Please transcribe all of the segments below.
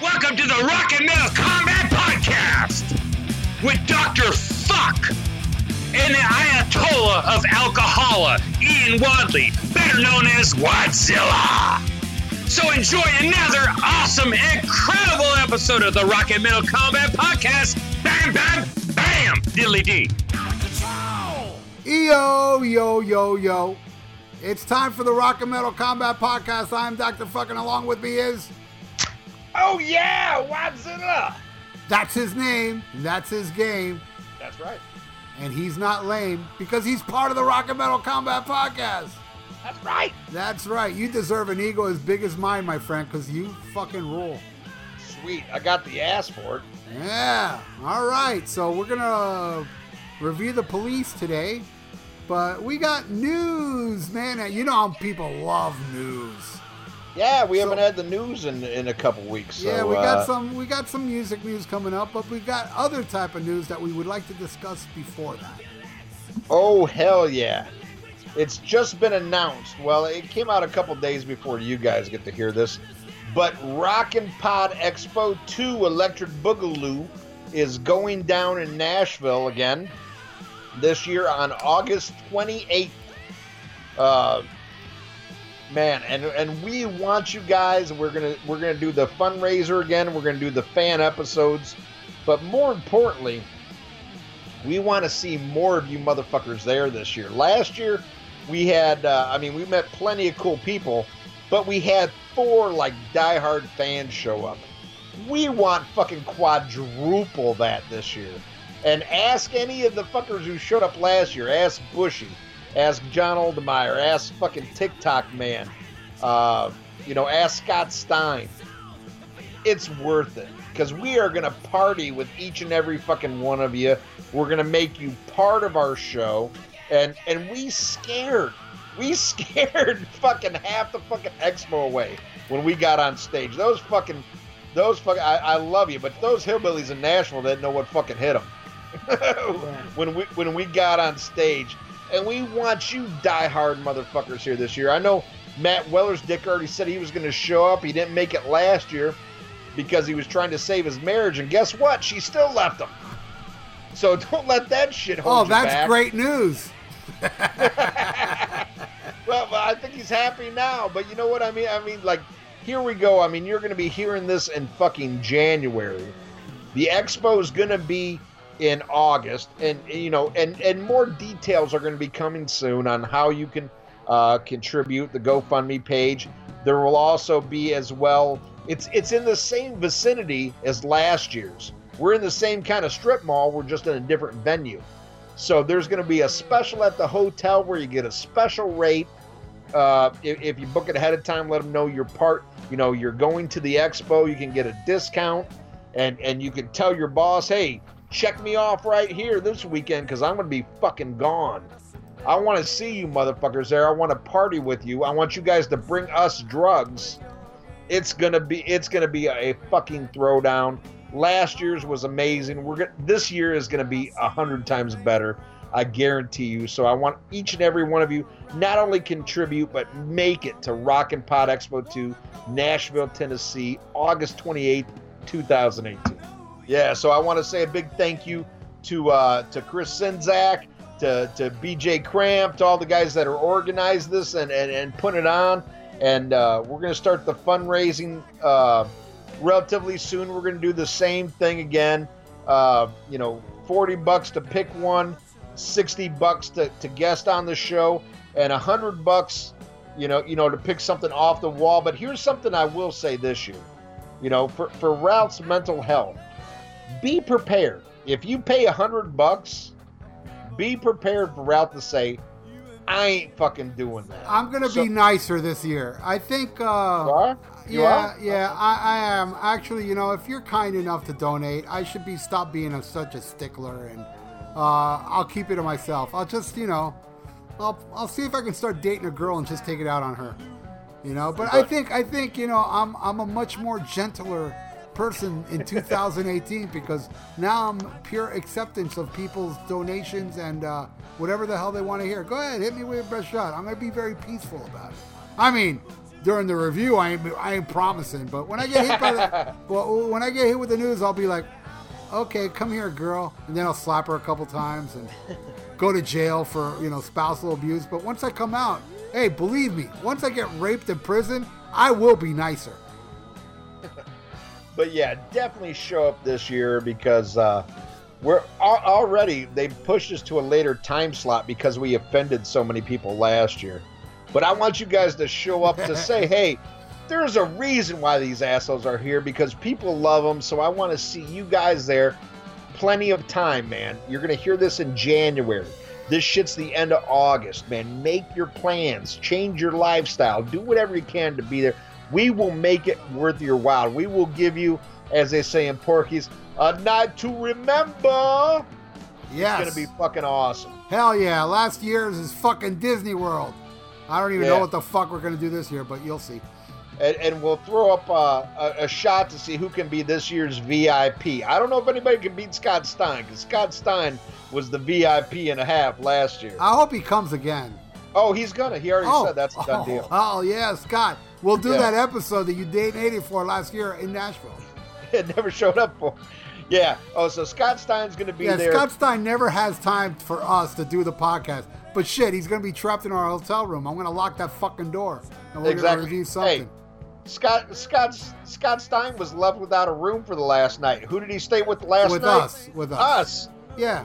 Welcome to the Rock and Metal Combat Podcast with Dr. Fuck and the Ayatollah of Alcohola, Ian Wadley, better known as Wadzilla. So enjoy another awesome, incredible episode of the Rock and Metal Combat Podcast. Bam, bam, bam, diddly dee. Yo, yo, yo, yo. It's time for the Rock and Metal Combat Podcast. I'm Dr. Fucking along with me is Oh yeah, Wadzilla. that's his name, that's his game, That's right. and he's not lame because he's part of the Rock and Metal Combat Podcast. That's right. That's right. You deserve an ego as big as mine, my friend, because you fucking rule. Sweet. I got the ass for it. Yeah. All right. So we're gonna review the police today, but we got news, man. You know how people love news. Yeah, we So- haven't had the news in in a couple weeks. So, yeah, we got uh, some we got some music news coming up, but we got other type of news that we would like to discuss before that. Oh hell yeah! It's just been announced. Well, it came out a couple days before you guys get to hear this, but Rockin' Pod Expo 2 Electric Boogaloo is going down in Nashville again this year on August 28th. Uh, man, and and we want you guys. We're gonna we're gonna do the fundraiser again. We're gonna do the fan episodes, but more importantly, we want to see more of you motherfuckers there this year. Last year, we had, uh, I mean, we met plenty of cool people, but we had four like diehard fans show up. We want fucking quadruple that this year. And ask any of the fuckers who showed up last year. Ask Bushy. Ask John Oldemeyer. Ask fucking TikTok man. Uh, you know, ask Scott Stein. It's worth it because we are gonna party with each and every fucking one of you. We're gonna make you part of our show, and and we scared, we scared fucking half the fucking expo away when we got on stage. Those fucking, those fucking, I, I love you, but those hillbillies in Nashville didn't know what fucking hit them when we when we got on stage. And we want you diehard motherfuckers here this year. I know Matt Weller's dick already said he was going to show up. He didn't make it last year because he was trying to save his marriage. And guess what? She still left him. So don't let that shit hold Oh, you that's back. great news. Well, well, I think he's happy now. But you know what I mean? I mean, like, here we go. I mean, you're going to be hearing this in fucking January. The expo is going to be in August, and you know, and and more details are going to be coming soon on how you can uh, contribute the GoFundMe page. There will also be as well. It's it's in the same vicinity as last year's. We're in the same kind of strip mall. We're just in a different venue. So there's going to be a special at the hotel where you get a special rate. Uh, if, if you book it ahead of time, let them know you're part. You know you're going to the expo. You can get a discount, and and you can tell your boss, hey, check me off right here this weekend because I'm going to be fucking gone. I want to see you motherfuckers there. I want to party with you. I want you guys to bring us drugs. It's gonna be it's gonna be a fucking throwdown. Last year's was amazing. We're gonna, this year is gonna be a hundred times better. I guarantee you. So I want each and every one of you not only contribute but make it to Rockin' Pod Expo 2, Nashville, Tennessee, August 28th, 2018. Yeah, so I want to say a big thank you to uh, to Chris Sinzak, to, to BJ Cramp, to all the guys that are organized this and, and, and putting it on. And uh, we're going to start the fundraising uh, relatively soon. We're going to do the same thing again. Uh, you know, 40 bucks to pick one, 60 bucks to, to guest on the show, and 100 bucks, you know, you know, to pick something off the wall. But here's something I will say this year. You know, for, for Ralph's mental health, be prepared. If you pay a hundred bucks, be prepared for Ralph to say, I ain't fucking doing that. I'm gonna So- be nicer this year. I think. Uh, You yeah, are? yeah, I, I am actually. You know, if you're kind enough to donate, I should be stop being a, such a stickler, and uh, I'll keep it to myself. I'll just, you know, I'll I'll see if I can start dating a girl and just take it out on her. You know, but I think I think you know I'm I'm a much more gentler person in 2018 because now I'm pure acceptance of people's donations and uh, whatever the hell they want to hear. Go ahead, hit me with your best shot. I'm gonna be very peaceful about it. I mean, during the review, I ain't, I ain't promising. But when I get hit by the, well, when I get hit with the news, I'll be like, okay, come here, girl, and then I'll slap her a couple times and go to jail for you know spousal abuse. But once I come out, hey, believe me, once I get raped in prison, I will be nicer. But yeah, definitely show up this year because uh, we're al- already they pushed us to a later time slot because we offended so many people last year. But I want you guys to show up to say, hey, there's a reason why these assholes are here because people love them. So I want to see you guys there. Plenty of time, man. You're going to hear this in January. This shit's the end of August, man. Make your plans, change your lifestyle, do whatever you can to be there. We will make it worth your while. We will give you, as they say in Porky's, a night to remember. Yes. It's going to be fucking awesome. Hell yeah. Last year's is fucking Disney World. I don't even Yeah. know what the fuck we're going to do this year, but you'll see. and, and we'll throw up uh, a, a shot to see who can be this year's VIP. I don't know if anybody can beat Scott Stein because Scott Stein was the VIP and a half last year. I hope he comes again. Oh, he's gonna. He already oh, said that's a done oh, deal. Oh, yeah, Scott. We'll do Yeah. that episode that you dated for last year in Nashville. It never showed up for. Yeah. Oh, so Scott Stein's gonna be Yeah, there. Scott Stein never has time for us to do the podcast. But shit, he's to be trapped in our hotel room. I'm to lock that fucking door. And we're Exactly. to review Hey, something. Scott Scott Scott Stein was left without a room for the last night. Who did he stay with last with night? With us. With us. Us. Yeah.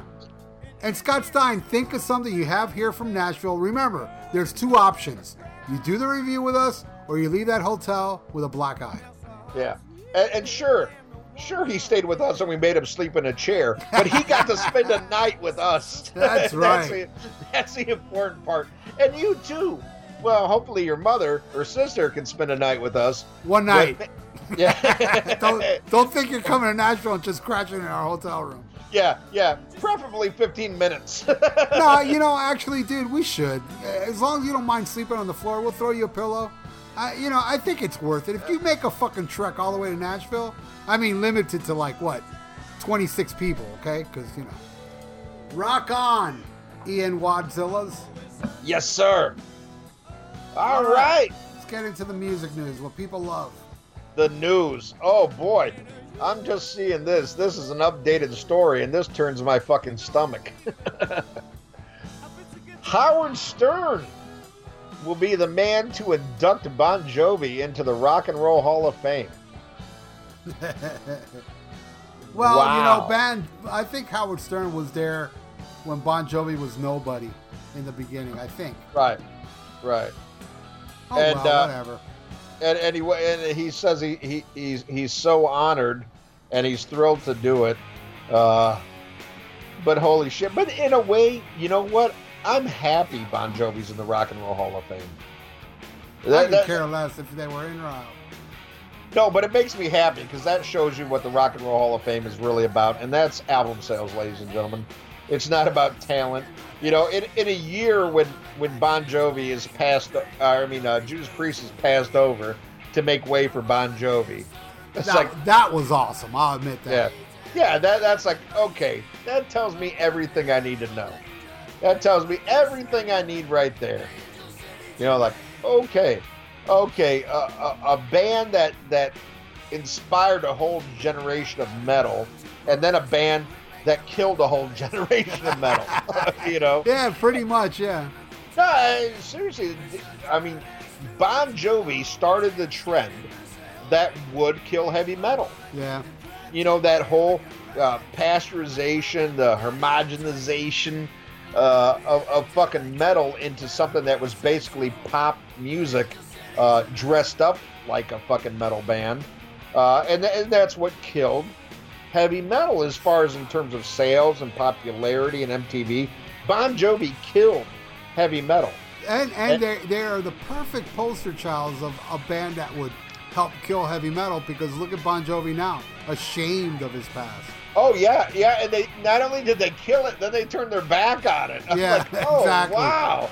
And Scott Stein, think of something you have here from Nashville. Remember, there's two options. You do the review with us, or you leave that hotel with a black eye. Yeah, and, and sure, sure he stayed with us and we made him sleep in a chair, but he got to spend a night with us. That's right. the, that's the important part, and you too. Well, hopefully your mother or sister can spend a night with us. One night. But- yeah, don't, don't think you're coming to Nashville and just crashing in our hotel room. Yeah, yeah. Preferably 15 minutes. no, you know, actually, dude, we should. As long as you don't mind sleeping on the floor, we'll throw you a pillow. I, you know, I think it's worth it. If you make a fucking trek all the way to Nashville, I mean, limited to like what, 26 people, okay? Because you know, rock on, Ian Wadzillas. yes, sir. All right. Let's get into the music news, what people love. The news. Oh boy, I'm just seeing this. This is an updated story, and this turns my fucking stomach. Howard Stern will be the man to induct Bon Jovi into the Rock and Roll Hall of Fame. Well, Wow. you know, Ben, I think Howard Stern was there when Bon Jovi was nobody in the beginning. I think. Right, right. Oh And, well, uh, whatever. And anyway, and he says he, he he's he's so honored, and he's thrilled to do it. Uh, but holy shit! But in a way, you know what? I'm happy Bon Jovi's in the Rock and Roll Hall of Fame. I That- could that- care less if they were in or out. no, but it makes me happy because that shows you what the Rock and Roll Hall of Fame is really about, and that's album sales, ladies and gentlemen. It's not about talent. You know, in, in a year when when Bon Jovi is passed, uh, I mean, uh, Judas Priest is passed over to make way for Bon Jovi. It's That, like, that was awesome. I'll admit that. yeah, yeah. that that's like okay. That tells me everything I need to know. That tells me everything I need right there. You know, like okay, okay, a, a, a band that that inspired a whole generation of metal, and then a band that killed a whole generation of metal. you know, Yeah, pretty much. Yeah. no, I- seriously, I mean, Bon Jovi started the trend that would kill heavy metal Yeah. you know that whole uh, pasteurization, the homogenization uh, of, of fucking metal into something that was basically pop music uh, dressed up like a fucking metal band, uh, and, th- and that's what killed heavy metal as far as in terms of sales and popularity and MTV. Bon Jovi killed heavy metal. And and they they are the perfect poster childs of a band that would help kill heavy metal because look at Bon Jovi now, ashamed of his past. Oh yeah, yeah, and they not only did they kill it, then they turned their back on it. I'm Yeah, like, oh exactly. wow,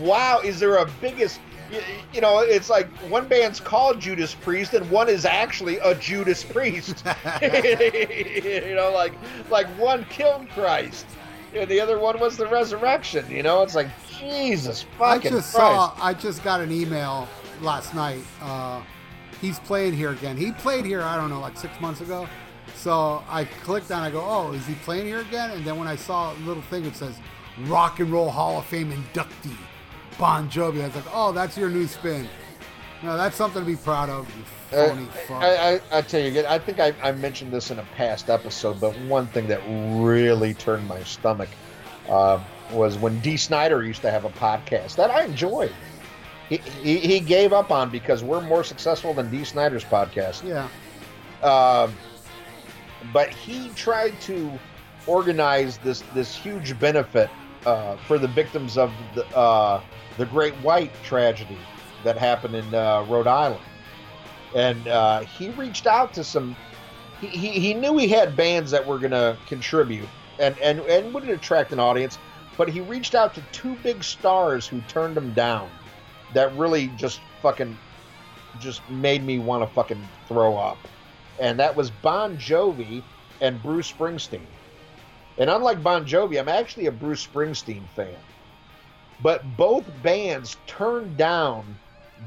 wow. Is there a biggest? You, you know, it's like one band's called Judas Priest, and one is actually a Judas Priest. you know, like like one killed Christ, and the other one was the resurrection. You know, it's like Jesus fucking I just Christ. saw I just got an email last night. Uh, he's playing here again. He played here, I don't know, like six months ago. So I clicked on. I go, oh, is he playing here again? And then when I saw a little thing, it says Rock and Roll Hall of Fame inductee, Bon Jovi. I was like, oh, that's your new spin. No, that's something to be proud of. Uh, fuck. I, I, I tell you I think I, I mentioned this in a past episode, but one thing that really turned my stomach uh, was when Dee Snider used to have a podcast that I enjoyed. He, he, he gave up on because we're more successful than Dee Snider's podcast. yeah. Um, but he tried to organize this this huge benefit uh, for the victims of the uh, the Great White tragedy that happened in uh, Rhode Island, and uh, he reached out to some. He, he, he knew he had bands that were going to contribute and, and, and would attract an audience, but he reached out to two big stars who turned him down. That really just fucking just made me want to fucking throw up and that was Bon Jovi and Bruce Springsteen. And unlike Bon Jovi, I'm actually a Bruce Springsteen fan. But both bands turned down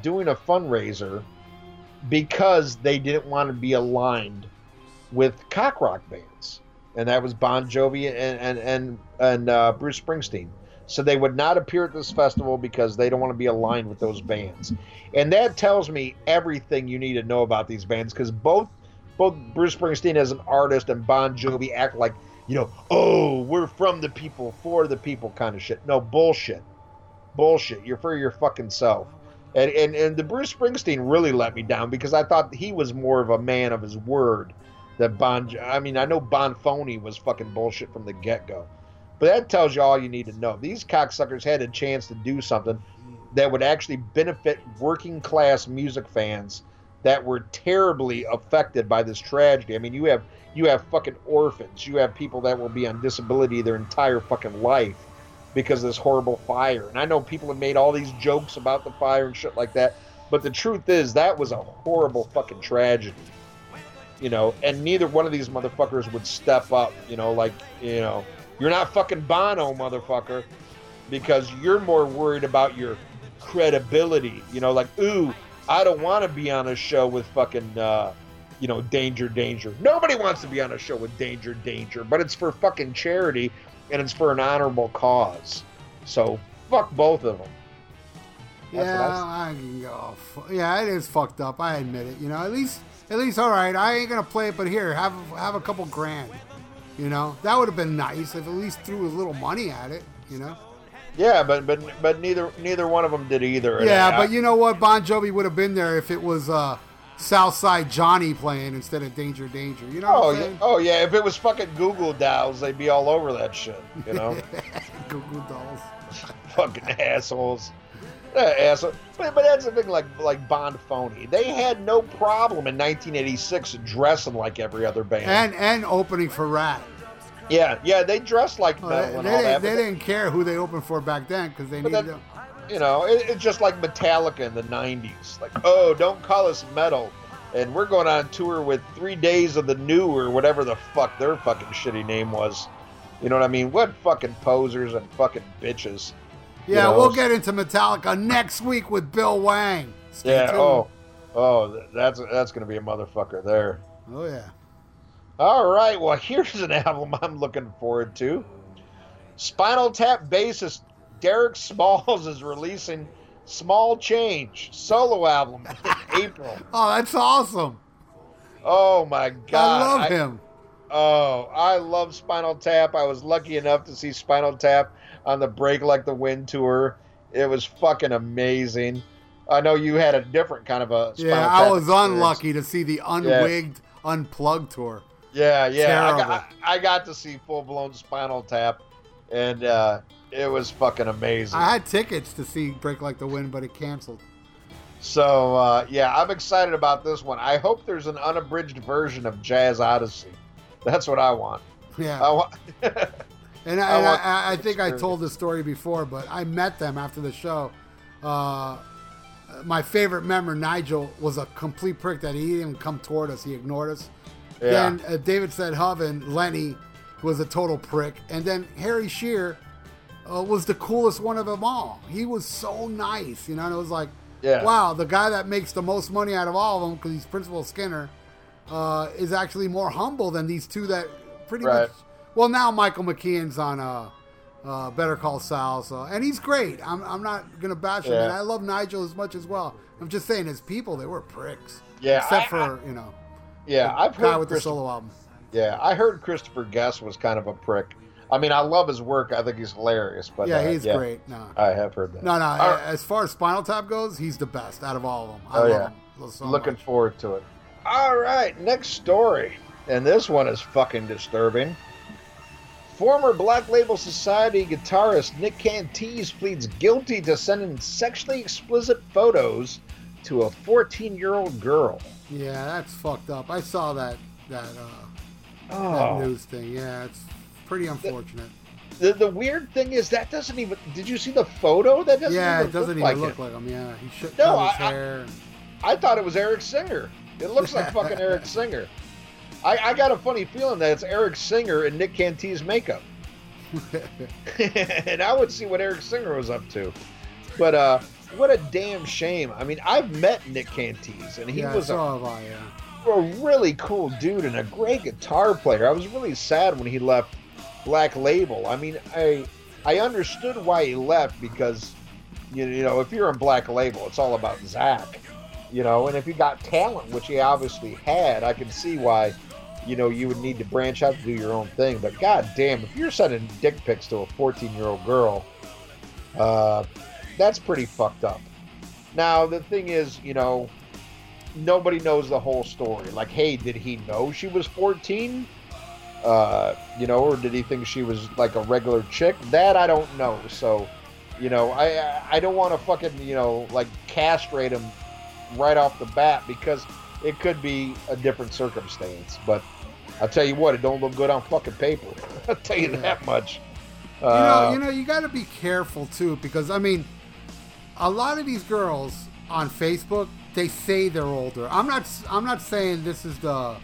doing a fundraiser because they didn't want to be aligned with cock rock bands. And that was Bon Jovi and and and, and uh, Bruce Springsteen. So they would not appear at this festival because they don't want to be aligned with those bands. And that tells me everything you need to know about these bands because both both Bruce Springsteen as an artist and Bon Jovi act like, you know, oh, we're from the people, for the people kind of shit. No, bullshit. Bullshit. You're for your fucking self. And, and, and the Bruce Springsteen really let me down because I thought he was more of a man of his word. That Bon, I mean, I know Bon Phony was fucking bullshit from the get go. But that tells you all you need to know. These cocksuckers had a chance to do something that would actually benefit working class music fans that were terribly affected by this tragedy. I mean, you have you have fucking orphans, you have people that will be on disability their entire fucking life because of this horrible fire. And I know people have made all these jokes about the fire and shit like that, but the truth is that was a horrible fucking tragedy. You know, and neither one of these motherfuckers would step up, you know, like, you know, you're not fucking Bono, motherfucker, because you're more worried about your credibility. You know, like, ooh, I don't want to be on a show with fucking, uh, you know, Danger Danger. Nobody wants to be on a show with Danger Danger, but it's for fucking charity and it's for an honorable cause. So fuck both of them. That's yeah, I I can go. Yeah, it is fucked up. I admit it. You know, at least, at least, all right. I ain't gonna play it, but here, have have a couple grand. You know, that would have been nice if at least threw a little money at it. You know. Yeah, but but but neither neither one of them did either. Yeah, I- but you know what? Bon Jovi would have been there if it was uh, Southside Johnny playing instead of Danger Danger. You know Oh yeah, oh yeah. If it was fucking Goo Goo Dolls, they'd be all over that shit. You know, Goo Goo Dolls. fucking assholes. Yeah, asshole. But, but that's the thing, like like Bond Phony. They had no problem in 1986 dressing like every other band. And and opening for Ratt. yeah, yeah, they dressed like Oh, they, and all didn't, that. they didn't care who they opened for back then because they But needed that- them. You know, it, it's just like Metallica in the 90s. Like, oh, don't call us metal. And we're going on tour with Three Days of the New or whatever the fuck their fucking shitty name was. You know what I mean? What fucking posers and fucking bitches. you Yeah, know? we'll get into Metallica next week with Bill Wang. Stay Yeah, tuned. oh, oh, that's that's going to be a motherfucker there. Oh yeah. All right, well, here's an album I'm looking forward to. Spinal Tap bassist Derek Smalls is releasing Small Change solo album in April. Oh, that's awesome. Oh my god. I love him. Oh, I love Spinal Tap. I was lucky enough to see Spinal Tap on the Break Like the Wind tour. It was fucking amazing. I know you had a different kind of a Spinal Yeah, Tap I was experience. unlucky to see the unwigged, unplugged tour. Yeah, yeah. I got, I got to see full blown Spinal Tap, and uh, it was fucking amazing. I had tickets to see Break Like the Wind, but it canceled. so uh, yeah, I'm excited about this one. I hope there's an unabridged version of Jazz Odyssey. That's what I want. Yeah. I want. And, I, I and want I, I think I told this story before, but I met them after the show. Uh, my favorite member, Nigel, was a complete prick that he didn't even come toward us. He ignored us. Yeah. Then uh, David St. Hubbins, Lenny was a total prick. And then Harry Shearer uh, was the coolest one of them all. He was so nice, you know, and it was like, Yeah. wow, the guy that makes the most money out of all of them because he's Principal Skinner uh, is actually more humble than these two that pretty Right. much. Well, now Michael McKean's on uh, uh, Better Call Saul, so and he's great. I'm, I'm not gonna bash him, Yeah. and I love Nigel as much as well. I'm just saying, as people, they were pricks. Yeah, except I- for you know, Yeah, I've guy heard with the solo album. Yeah, I heard Christopher Guest was kind of a prick. I mean, I love his work. I think he's hilarious. But yeah, uh, he's great. No, I have heard that. no, no. All. As far as Spinal Tap goes, he's the best out of all of them. I Oh, love yeah. him so Looking much. forward to it. All right, next story. And this one is fucking disturbing. Former Black Label Society guitarist Nick Catanese pleads guilty to sending sexually explicit photos to a 14 year old girl. Yeah, that's fucked up. I saw that that uh, that Oh. news thing. Yeah, it's pretty unfortunate. The, the weird thing is, that doesn't even. Did you see the photo? That doesn't yeah, it doesn't look even like look it. like him. Yeah, he should No, his I- I- hair. I thought it was Eric Singer. It looks like fucking Eric Singer. I, I got a funny feeling that it's Eric Singer and Nick Catanese's makeup. and I would see what Eric Singer was up to. But uh, what a damn shame. I mean, I've met Nick Catanese, and he yeah, was a, have Yeah. a really cool dude and a great guitar player. I was really sad when he left Black Label. I mean, I I understood why he left because you, you know if you're in Black Label, it's all about Zakk, you know, and if you got talent, which he obviously had, I can see why. You know, you would need to branch out to do your own thing, but god damn, if you're sending dick pics to a 14 year old girl, uh, that's pretty fucked up. Now, the thing is, you know, nobody knows the whole story. Like, hey, did he know she was 14? Uh, you know, or did he think she was like a regular chick? That I don't know. So, you know, I I- don't want to fucking you know like castrate him right off the bat because it could be a different circumstance. But I'll tell you what, it don't look good on fucking paper. I'll tell you Yeah. that much. You Uh, know, you know, you got to be careful too, because I mean, a lot of these girls on Facebook they say they're older. I'm not. I'm not saying this is the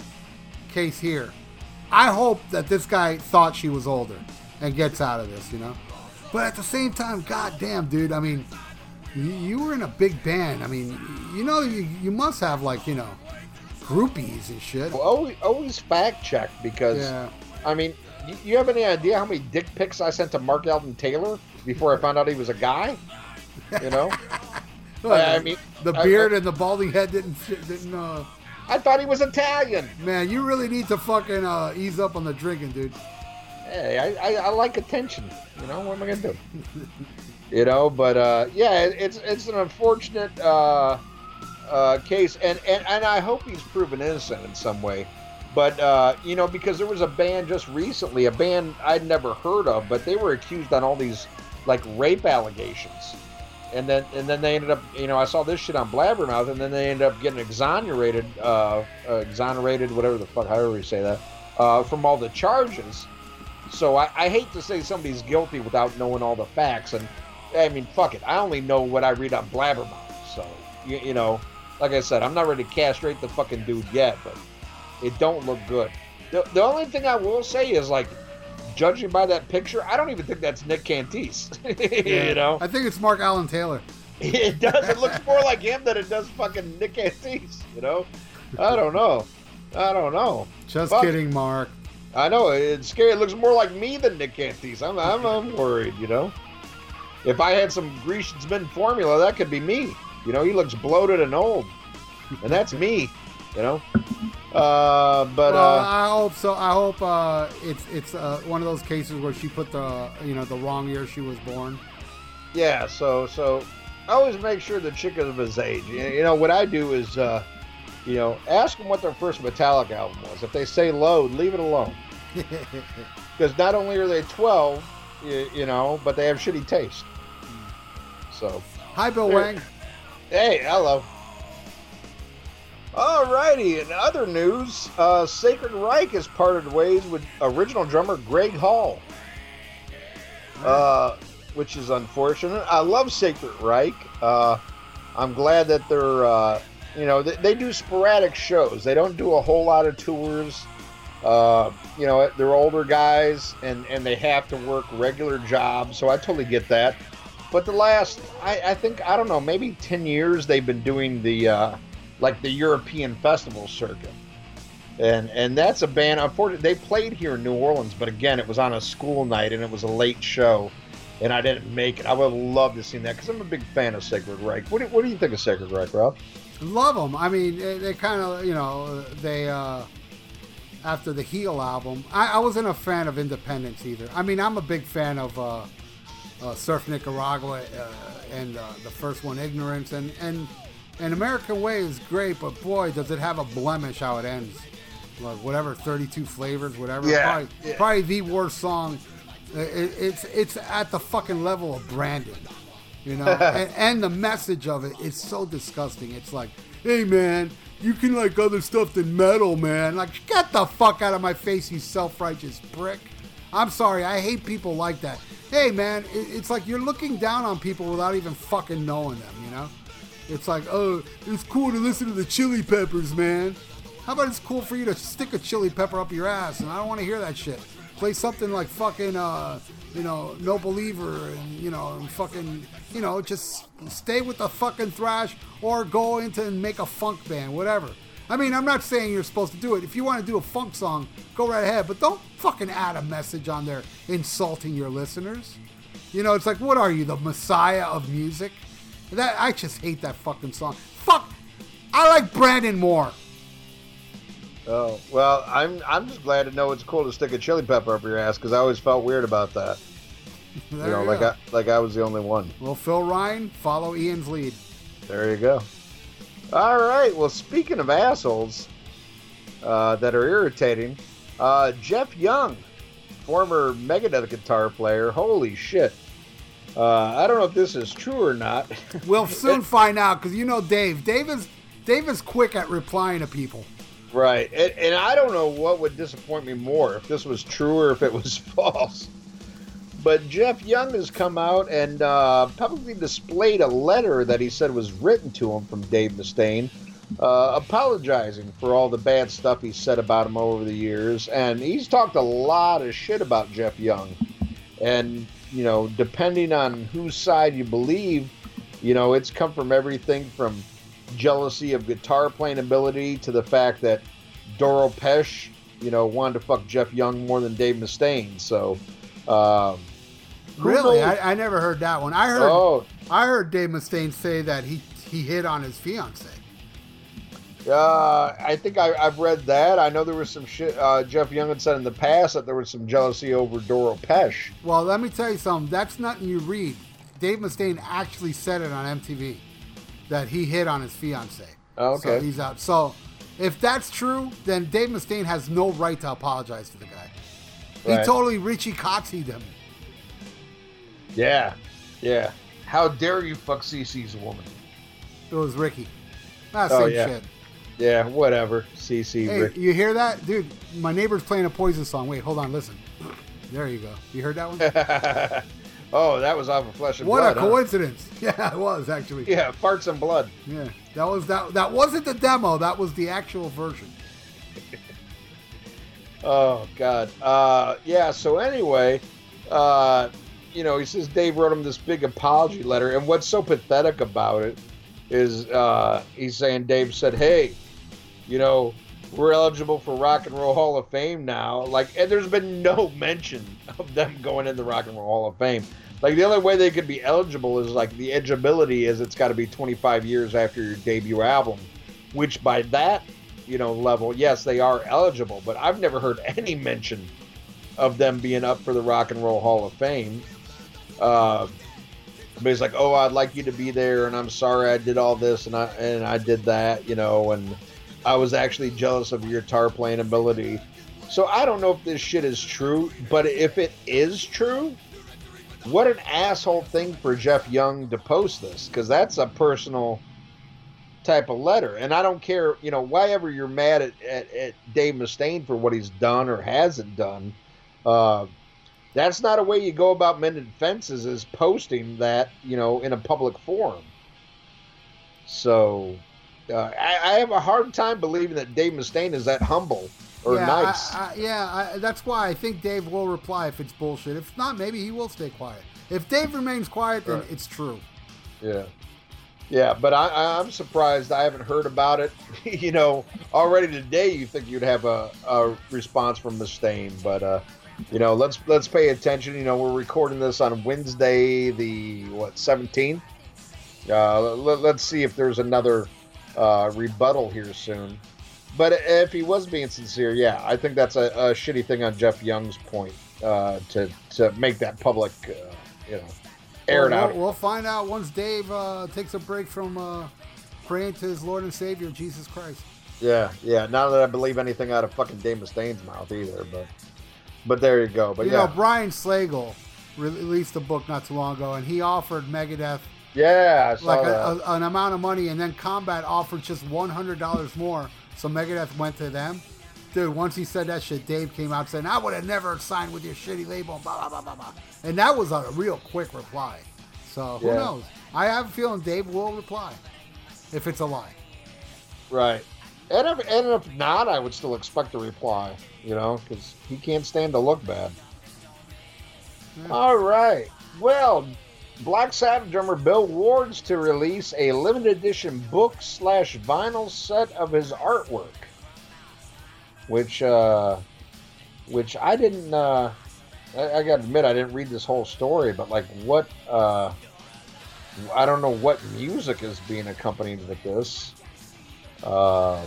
case here. I hope that this guy thought she was older and gets out of this. You know, but at the same time, goddamn, dude. I mean, you, you were in a big band. I mean, you know, you, you must have like you know, groupies and shit. always, always fact check because Yeah. I mean, you, you have any idea how many dick pics I sent to Mark Alden Taylor before I found out he was a guy? You know, I mean, the I- beard and the balding head didn't didn't. Uh, I thought he was Italian. Man, you really need to fucking uh, ease up on the drinking, dude. Hey, I, I, I like attention. You know, what am I gonna do? you know, but uh, yeah, it, it's it's an unfortunate uh, uh, case, and, and and I hope he's proven innocent in some way. But uh, you know, because there was a band just recently, a band I'd never heard of, but they were accused on all these like rape allegations, and then and then they ended up, you know, I saw this shit on Blabbermouth, and then they ended up getting exonerated, uh, uh, exonerated, whatever the fuck, however you say that, uh, from all the charges. So I, I hate to say somebody's guilty without knowing all the facts, and I mean, fuck it, I only know what I read on Blabbermouth. So you, you know, like I said, I'm not ready to castrate the fucking dude yet, but it don't look good. The, the only thing I will say is like, judging by that picture, I don't even think that's Nick Catanese. you know, I think it's Mark Allen Taylor. it does. It looks more like him than it does fucking Nick Catanese. You know, I don't know. I don't know. Just Fuck. kidding, Mark. I know it's scary. It looks more like me than Nick Catanese. I'm, I'm, I'm worried. You know, if I had some Grecian's Men formula, that could be me. You know, he looks bloated and old, and that's me. You know, uh, but well, uh, I hope so. I hope uh, it's it's uh, one of those cases where she put the you know the wrong year she was born. yeah. So so I always make sure the chick is of his age. You know, what I do is, uh, you know, ask them what their first Metallic album was. If they say Load, leave it alone. Because not only are they 12, you, you know, but they have shitty taste. So. Hi, Bill Wang. Hey, hello. Alrighty, in other news, uh, Sacred Reich has parted ways with original drummer Greg Hall, uh, which is unfortunate. I love Sacred Reich. Uh, I'm glad that they're, uh, you know, they, they do sporadic shows. They don't do a whole lot of tours. Uh, you know, they're older guys and, and they have to work regular jobs, so I totally get that. but the last, I, I think, I don't know, maybe 10 years they've been doing the, uh, like the European festival circuit. And and that's a band. Unfortunately, they played here in New Orleans, but again, it was on a school night and it was a late show, and I didn't make it. I would love to see that because I'm a big fan of Sacred Reich. What do, what do you think of Sacred Reich, Rob? Love them. I mean, they, they kind of, you know, they uh, after the Heal album. I, I, wasn't a fan of Independence either. I mean, I'm a big fan of uh, uh, Surf Nicaragua uh, and uh, the first one, Ignorance, and and and American Way is great, but boy, does it have a blemish how it ends. Like whatever, 32 flavors, whatever. Yeah, probably, yeah. probably the worst song. It, it's it's at the fucking level of Brandon you know and, and, the message of it is so disgusting it's like hey man you can like other stuff than metal man like get the fuck out of my face you self-righteous prick i'm sorry i hate people like that hey man it, it's like you're looking down on people without even fucking knowing them you know it's like oh it's cool to listen to the chili peppers man how about it's cool for you to stick a chili pepper up your ass and i don't want to hear that shit play something like fucking uh you know, no believer, and you know, and fucking, you know, just stay with the fucking thrash or go into and make a funk band, whatever. I mean, I'm not saying you're supposed to do it. If you want to do a funk song, go right ahead, but don't fucking add a message on there insulting your listeners. You know, it's like, what are you, the messiah of music? That I just hate that fucking song. Fuck, I like Brandon more. Oh well, I'm I'm just glad to know it's cool to stick a chili pepper up your ass because I always felt weird about that. you know, you like go. I like I was the only one. Well, Phil Ryan, follow Ian's lead. There you go. All right. Well, speaking of assholes uh, that are irritating, uh, Jeff Young, former Megadeth guitar player. Holy shit! Uh, I don't know if this is true or not. we'll soon find out because you know Dave. Dave is Dave is quick at replying to people. Right. And, and, I don't know what would disappoint me more if this was true or if it was false. But Jeff Young has come out and uh, publicly displayed a letter that he said was written to him from Dave Mustaine, uh, apologizing for all the bad stuff he said about him over the years. And he's talked a lot of shit about Jeff Young. And, you know, depending on whose side you believe, you know, it's come from everything from jealousy of guitar playing ability to the fact that Doro Pesch, you know, wanted to fuck Jeff Young more than Dave Mustaine. So, um, really, I, I, never heard that one. I heard, oh. I heard Dave Mustaine say that he he hit on his fiance. Uh, I think I, have read that. I know there was some shit. Uh, Jeff Young had said in the past that there was some jealousy over Doro Pesch. Well, let me tell you something. That's nothing you read. Dave Mustaine actually said it on MTV that he hit on his fiance. Oh, okay. So he's out. So if that's true, then Dave Mustaine has no right to apologize to the guy. Right. He totally Richie Coxied him. Yeah, yeah. How dare you fuck CC's woman? It was Ricky. Ah, oh, same yeah. shit. Yeah, whatever. CC. Hey, you hear that, dude? My neighbor's playing a Poison song. Wait, hold on, listen. There you go. You heard that one? Oh, that was off of Flesh and what Blood. What a coincidence! Huh? Yeah, it was actually. Yeah, farts and blood. Yeah, that was that. That wasn't the demo. That was the actual version. oh God. Uh, yeah. So anyway, uh, you know, he says Dave wrote him this big apology letter, and what's so pathetic about it is uh, he's saying Dave said, "Hey, you know, we're eligible for Rock and Roll Hall of Fame now. Like, and there's been no mention of them going in the Rock and Roll Hall of Fame. Like, the only way they could be eligible is like the edgeability is it's got to be 25 years after your debut album, which by that you know level, yes, they are eligible. But I've never heard any mention of them being up for the Rock and Roll Hall of Fame. Uh, but he's like, "Oh, I'd like you to be there, and I'm sorry I did all this and I and I did that, you know, and." I was actually jealous of your guitar playing ability. So I don't know if this shit is true, but if it is true, what an asshole thing for Jeff Young to post this because that's a personal type of letter. And I don't care, you know, why ever you're mad at, at, at Dave Mustaine for what he's done or hasn't done. Uh, that's not a way you go about mending fences is posting that, you know, in a public forum. So uh, I, I, have a hard time believing that Dave Mustaine is that humble or yeah, nice. I, I, yeah, that's why I think Dave will reply if it's bullshit. If not, maybe he will stay quiet. If Dave remains quiet, then Right. it's true. Yeah. Yeah, but I, I'm surprised I haven't heard about it. you know, already today you think you'd have a, a response from Mustaine, but uh, you know, let's let's pay attention. You know, we're recording this on Wednesday, the what 17th. Uh, let, let's see if there's another uh, rebuttal here soon. But if he was being sincere, yeah, I think that's a, a shitty thing on Jeff Young's point uh, to to make that public, uh, you know, air it Well, out. We'll, we'll find out once Dave uh, takes a break from uh, praying to his Lord and Savior Jesus Christ. Yeah, yeah. Not that I believe anything out of fucking Dave Mustaine's mouth either, but but there you go. But you yeah, know, Brian Slagel released a book not too long ago, and he offered Megadeth yeah, I saw like that. a, a, an amount of money, and then Combat offered just one hundred dollars more, so Megadeth went to them. Dude, once he said that shit, Dave came out saying, "I would have never signed with your shitty label." Blah blah blah blah blah. And that was a real quick reply. So who Yeah. knows? I have a feeling Dave will reply if it's a lie. right. And if, and if not, I would still expect a reply. You know, because he can't stand to look bad. Yeah. All right. Well, Black Sabbath drummer Bill Ward's to release a limited edition book slash vinyl set of his artwork, which uh, which I didn't. Uh, I, got to admit, I didn't read this whole story, but like, what? Uh, I don't know what music is being accompanied with this. Uh,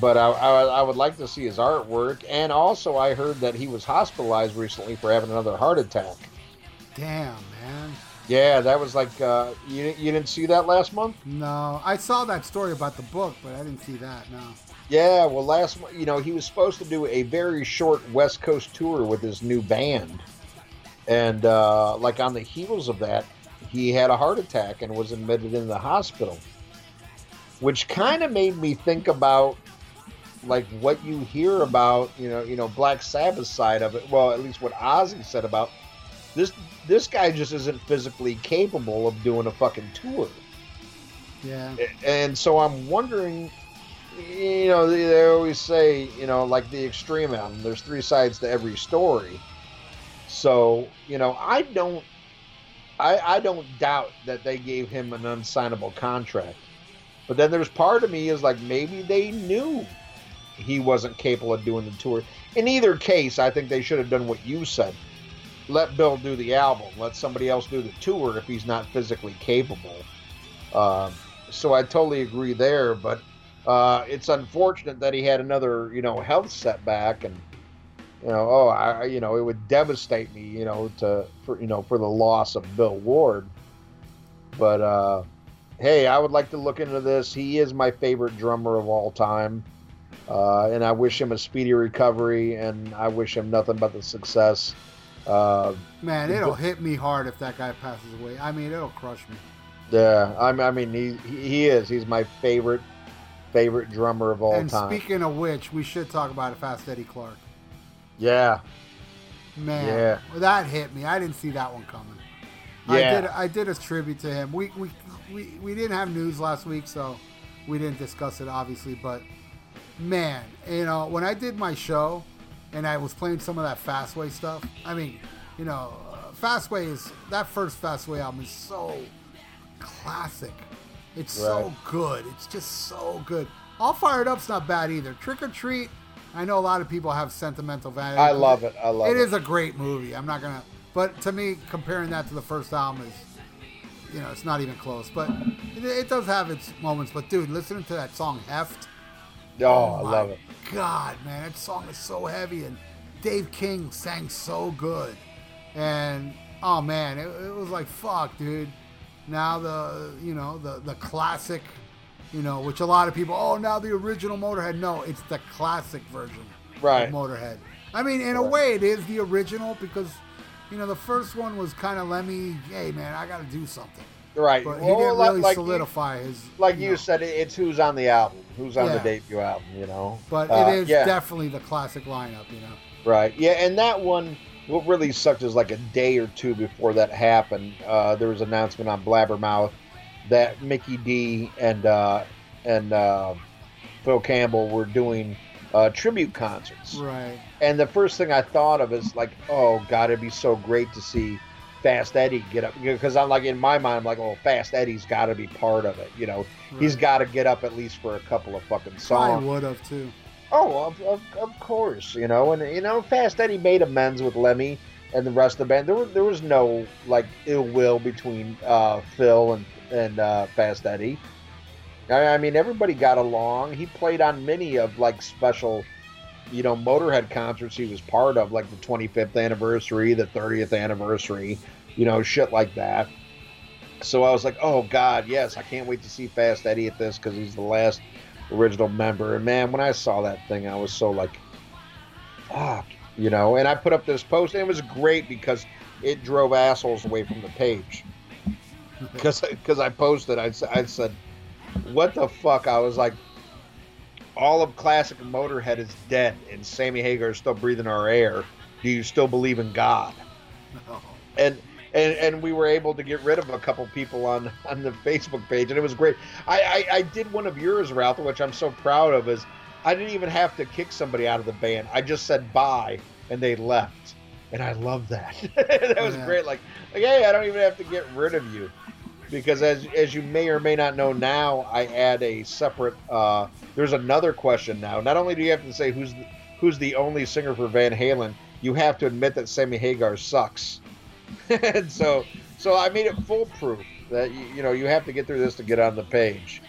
but I, I, I would like to see his artwork, and also I heard that he was hospitalized recently for having another heart attack. Damn, man. Yeah, that was like uh, you you didn't see that last month. No, I saw that story about the book, but I didn't see that. No. Yeah, well, last you know he was supposed to do a very short West Coast tour with his new band, and uh, like on the heels of that, he had a heart attack and was admitted in the hospital, which kind of made me think about like what you hear about you know you know Black Sabbath side of it. Well, at least what Ozzy said about this. This guy just isn't physically capable of doing a fucking tour. Yeah. and so I'm wondering, you know, they, they always say, you know, like the extreme album, there's three sides to every story. So, you know, I don't, I, I don't doubt that they gave him an unsignable contract. But then there's part of me is like maybe they knew he wasn't capable of doing the tour. In either case, I think they should have done what you said. Let Bill do the album. Let somebody else do the tour if he's not physically capable. Um, so I totally agree there, but uh, it's unfortunate that he had another, you know, health setback, and you know, oh, I, you know, it would devastate me, you know, to for you know for the loss of Bill Ward. But uh, hey, I would like to look into this. He is my favorite drummer of all time, uh, and I wish him a speedy recovery, and I wish him nothing but the success. Uh, Man, it'll hit me hard if that guy passes away. I mean, it'll crush me. yeah, I, I mean, he he is. He's my favorite favorite drummer of all and time. And speaking of which, we should talk about it fast Eddie Clarke. Yeah, Man, Yeah. that hit me. I didn't see that one coming. Yeah. I did. I did a tribute to him. We, we we we didn't have news last week, so we didn't discuss it obviously. But man, you know, when I did my show and I was playing some of that Fastway stuff, I mean, you know, uh, Fastway is that first Fastway album is so classic. It's so good. It's just so good. All Fired Up's not bad either. Trick or Treat, I know a lot of people have sentimental value. I love it. I love It it. is a great movie. I'm not gonna, but to me, comparing that to the first album is, you know, it's not even close. But it, it does have its moments. But dude, listening to that song "Heft," Oh, I oh, my love it. God, man, that song is so heavy, and Dave King sang so good, and oh man, it, it was like fuck, dude. Now the you know the the classic, you know, which a lot of people, oh, now the original Motorhead. No, it's the classic version Right. of Motorhead. I mean, in a way, it is the original because you know the first one was kind of Lemmy. Hey, man, I got to do something, Right. but he Well, didn't like- really like solidify his. You, like you know. said, it's who's on the album, who's on Yeah. the debut album. You know. But Uh, it is yeah. definitely the classic lineup, you know. Right. Yeah, and that one, what really sucked is like a day or two before that happened, uh, there was an announcement on Blabbermouth that Mikkey Dee and uh, and uh, Phil Campbell were doing uh, tribute concerts. Right. And the first thing I thought of is like, oh god, it'd be so great to see Fast Eddie get up because I'm like in my mind I'm like, oh, Fast Eddie's got to be part of it. You know, He's got to get up at least for a couple of fucking songs. I would have too. Oh, of, of, of course, you know, and you know, Fast Eddie made amends with Lemmy and the rest of the band. There was there was no like ill will between uh, Phil and and uh, Fast Eddie. I, I mean, everybody got along. He played on many of like special, you know, Motorhead concerts he was part of, like the 25th anniversary, the 30th anniversary, you know, shit like that. So I was like, oh God, yes, I can't wait to see Fast Eddie at this because he's the last original member. And man, when I saw that thing, I was so like, fuck, you know. And I put up this post, and it was great because it drove assholes away from the page. Because because I posted, I said, what the fuck? I was like, all of classic Motorhead is dead, and Sammy Hagar is still breathing our air. Do you still believe in God? Oh. and and and we were able to get rid of a couple people on on the Facebook page, and it was great. I I, I did one of yours, Ralph, which I'm so proud of. Is I didn't even have to kick somebody out of the band. I just said bye, and they left, and I love that. that was Yeah. great. Like like hey, I don't even have to get rid of you. Because as as you may or may not know now, I add a separate. Uh, there's another question now. Not only do you have to say who's the, who's the only singer for Van Halen, you have to admit that Sammy Hagar sucks. and so so I made it foolproof that you, you know you have to get through this to get on the page.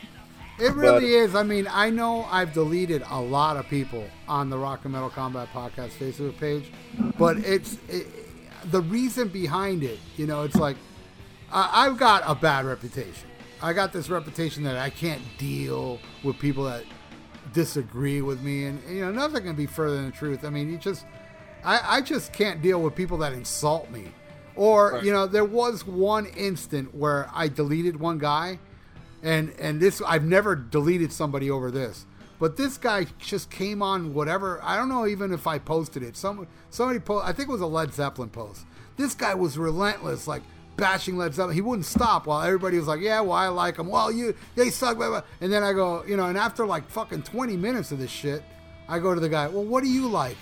It really is. I mean, I know I've deleted a lot of people on the Rock and Metal Combat Podcast Facebook page, but it's it, the reason behind it. You know, it's like I, I've got a bad reputation. I got this reputation that I can't deal with people that disagree with me, and you know, nothing can be further than the truth. I mean, you just, I, I just can't deal with people that insult me. Or Right. you know, there was one instant where I deleted one guy and and this I've never deleted somebody over this. But this guy just came on whatever. I don't know even if I posted it. Some somebody post. I think it was a Led Zeppelin post. This guy was relentless, like bashing Led Zeppelin. He wouldn't stop while everybody was like, "Yeah, well, I like them. Well, you they suck." Blah, blah. And then I go, you know, and after like fucking twenty minutes of this shit, I go to the guy. Well, what do you like?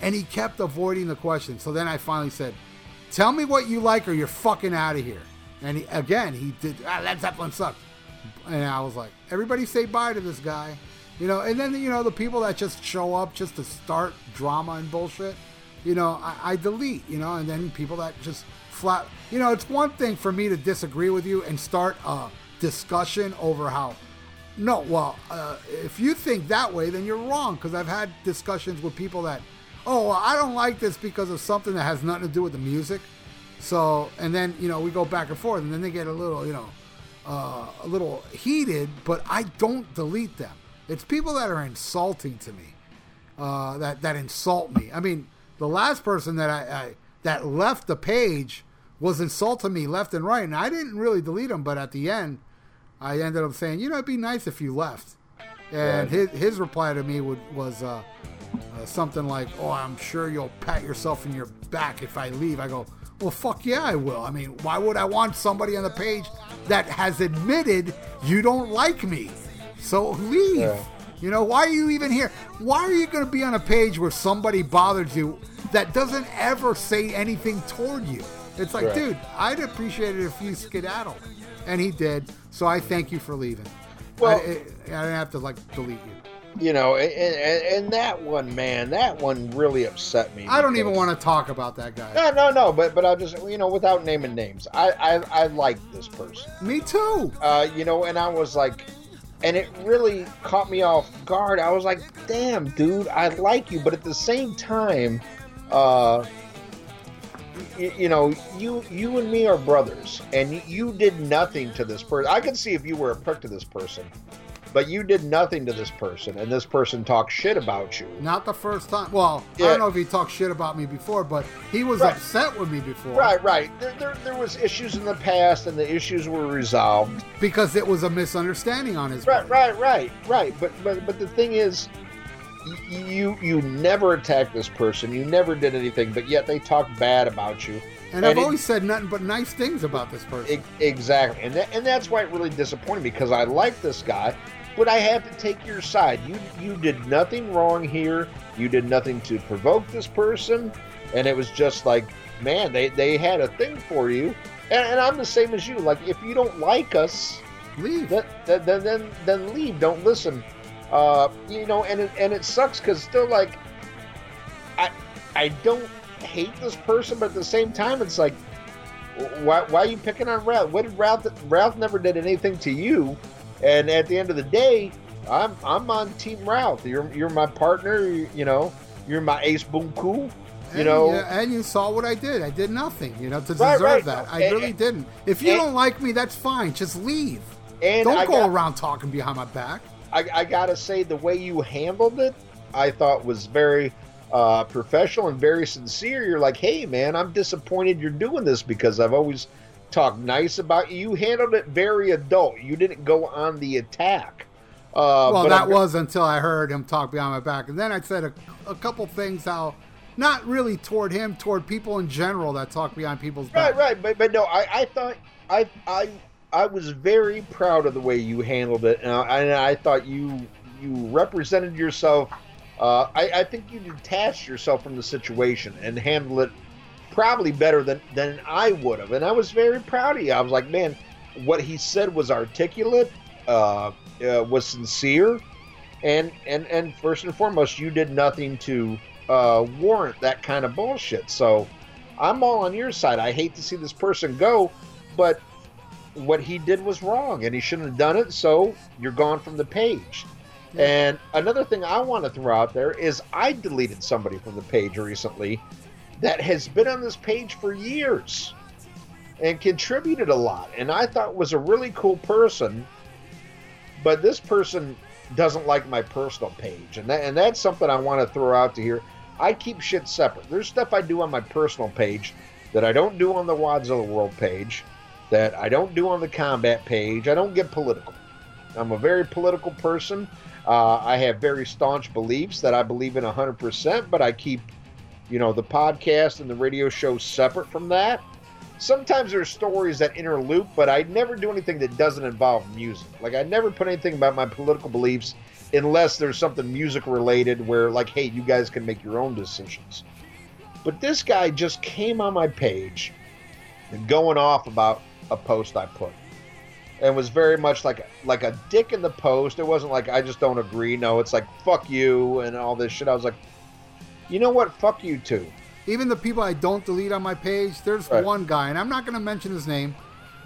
And he kept avoiding the question. So then I finally said, "Tell me what you like, or you're fucking out of here." And he, again, he did. Ah, Led Zeppelin sucks. And I was like, everybody say bye to this guy. You know, and then, you know, the people that just show up just to start drama and bullshit, you know, I, I delete, you know, and then people that just flat, you know, it's one thing for me to disagree with you and start a discussion over how, no, well, uh, if you think that way, then you're wrong because I've had discussions with people that, oh, well, I don't like this because of something that has nothing to do with the music. So, and then, you know, we go back and forth and then they get a little, you know, uh, a little heated, but I don't delete them. It's people that are insulting to me, uh, that that insult me. I mean, the last person that I, I that left the page was insulting me left and right, and I didn't really delete them. But at the end, I ended up saying, you know, it'd be nice if you left. And his his reply to me would, was uh, uh, something like, "Oh, I'm sure you'll pat yourself in your back if I leave." I go, "Well, fuck yeah, I will. I mean, why would I want somebody on the page that has admitted you don't like me? So leave. Yeah. You know, why are you even here? Why are you going to be on a page where somebody bothers you that doesn't ever say anything toward you? It's like, Right. dude, I'd appreciate it if you skedaddle. And he did. So I thank you for leaving. Well- I, I, didn't have to like delete you. You know, and, and, and that one, man, that one really upset me. I don't even want to talk about that guy. No, no, no. But but I'll just you know without naming names, I I, I like this person. Me too. Uh, you know, and I was like, and it really caught me off guard. I was like, damn, dude, I like you, but at the same time, uh, you, you know, you you and me are brothers, and you, did nothing to this person. I could see if you were a prick to this person, but you did nothing to this person, and this person talked shit about you. Not the first time. Well, I don't know if he talked shit about me before, but he was Right. upset with me before. Right, right. There, there, there was issues in the past, and the issues were resolved. Because it was a misunderstanding on his Right, part. right, right, right. But but but the thing is, you you never attacked this person. You never did anything, but yet they talk bad about you. And, I've it- always said nothing but nice things about this person. e- exactly, and that, and that's why it really disappointed me because I like this guy, but I have to take your side. You you did nothing wrong here. You did nothing to provoke this person, and it was just like man, they they had a thing for you, and, and I'm the same as you. Like if you don't like us, Leave. then then then, then leave. Don't listen. Uh, you know, and it, and it sucks because still like, I I don't hate this person, but at the same time, it's like, why why are you picking on Ralph? What did Ralph? Ralph never did anything to you, and at the end of the day, I'm I'm on Team Ralph. You're you're my partner. You, you know, you're my ace boom cool. You and, know, yeah, and you saw what I did. I did nothing, you know, to deserve right. that. I and- really didn't. If you and- don't like me, that's fine. Just leave. and Don't I go got- around talking behind my back. I, I gotta say the way you handled it, I thought was very uh, professional and very sincere. You're like, hey man, I'm disappointed you're doing this because I've always talked nice about you. You handled it very adult. You didn't go on the attack. Uh, well, that I'm- was until I heard him talk behind my back, and then I said a, a couple things how, not really toward him, toward people in general that talk behind people's back. right, right. But but no, I, I thought I I I was very proud of the way you handled it, and I, and I thought you you represented yourself. Uh, I, I think you detached yourself from the situation and handled it probably better than than I would have, and I was very proud of you. I was like, man, what he said was articulate, uh, uh, was sincere, and and and first and foremost, you did nothing to uh, warrant that kind of bullshit. So I'm all on your side. I hate to see this person go, but what he did was wrong, and he shouldn't have done it. So you're gone from the page. And another thing I want to throw out there is I deleted somebody from the page recently that has been on this page for years and contributed a lot, and I thought was a really cool person. But this person doesn't like my personal page, and that, and that's something I want to throw out to here. I keep shit separate. There's stuff I do on my personal page that I don't do on the Wadzilla World page, that I don't do on the combat page. I don't get political. I'm a very political person. Uh, I have very staunch beliefs that I believe in 100%, but I keep, you know, the podcast and the radio show separate from that. Sometimes there's stories that interloop, but I never do anything that doesn't involve music. Like I never put anything about my political beliefs unless there's something music related where like, hey, you guys can make your own decisions. But this guy just came on my page and going off about a post I put. And was very much like like a dick in the post. It wasn't like I just don't agree. No, it's like fuck you and all this shit. I was like, you know what? Fuck you too. Even the people I don't delete on my page, there's Right. one guy, and I'm not going to mention his name,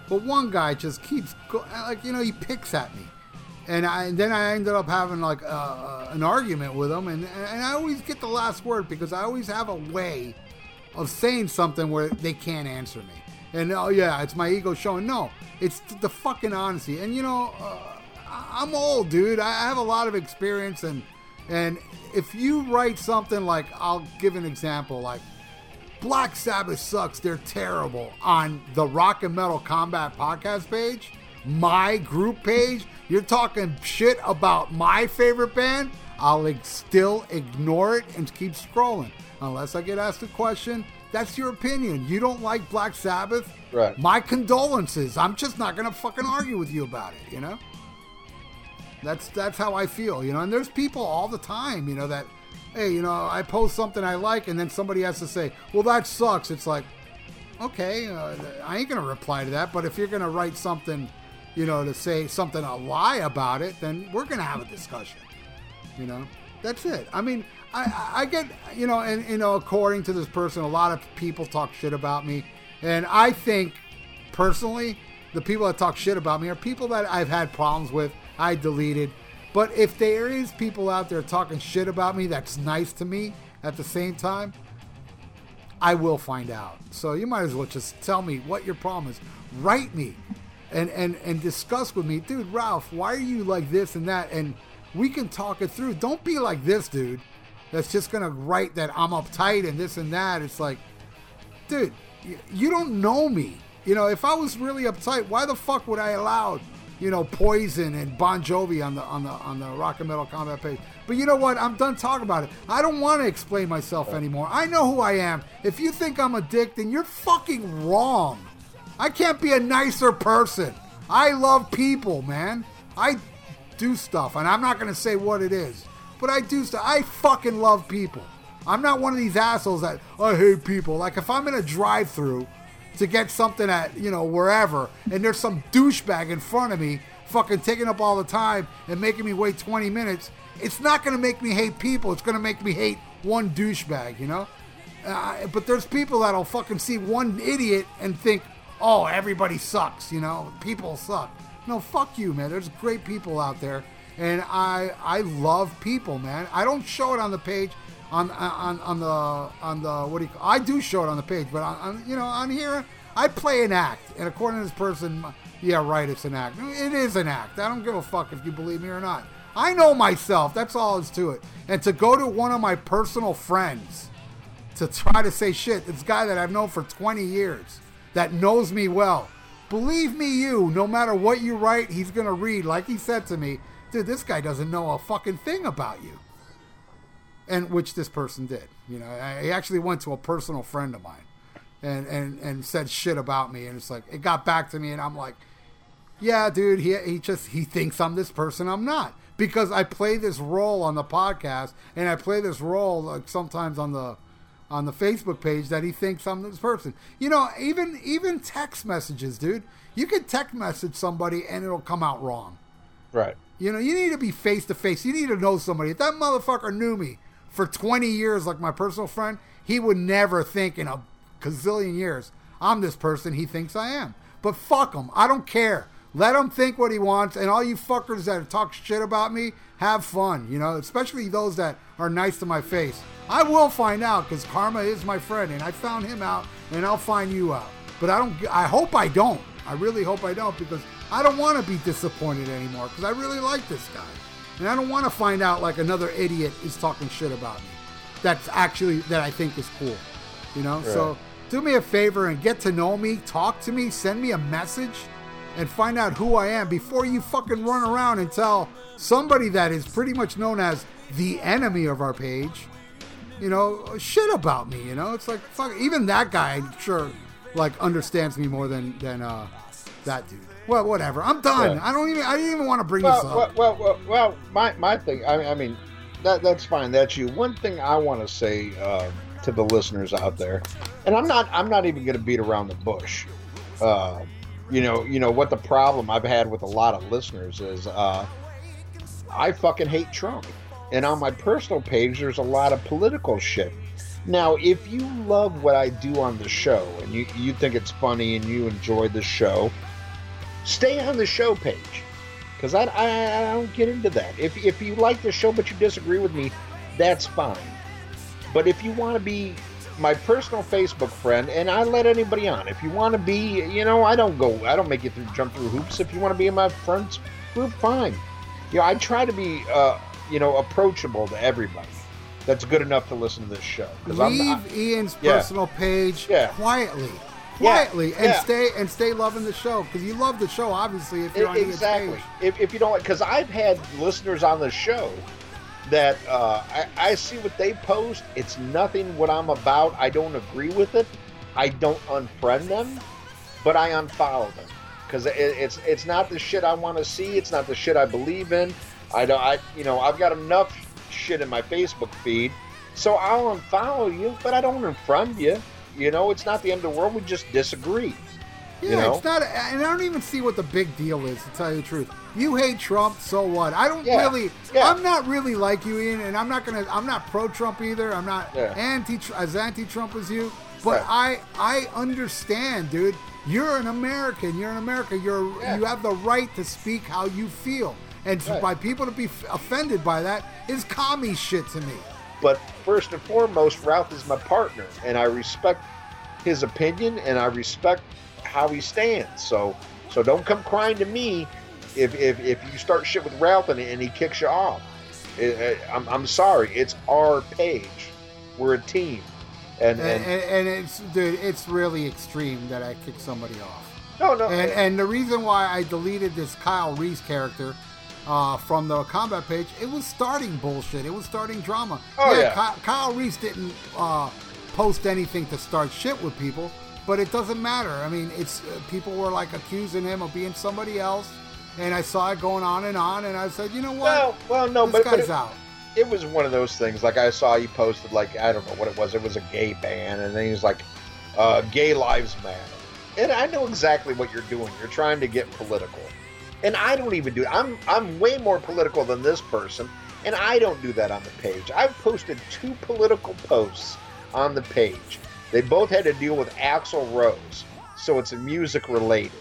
but one guy just keeps go, like you know he picks at me, and, I, and then I ended up having like uh, an argument with him, and and I always get the last word because I always have a way of saying something where they can't answer me. And oh yeah, it's my ego showing. No, it's the fucking honesty. And you know, uh, I'm old, dude. I have a lot of experience, and and if you write something like, I'll give an example, like Black Sabbath sucks, they're terrible on the Rock and Metal Combat podcast page, my group page, you're talking shit about my favorite band, I'll still ignore it and keep scrolling. Unless I get asked a question, that's your opinion. You don't like Black Sabbath? Right. My condolences. I'm just not gonna fucking argue with you about it, you know? That's that's how I feel, you know. And there's people all the time, you know, that hey, you know, I post something I like, and then somebody has to say, "Well, that sucks." It's like, okay, uh, I ain't gonna reply to that. But if you're gonna write something, you know, to say something a lie about it, then we're gonna have a discussion. You know, that's it. I mean, I I get you know, and you know, according to this person, a lot of people talk shit about me, and I think personally, the people that talk shit about me are people that I've had problems with. I deleted. But if there is people out there talking shit about me that's nice to me at the same time, I will find out. So you might as well just tell me what your problem is. Write me and, and, and discuss with me, dude, Ralph, why are you like this and that? And we can talk it through. Don't be like this, dude. That's just gonna write that I'm uptight and this and that. It's like, dude, you, don't know me. You know, if I was really uptight, why the fuck would I allow, you know, Poison and Bon Jovi on the on the on the Rock and Metal Combat page? But you know what? I'm done talking about it. I don't want to explain myself oh. anymore. I know who I am. If you think I'm a dick, then you're fucking wrong. I can't be a nicer person. I love people, man. I do stuff, and I'm not gonna say what it is, but I do stuff. I fucking love people. I'm not one of these assholes that I hate people. Like if I'm in a drive-through to get something at you know wherever, and there's some douchebag in front of me, fucking taking up all the time and making me wait 20 minutes, it's not gonna make me hate people. It's gonna make me hate one douchebag, you know. Uh, but there's people that'll fucking see one idiot and think, oh, everybody sucks, you know, people suck. No, fuck you, man. There's great people out there, and I I love people, man. I don't show it on the page, on on on the on the what do you? Call, I do show it on the page, but on, on you know on here I play an act, and according to this person, yeah, right, it's an act. It is an act. I don't give a fuck if you believe me or not. I know myself. That's all is to it. And to go to one of my personal friends to try to say shit, this guy that I've known for 20 years, that knows me well. Believe me, you, no matter what you write, he's going to read. Like he said to me, dude, this guy doesn't know a fucking thing about you. And which this person did. You know, he actually went to a personal friend of mine and, and, and said shit about me. And it's like, it got back to me, and I'm like, yeah, dude, he, he just, he thinks I'm this person I'm not. Because I play this role on the podcast, and I play this role like sometimes on the on the Facebook page that he thinks I'm this person. You know, even even text messages, dude. You can text message somebody and it'll come out wrong. Right. You know, you need to be face to face. You need to know somebody. If that motherfucker knew me for 20 years, like my personal friend, he would never think in a gazillion years I'm this person he thinks I am. But fuck him. I don't care. Let him think what he wants. And all you fuckers that talk shit about me, have fun. You know, especially those that are nice to my face. I will find out because karma is my friend, and I found him out, and I'll find you out. But I don't. I hope I don't. I really hope I don't because I don't want to be disappointed anymore because I really like this guy, and I don't want to find out like another idiot is talking shit about me. That's actually that I think is cool. You know. Right. So do me a favor and get to know me. Talk to me. Send me a message. And find out who I am before you fucking run around and tell somebody that is pretty much known as the enemy of our page you know, shit about me. You know, it's like fuck. Even that guy, I'm sure, like understands me more than than uh, that dude. Well, whatever. I'm done. Yeah. I don't even. I didn't even want to bring well, this up. Well, well, well, well, my my thing. I, I mean, that that's fine. That's you. One thing I want to say uh, to the listeners out there, and I'm not. I'm not even going to beat around the bush. Uh, you know. You know what the problem I've had with a lot of listeners is. Uh, I fucking hate Trump. And on my personal page, there's a lot of political shit. Now, if you love what I do on the show and you, you think it's funny and you enjoy the show, stay on the show page. Because I, I, I don't get into that. If, if you like the show but you disagree with me, that's fine. But if you want to be my personal Facebook friend, and I let anybody on. If you want to be, you know, I don't go, I don't make you through, jump through hoops. If you want to be in my friends group, fine. You know, I try to be uh, you know, approachable to everybody. That's good enough to listen to this show. Leave I'm, Ian's yeah. personal page yeah. quietly, quietly, yeah. and stay and stay loving the show because you love the show. Obviously, if you're it, on exactly. If, if you don't, because I've had listeners on the show that uh, I, I see what they post. It's nothing what I'm about. I don't agree with it. I don't unfriend them, but I unfollow them because it, it's it's not the shit I want to see. It's not the shit I believe in. I don't. I you know I've got enough shit in my Facebook feed, so I'll unfollow you, but I don't unfriend you. You know, it's not the end of the world. We just disagree. Yeah, you know? it's not, and I don't even see what the big deal is. To tell you the truth, you hate Trump, so what? I don't yeah. really. Yeah. I'm not really like you, Ian, and I'm not gonna. I'm not pro-Trump either. I'm not yeah. anti as anti-Trump as you. But I I understand, dude. You're an American. You're an America. You're you have the right to speak how you feel. And right. by people to be offended by that is commie shit to me. But first and foremost, Ralph is my partner, and I respect his opinion and I respect how he stands. So, so don't come crying to me if if, if you start shit with Ralph and, and he kicks you off. It, it, I'm, I'm sorry, it's our page. We're a team, and and, and, and it's dude, it's really extreme that I kick somebody off. No, no. And, eh. and the reason why I deleted this Kyle Reese character uh, from the combat page, it was starting bullshit. It was starting drama. Oh, yeah, yeah. Kyle, Reese didn't uh, post anything to start shit with people, but it doesn't matter. I mean, it's uh, people were like accusing him of being somebody else, and I saw it going on and on, and I said, you know what? Well, well, no, this but, guy's but it, out. it was one of those things. Like I saw you posted, like I don't know what it was. It was a gay band, and then he's like, uh, "Gay lives matter." And I know exactly what you're doing. You're trying to get political, and I don't even do. it. I'm I'm way more political than this person, and I don't do that on the page. I've posted two political posts on the page. They both had to deal with Axl Rose, so it's music related.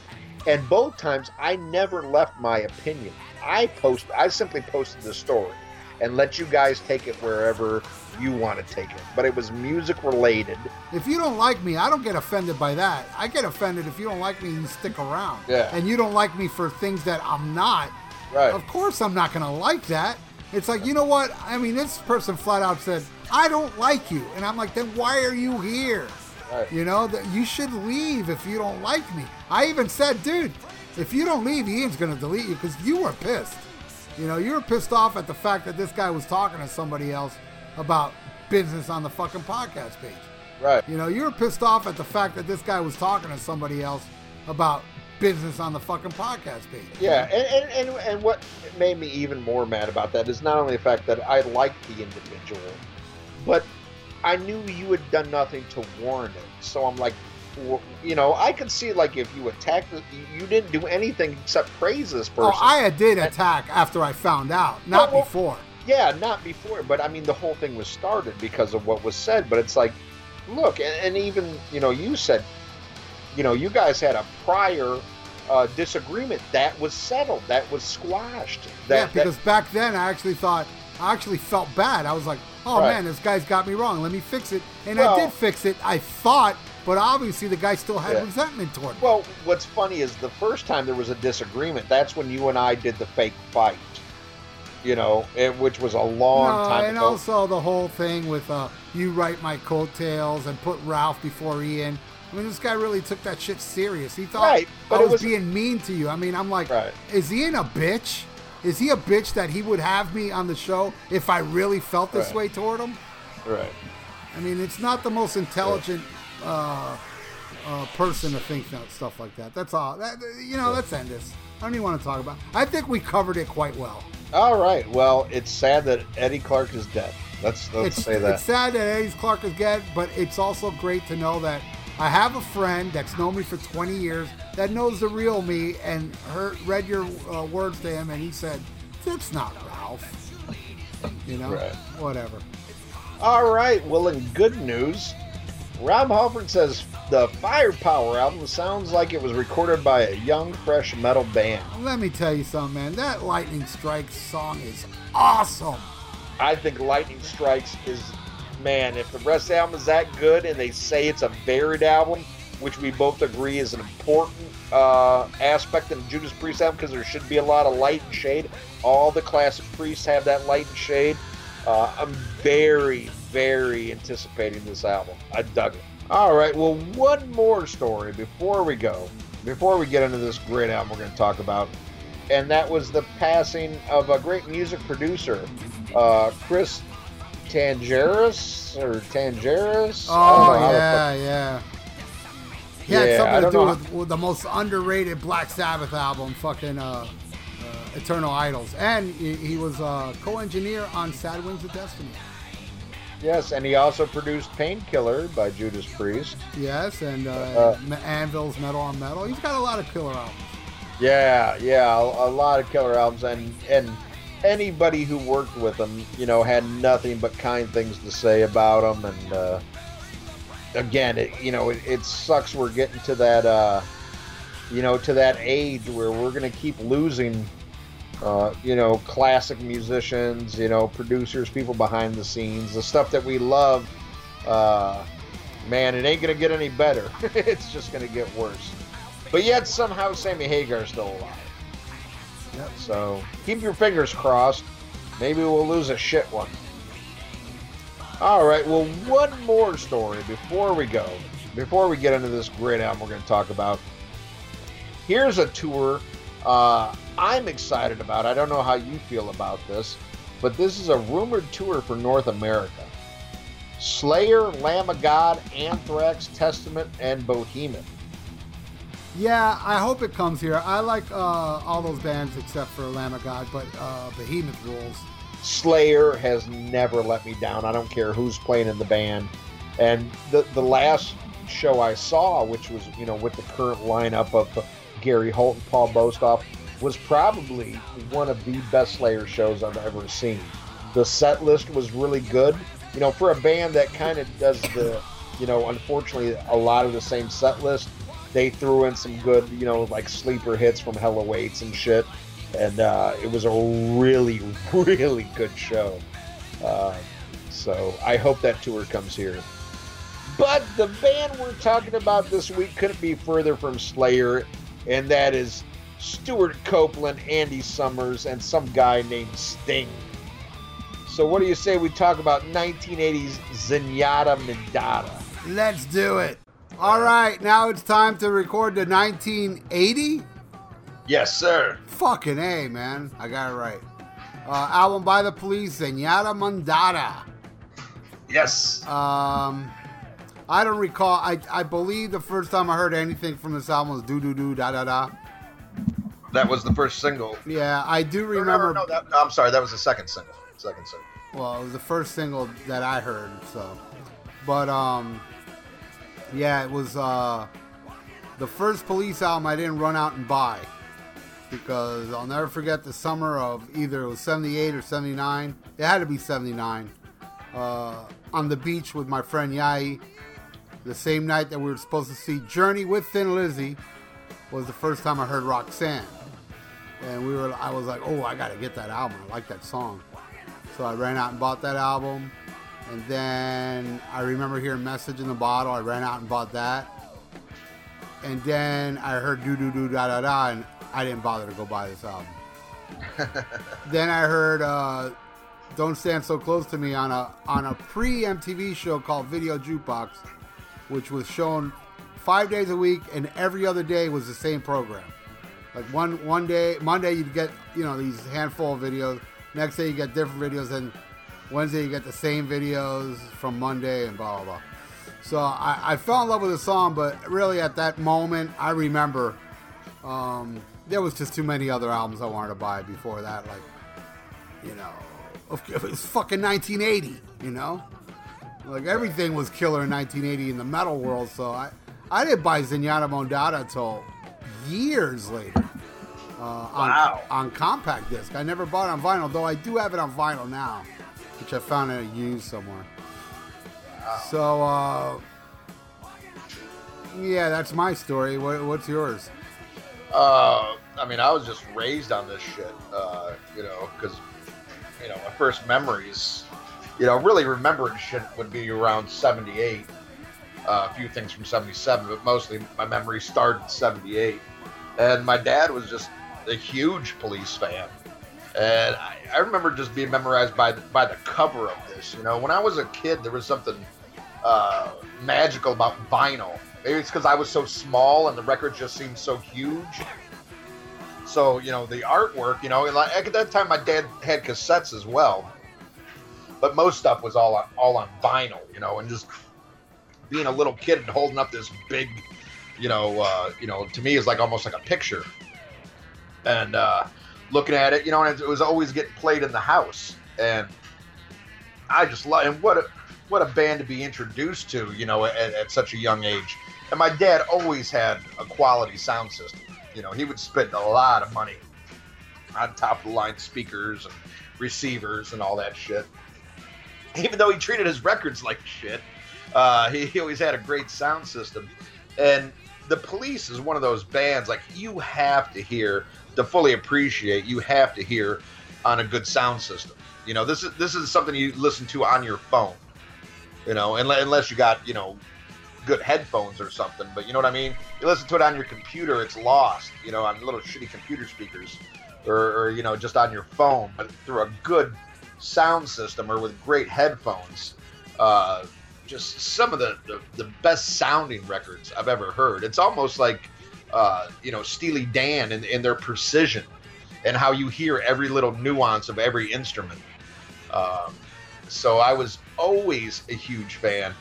And both times, I never left my opinion. I post. I simply posted the story and let you guys take it wherever you want to take it. But it was music related. If you don't like me, I don't get offended by that. I get offended if you don't like me and you stick around. Yeah. And you don't like me for things that I'm not. Right. Of course, I'm not going to like that. It's like, you know what? I mean, this person flat out said, I don't like you. And I'm like, then why are you here? Right. You know, that you should leave if you don't like me. I even said, dude, if you don't leave, Ian's going to delete you because you were pissed. You know, you were pissed off at the fact that this guy was talking to somebody else about business on the fucking podcast page. Right. You know, you were pissed off at the fact that this guy was talking to somebody else about business on the fucking podcast page. Yeah, and, and, and, and what made me even more mad about that is not only the fact that I liked the individual, but I knew you had done nothing to warrant it. So I'm like, you know, I could see like if you attacked, you didn't do anything except praise this oh, person. Oh, I did attack after I found out, not Well, well- before. Yeah, not before, but I mean, the whole thing was started because of what was said. But it's like, look, and, and even you know, you said, you know, you guys had a prior uh, disagreement that was settled, that was squashed. That, yeah, that- because back then I actually thought, I actually felt bad. I was like, oh Right. man, this guy's got me wrong. Let me fix it. And Well- I did fix it. I thought, but obviously the guy still had Yeah. resentment toward me. Well, what's funny is the first time there was a disagreement, that's when you and I did the fake fight. You know, it, which was a long No, time and ago. also the whole thing with uh, you write my coattails and put Ralph before Ian. I mean, this guy really took that shit serious. He thought Right, but I it was, was- being mean to you. I mean, I'm like, Right. is Ian a bitch? Is he a bitch that he would have me on the show if I really felt this Right. way toward him? right. I mean, it's not the most intelligent uh, uh, person to think that stuff like that. That's all. That, you know, let's end this. I don't even want to talk about. I think we covered it quite well. All right. Well, it's sad that Eddie Clarke is dead. Let's let's it's, say that. it's sad that Eddie Clarke is dead, but it's also great to know that I have a friend that's known me for 20 years that knows the real me and heard, read your uh, words to him, and he said, "That's not Ralph." You know, Right. whatever. All right. Well, in good news, Rob Halford says the Firepower album sounds like it was recorded by a young, fresh metal band. Let me tell you something, man. That Lightning Strikes song is awesome. I think Lightning Strikes is, man, if the rest of the album is that good and they say it's a varied album, which we both agree is an important uh, aspect in Judas Priest album because there should be a lot of light and shade. All the classic Priests have that light and shade. Uh, I'm very, very anticipating this album. I dug it. All right, well, one more story before we go, before we get into this great album we're going to talk about, and that was the passing of a great music producer, uh, Chris Tsangarides or Tangeris. Oh know how to yeah, yeah. He had Yeah, something to do with, with the most underrated Black Sabbath album, fucking uh, uh, Eternal Idols, and he, he was uh, co-engineer on Sad Wings of Destiny. Yes, and he also produced Painkiller by Judas Priest. Yes, and uh, Uh, Anvil's Metal on Metal. He's got a lot of killer albums. Yeah, yeah, a, a lot of killer albums, and and anybody who worked with him, you know, had nothing but kind things to say about him. And uh, again, it, you know, it, it sucks we're getting to that, uh, you know, to that age where we're gonna keep losing. Uh, you know, classic musicians, you know, producers, people behind the scenes, the stuff that we love. Uh, man, it ain't gonna get any better. it's just gonna get worse. But yet somehow Sammy Hagar's still alive. Yep. So keep your fingers crossed. Maybe we'll lose a shit one. All right. Well, one more story before we go. Before we get into this great album we're going to talk about. Here's a tour uh, I'm excited about. I don't know how you feel about this, but this is a rumored tour for North America. Slayer, Lamb of God, Anthrax, Testament, and Behemoth. Yeah, I hope it comes here. I like uh, all those bands except for Lamb of God, but uh, Behemoth rules. Slayer has never let me down. I don't care who's playing in the band. And the the last show I saw, which was you know with the current lineup of Gary Holt and Paul Bostaph, was probably one of the best Slayer shows I've ever seen. The set list was really good. You know, for a band that kind of does the, you know, unfortunately a lot of the same set list, they threw in some good, you know, like sleeper hits from Hell Awaits and shit. And uh, it was a really, really good show. Uh, so I hope that tour comes here. But the band we're talking about this week couldn't be further from Slayer, and that is Stewart Copeland, Andy Summers, and some guy named Sting. So, what do you say we talk about 1980s Zenyatta Mondatta? Let's do it. All right, now it's time to record the 1980. Yes, sir. Fucking A, man. I got it right. Uh, album by the police, Zenyatta Mondatta. Yes. Um, I don't recall. I, I believe the first time I heard anything from this album was Do Do Do Da Da Da. That was the first single. Yeah, I do remember. No, no, no, that, I'm sorry. That was the second single. Second single. Well, it was the first single that I heard. So, but um, yeah, it was uh, the first Police album I didn't run out and buy because I'll never forget the summer of either it was 78 or 79. It had to be 79. Uh, on the beach with my friend Yai. The same night that we were supposed to see Journey with Thin Lizzy was the first time I heard Roxanne. And we were I was like, "Oh, I got to get that album. I like that song." So I ran out and bought that album. And then I remember hearing Message in the Bottle. I ran out and bought that. And then I heard Do Do Do Da Da Da, and I didn't bother to go buy this album. then I heard uh, Don't Stand So Close to Me on a on a pre MTV show called Video Jukebox, which was shown five days a week, and every other day was the same program. Like one one day, Monday you'd get you know these handful of videos. Next day you get different videos, and Wednesday you get the same videos from Monday, and blah blah blah. So I, I fell in love with the song, but really at that moment I remember um, there was just too many other albums I wanted to buy before that. Like you know, it was fucking 1980. You know, like everything was killer in 1980 in the metal world. So I I didn't buy Zenyatta Mondatta until years later. Uh, on, Wow. on compact disc. I never bought it on vinyl, though I do have it on vinyl now, which I found at a used somewhere. So, uh, yeah, that's my story. What, what's yours? Uh, I mean, I was just raised on this shit, uh, you know, because, you know, my first memories, you know, really remembering shit would be around 78. Uh, a few things from 77, but mostly my memory started 78. And my dad was just a huge police fan. And I, I remember just being memorized by the, by the cover of this. You know, when I was a kid, there was something uh, magical about vinyl. Maybe it's because I was so small and the record just seemed so huge. So you know the artwork, you know, like at that time my dad had cassettes as well, but most stuff was all on all on vinyl, you know, and just being a little kid and holding up this big, you know, uh, you know, to me is like almost like a picture, and uh, looking at it, you know, and it was always getting played in the house, and I just love and what a what a band to be introduced to, you know, at, at such a young age. And my dad always had a quality sound system. You know, he would spend a lot of money on top of the line speakers and receivers and all that shit. Even though he treated his records like shit, uh, he, he always had a great sound system. And the Police is one of those bands like you have to hear to fully appreciate. You have to hear on a good sound system. You know, this is this is something you listen to on your phone. You know, unless, unless you got you know good headphones or something. But you know what I mean? You listen to it on your computer, it's lost. You know, on little shitty computer speakers, or, or you know just on your phone. But through a good sound system or with great headphones, uh, just some of the, the the best sounding records I've ever heard. It's almost like uh, you know Steely Dan and, in their precision and how you hear every little nuance of every instrument. Um, so I was always a huge fan.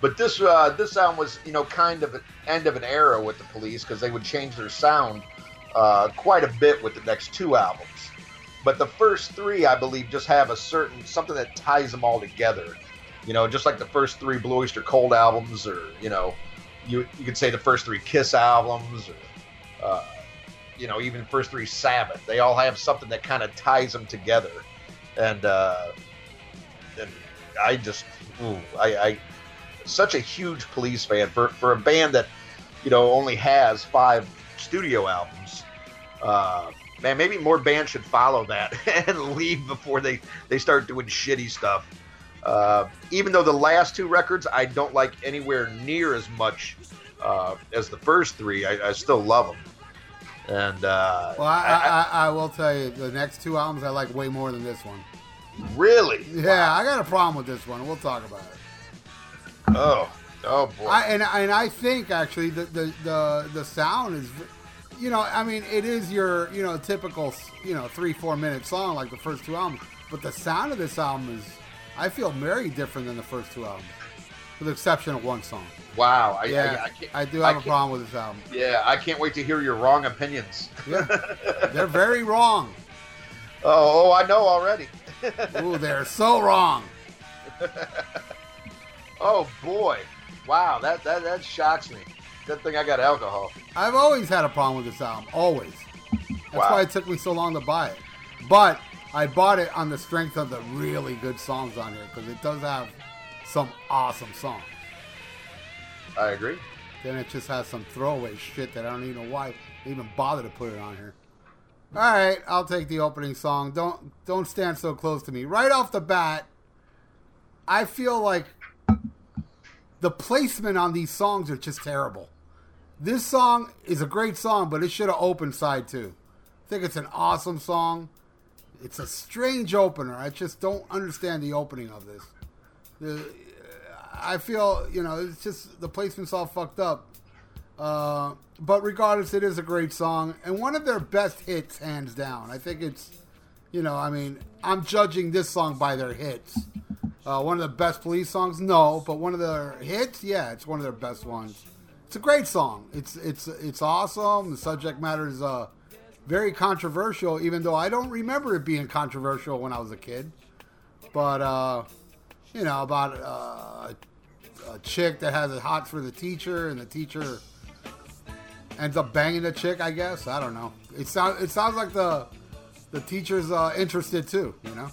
But this uh, this sound was you know kind of an end of an era with the Police because they would change their sound uh, quite a bit with the next two albums. but the first three, I believe, just have a certain something that ties them all together. You know, just like the first three Blue Oyster Cult albums, or you know, you you could say the first three Kiss albums, or uh, you know, even first three Sabbath. They all have something that kind of ties them together, and uh, and I just, ooh, I, I such a huge Police fan for for a band that you know only has five studio albums. Uh, man, maybe more bands should follow that and leave before they they start doing shitty stuff. Uh, even though the last two records I don't like anywhere near as much uh, as the first three, I, I still love them. And uh, Well, I, I, I, will tell you, the next two albums I like way more than this one. really, Yeah, I got a problem with this one. We'll talk about it. oh, oh boy, I and and I think actually the the the, the sound is, you know, I mean, it is your you know typical you know three four minute song like the first two albums, but the sound of this album is, I feel very different than the first two albums, with the exception of one song. wow, I, Yeah, I, I, can't, I do have a problem with this album. Yeah, I can't wait to hear your wrong opinions. Yeah, they're very wrong. Oh, oh I know already. Ooh, they're so wrong. Oh boy, wow, that that that shocks me. Good thing I got alcohol. I've always had a problem with this album. Always. That's Wow. why it took me so long to buy it. But I bought it on the strength of the really good songs on here because it does have some awesome songs. I agree. Then it just has some throwaway shit that I don't even know why they even bother to put it on here. All right, I'll take the opening song. Don't don't stand so close to me. Right off the bat, I feel like the placement on these songs are just terrible. This song is a great song, but it should have opened side two. I think it's an awesome song. It's a strange opener. I just don't understand the opening of this. The, I feel you know it's just the placement's all fucked up. Uh, but regardless, it is a great song and one of their best hits, hands down. I think it's, you know, I mean, I'm judging this song by their hits. Uh, one of the best police songs, no, but one of their hits, yeah, it's one of their best ones. It's a great song. It's it's it's awesome. The subject matter is uh, very controversial, even though I don't remember it being controversial when I was a kid. But uh, you know, about uh, a chick that has a hot for the teacher, and the teacher ends up banging the chick. I guess I don't know. It sounds it sounds like the the teacher's uh, interested too. You know.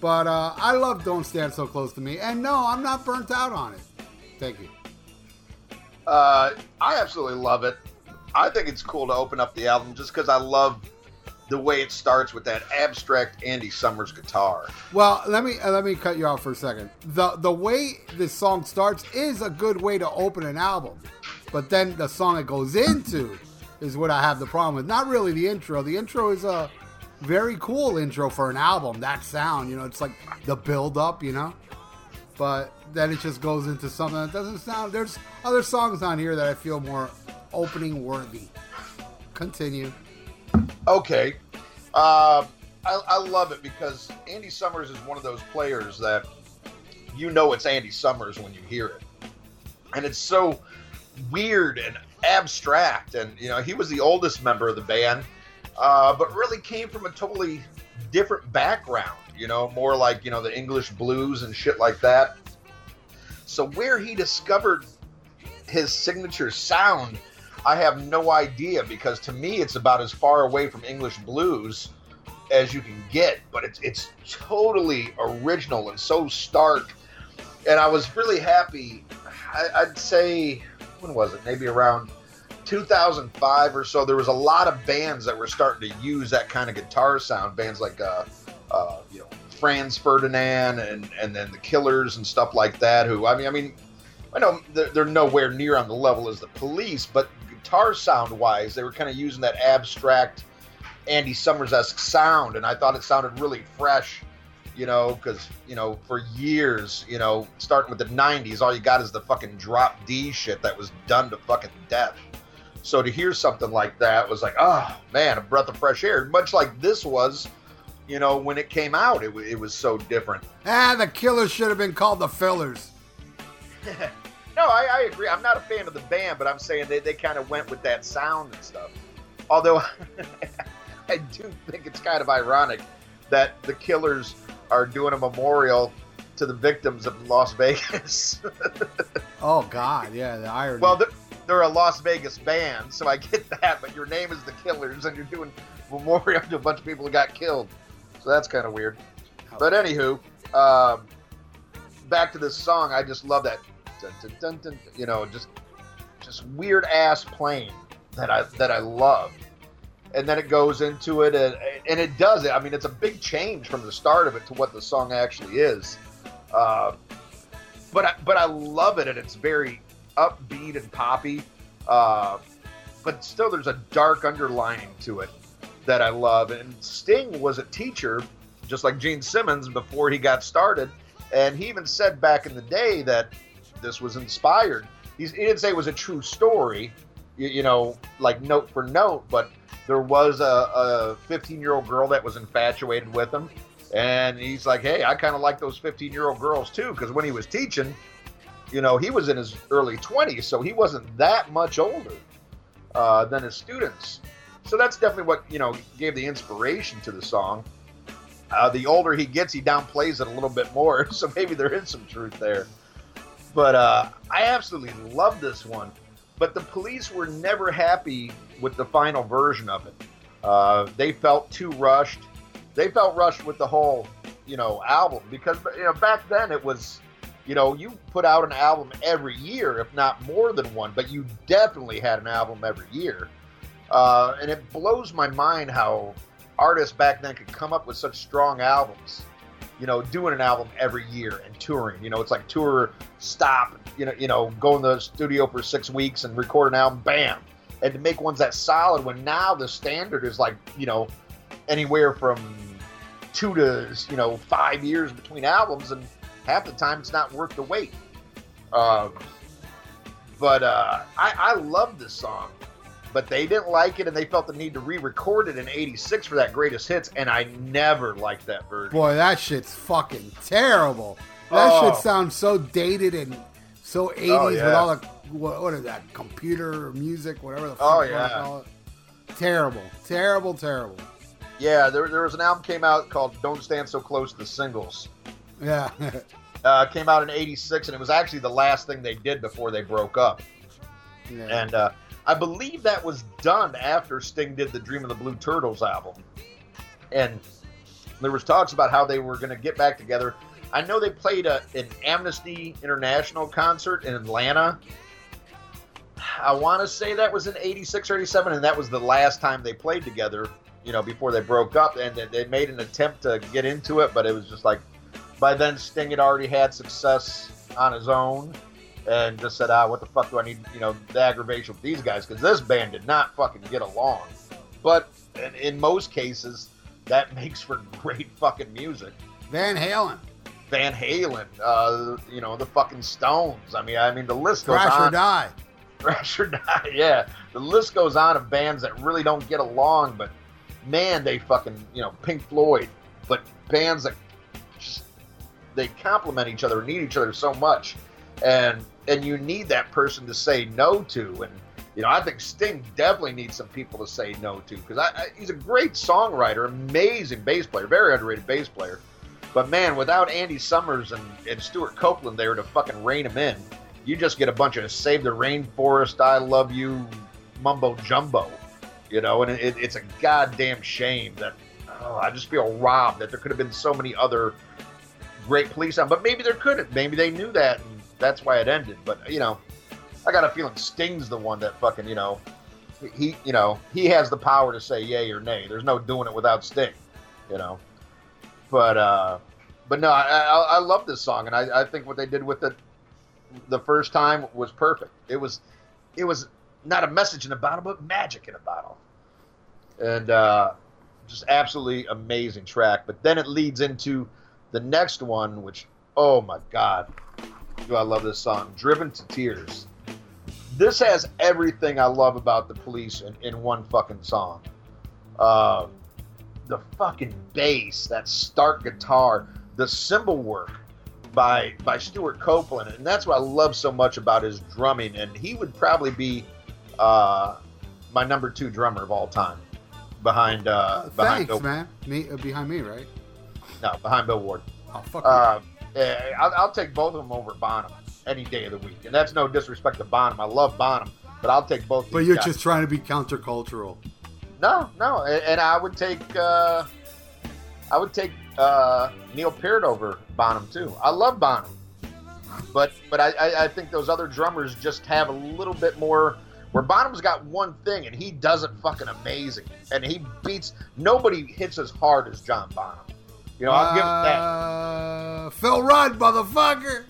But uh, I love "Don't Stand So Close to Me," and no, I'm not burnt out on it. Thank you. Uh, I absolutely love it. I think it's cool to open up the album just because I love the way it starts with that abstract Andy Summers guitar. Well, let me uh, let me cut you off for a second. the The way this song starts is a good way to open an album, but then the song it goes into is what I have the problem with. Not really the intro. The intro is a very cool intro for an album. That sound, you know, it's like the build up, you know. But then it just goes into something that doesn't sound. There's other songs on here that I feel more opening worthy. Continue. Okay. Uh, I, I love it because Andy Summers is one of those players that you know it's Andy Summers when you hear it. And it's so weird and abstract. And, you know, he was the oldest member of the band, uh, but really came from a totally different background, you know, more like, you know, the English blues and shit like that. So where he discovered his signature sound I have no idea because to me it's about as far away from English blues as you can get, but it's it's totally original and so stark. And I was really happy. I, I'd say when was it? Maybe around 2005 or so. There was a lot of bands that were starting to use that kind of guitar sound. Bands like uh, uh, you know Franz Ferdinand and and then the Killers and stuff like that. Who I mean, I mean, I know they're nowhere near on the level as the Police, but guitar sound wise, they were kind of using that abstract Andy Summers esque sound, and I thought it sounded really fresh. You know, because you know, for years, you know, starting with the '90s, all you got is the fucking drop D shit that was done to fucking death. So to hear something like that was like, oh man, a breath of fresh air. Much like this was, you know, when it came out, it, wa- it was so different. Ah, the killers should have been called the fillers. No, I, I agree. I'm not a fan of the band, but I'm saying they, they kind of went with that sound and stuff. Although, I do think it's kind of ironic that the killers are doing a memorial to the victims of Las Vegas. oh God, yeah, the irony. well, they're, they're a Las Vegas band, so I get that. But your name is the Killers, and you're doing memorial to a bunch of people who got killed. So that's kind of weird. But anywho, um, back to this song. I just love that, dun, dun, dun, dun, you know, just just weird ass playing that I that I love. And then it goes into it, and, and it does it. I mean, it's a big change from the start of it to what the song actually is. Uh, but I, but I love it, and it's very upbeat and poppy. Uh, but still, there's a dark underlining to it that I love. And Sting was a teacher, just like Gene Simmons, before he got started. And he even said back in the day that this was inspired. He's, he didn't say it was a true story, you, you know, like note for note, but there was a 15 year old girl that was infatuated with him. And he's like, hey, I kind of like those 15 year old girls too, because when he was teaching, you know, he was in his early 20s, so he wasn't that much older uh, than his students. So that's definitely what, you know, gave the inspiration to the song. Uh, the older he gets, he downplays it a little bit more, so maybe there is some truth there. But uh, I absolutely love this one. But the police were never happy with the final version of it. Uh, they felt too rushed. They felt rushed with the whole, you know, album because you know back then it was, you know, you put out an album every year, if not more than one, but you definitely had an album every year. Uh, and it blows my mind how artists back then could come up with such strong albums. You know, doing an album every year and touring. You know, it's like tour, stop. You know, you know, go in the studio for six weeks and record an album. Bam, and to make ones that solid. When now the standard is like, you know, anywhere from two to you know five years between albums, and half the time it's not worth the wait. Um, but uh, I, I love this song but they didn't like it and they felt the need to re-record it in 86 for that greatest hits and i never liked that version Boy, that shit's fucking terrible. That Oh. shit sounds so dated and so 80s Oh, with all the, what, what is that, computer music, whatever the fuck Oh, you wanna yeah. call it. Terrible, terrible, terrible. yeah there, there was an album came out called don't stand so close to the singles Yeah. uh, came out in 86 and it was actually the last thing they did before they broke up yeah. and uh, i believe that was done after sting did the dream of the blue turtles album. And there was talks about how they were going to get back together. I know they played a, an amnesty international concert in atlanta. I want to say that was in 86 or 87 and that was the last time they played together you know before they broke up and they- they made an attempt to get into it but it was just like by then sting had already had success on his own and just said, ah, what the fuck do I need, you know, the aggravation with these guys? Because this band did not fucking get along. But in, in most cases, that makes for great fucking music. Van Halen, Van Halen, uh, you know, the fucking Stones. I mean, I mean, the list goes on. Crash or. Die. Crash or Die, yeah. The list goes on of bands that really don't get along, but man, they fucking, you know, Pink Floyd, but bands that just they complement each other, and need each other so much, and and you need that person to say no to, and you know, I think Sting definitely needs some people to say no to because I, I, he's a great songwriter, amazing bass player, very underrated bass player. But man, without Andy Summers and, and Stewart Copeland there to fucking rein him in, you just get a bunch of Save the Rainforest, I Love You mumbo jumbo, you know, and it, it's a goddamn shame that oh, I just feel robbed that there could have been so many other great police on, but maybe there couldn't. Maybe they knew that and that's why it ended. But you know, I got a feeling Sting's the one that fucking you know, he you know he has the power to say yay or nay. There's no doing it without Sting, you know. But uh, but no, I, I, I love this song, and I, I think what they did with it the first time was perfect. It was it was not a message in a bottle, but magic in a bottle, and uh, just absolutely amazing track. But then it leads into the next one, which oh my god, do I love this song, "Driven to Tears." This has everything I love about the police in, in one fucking song. Uh, the fucking bass, that stark guitar, the cymbal work by by Stewart Copeland, and that's what I love so much about his drumming. And he would probably be uh, my number two drummer of all time. behind uh, behind Thanks, Bill. man. Me uh, behind me, right? No, behind Bill Ward. Oh fuck. Uh, yeah, I'll, I'll take both of them over Bonham any day of the week, and that's no disrespect to Bonham. I love Bonham, but I'll take both. but you're guys. just trying to be countercultural. no, no, and, and I would take uh, I would take uh, Neil Peart over Bonham too. I love Bonham, but but I, I, I think those other drummers just have a little bit more. Where Bonham's got one thing and he does it fucking amazing, and he beats nobody hits as hard as John Bonham. You know, I'll give him that. Uh, Phil Rudd, motherfucker.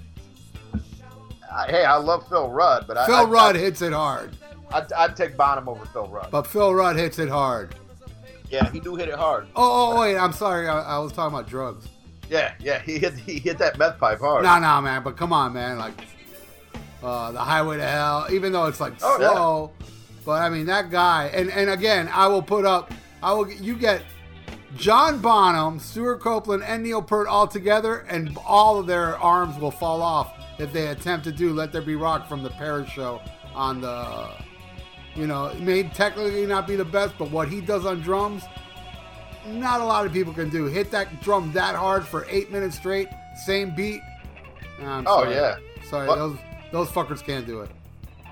Uh, hey, I love Phil Rudd, but Phil I, Rudd hits it hard, I'd, I'd take Bonham over Phil Rudd. but Phil Rudd hits it hard. Yeah, he do hit it hard. Oh, oh wait, I'm sorry. I, I was talking about drugs. Yeah, yeah, he hit he hit that meth pipe hard. No, no, man. But come on, man. Like uh, the Highway to Hell, even though it's like Oh, yeah. slow, but I mean that guy. And and again, I will put up. I will. You get John Bonham, Stewart Copeland, and Neil Peart all together, and all of their arms will fall off if they attempt to do "Let There Be Rock" from the Paris show on the. You know, it may technically not be the best, but what he does on drums, not a lot of people can do. Hit that drum that hard for eight minutes straight, same beat. Oh, sorry. yeah. Sorry, What- those those fuckers can't do it.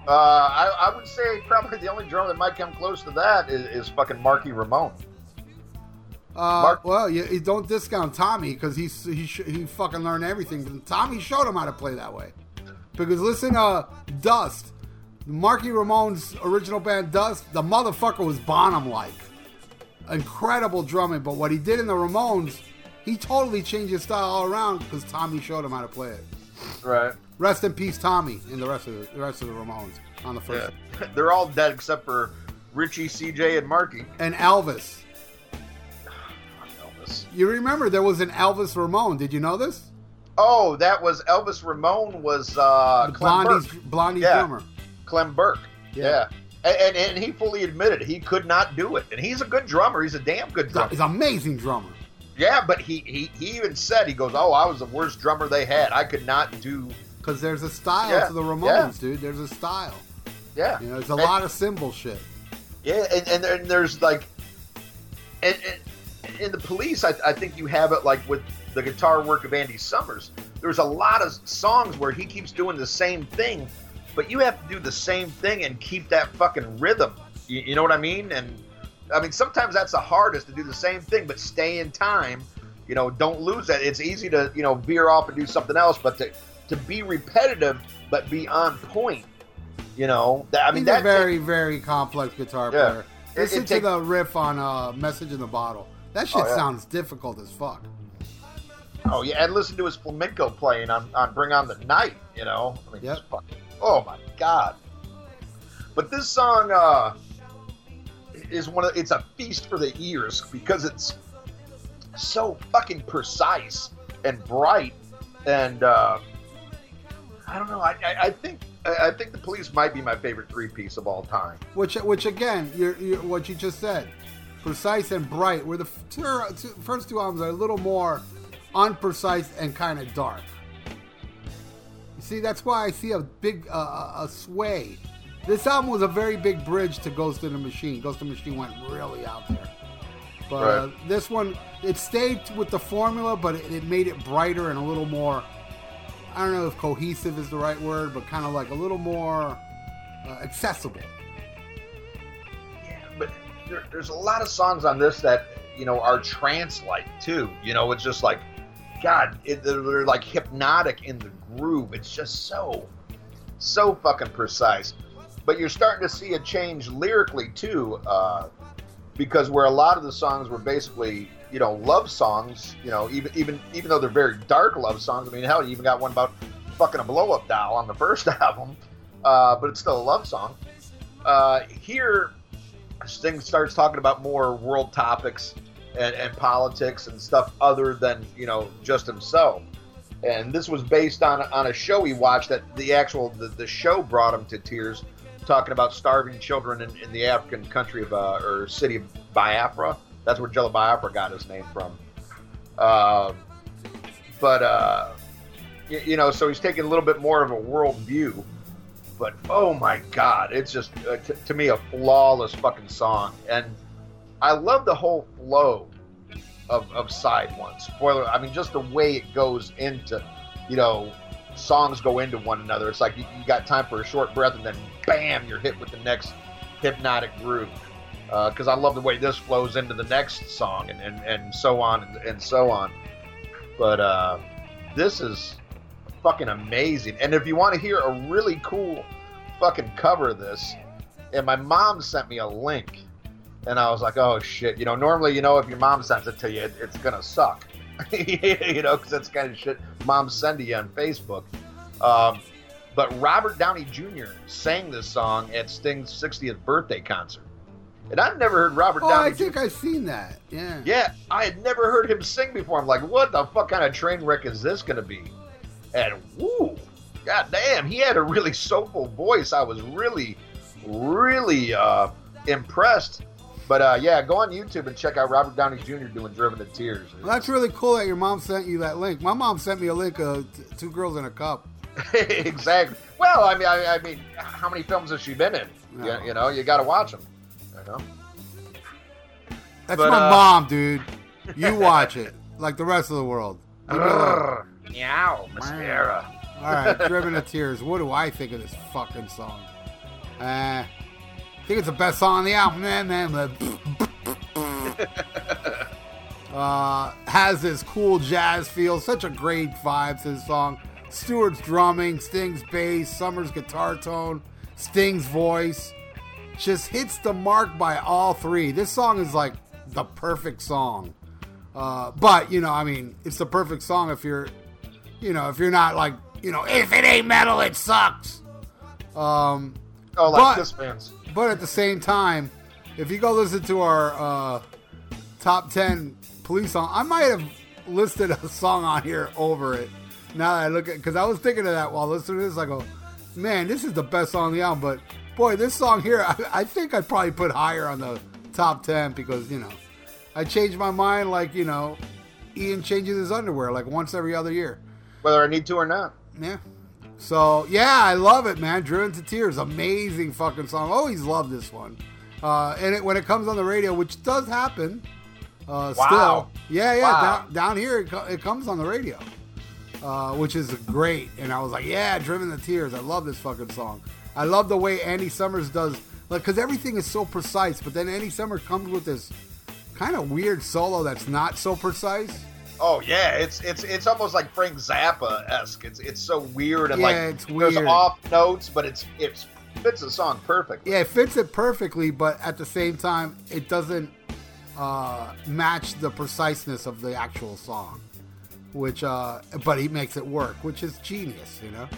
Uh, I, I would say probably the only drummer that might come close to that is, is fucking Marky Ramone. Uh, well, you, you don't discount Tommy because he's he he fucking learned everything. But Tommy showed him how to play that way. Because listen, uh, Dust, Marky Ramone's original band Dust, the motherfucker was Bonham like, incredible drumming. But what he did in the Ramones, he totally changed his style all around because Tommy showed him how to play it. Right. Rest in peace, Tommy, and the rest of the, the rest of the Ramones on the first. Yeah. They're all dead except for Richie, CJ, and Marky. And Elvis. You remember there was an Elvis Ramone? Did you know this? Oh, that was Elvis Ramone was uh, Blondie's Burke. Blondie's Yeah. drummer. Clem Burke. Yeah. Yeah. And, and, and he fully admitted he could not do it. And he's a good drummer. He's a damn good drummer. He's an amazing drummer. Yeah, but he, he, he even said, he goes, Oh, I was the worst drummer they had. I could not do. Because there's a style Yeah, to the Ramones, dude. There's a style. Yeah. You know, there's a And- lot of cymbal shit. Yeah, and, and, and there's like, and in the police, I, I think you have it like with the guitar work of Andy Summers. There's a lot of songs where he keeps doing the same thing, but you have to do the same thing and keep that fucking rhythm. You, you know what I mean? And I mean, sometimes that's the hardest to do the same thing, but stay in time. You know, don't lose that. It's easy to you know veer off and do something else, but to to be repetitive but be on point. You know, that, I mean, He's a very, very complex guitar Yeah. player. It- Listen it to take- the riff on uh, "Message in the Bottle." That shit Oh, yeah. sounds difficult as fuck. Oh yeah, and listen to his flamenco playing on, on Bring On the Night. You know, I mean, Yep. fucking, oh my god. But this song uh, is one of it's a feast for the ears because it's so fucking precise and bright, and uh, I don't know. I, I, I think I I think the Police might be my favorite three piece of all time. Which, which again, you're, you're, what you just said, precise and bright. Where the first two, two, first two albums are a little more unprecise and kind of dark. You see, that's why I see a big uh, a- sway. This album was a very big bridge to Ghost in the Machine. Ghost in the Machine went really out there. But uh, this one, it stayed with the formula, but it, it made it brighter and a little more. I don't know if cohesive is the right word, but kind of like a little more uh, accessible. There, there's a lot of songs on this that you know are trance-like too. You know, it's just like, God, it, they're, like hypnotic in the groove. It's just so, so fucking precise. But you're starting to see a change lyrically too, uh, because where a lot of the songs were basically, you know, love songs. You know, even even even though they're very dark love songs. I mean, hell, you even got one about fucking a blow-up doll on the first album, uh, but it's still a love song. Uh, here, Sting starts talking about more world topics and, and politics and stuff other than you know just himself. And this was based on on a show he watched that the actual the, the show brought him to tears, talking about starving children in, in the African country of uh, or city of Biafra. That's where Jello Biafra got his name from. Uh, but uh, you know, so he's taking a little bit more of a world view but oh my god, it's just uh, t- to me a flawless fucking song. And I love the whole flow of, of side one. Spoiler, I mean, just the way it goes into, you know, songs go into one another. It's like you, you got time for a short breath and then bam, you're hit with the next hypnotic groove. Because uh, I love the way this flows into the next song and, and, and so on and, and so on. But uh, this is fucking amazing. And if you want to hear a really cool fucking cover of this, and my mom sent me a link and I was like, oh shit. You know, normally, you know, if your mom sends it to you, it, it's gonna suck. you know, because that's kind of shit moms send to you on Facebook. Um, but Robert Downey Jr. sang this song at Sting's 60th birthday concert. And I've never heard Robert oh, Downey. I think Jr. I've seen that. Yeah. Yeah, I had never heard him sing before. I'm like, what the fuck kind of train wreck is this going to be? And woo, god damn, he had a really soulful voice. I was really, really uh, impressed but uh, yeah, go on YouTube and check out Robert Downey Jr. doing "Driven to Tears." Well, that's really cool that your mom sent you that link. My mom sent me a link of Two Girls in a Cup. exactly. Well, I mean, I, I, mean, how many films has she been in? No. You, you, know, you got to watch them. You know. That's but, my uh, mom, dude. You watch it like the rest of the world. Meow, Mascara. All right, Driven to Tears. What do I think of this fucking song? Uh, think it's the best song on the album. Man, man, uh, has this cool jazz feel. Such a great vibe to the song. Stewart's drumming, Sting's bass, Summers' guitar tone, Sting's voice. Just hits the mark by all three. This song is like the perfect song. Uh, but, you know, I mean, it's the perfect song if you're, you know, if you're not like, you know, if it ain't metal, it sucks. Um, oh, like but, Kiss fans. But at the same time, if you go listen to our uh, top 10 police song, I might have listed a song on here over it. Now that I look at because I was thinking of that while listening to this, I go, man, this is the best song on the album. But boy, this song here, I, I think I'd probably put higher on the top 10 because, you know, I changed my mind like, you know, Ian changes his underwear like once every other year. Whether I need to or not. Yeah. So yeah, I love it, man. Driven to Tears, amazing fucking song. Always love this one. Uh, and it, when it comes on the radio, which does happen, uh, wow. still, yeah, yeah, wow. down, down, here it, it, comes on the radio, uh, which is great. And I was like, yeah, Driven to Tears. I love this fucking song. I love the way Andy Summers does, like, because everything is so precise. But then Andy Summers comes with this kind of weird solo that's not so precise. Oh yeah, it's it's it's almost like Frank Zappa esque. It's it's so weird and yeah, like it's weird. there's off notes, but it's it fits the song perfectly. Yeah, it fits it perfectly, but at the same time, it doesn't uh, match the preciseness of the actual song. Which, uh, but he makes it work, which is genius, you know.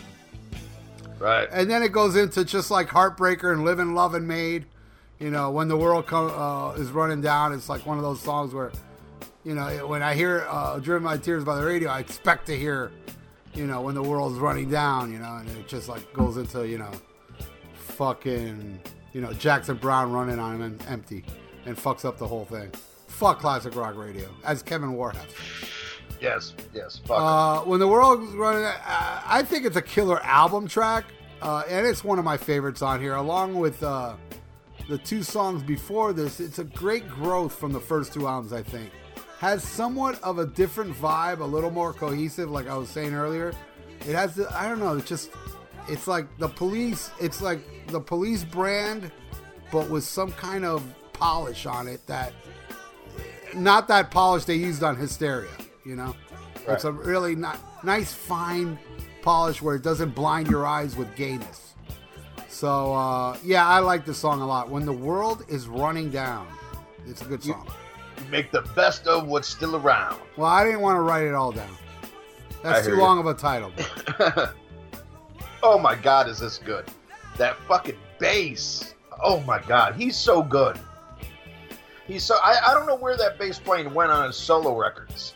Right. And then it goes into just like Heartbreaker and Living Loving Maid. You know, when the world come, uh, is running down, it's like one of those songs where you know, when I hear uh, "Driven by Tears" by the radio, I expect to hear, you know, when the world's running down, you know, and it just like goes into, you know, fucking, you know, Jackson Browne running on him empty and fucks up the whole thing. Fuck classic rock radio, as Kevin Warhus. Yes, yes. Uh, when the world's running, uh, I think it's a killer album track, uh, and it's one of my favorites on here, along with uh, the two songs before this. It's a great growth from the first two albums, I think has somewhat of a different vibe, a little more cohesive, like I was saying earlier. It has, the, I don't know, it's just, it's like the police, it's like the police brand, but with some kind of polish on it that, not that polish they used on Hysteria, you know? Right. It's a really not, nice, fine polish where it doesn't blind your eyes with gayness. So, uh, yeah, I like the song a lot. When the world is running down, it's a good song. You, make the best of what's still around. Well, I didn't want to write it all down. That's too long of a title. oh my god, is this good? That fucking bass. Oh my god, he's so good. He's so I, I don't know where that bass playing went on his solo records.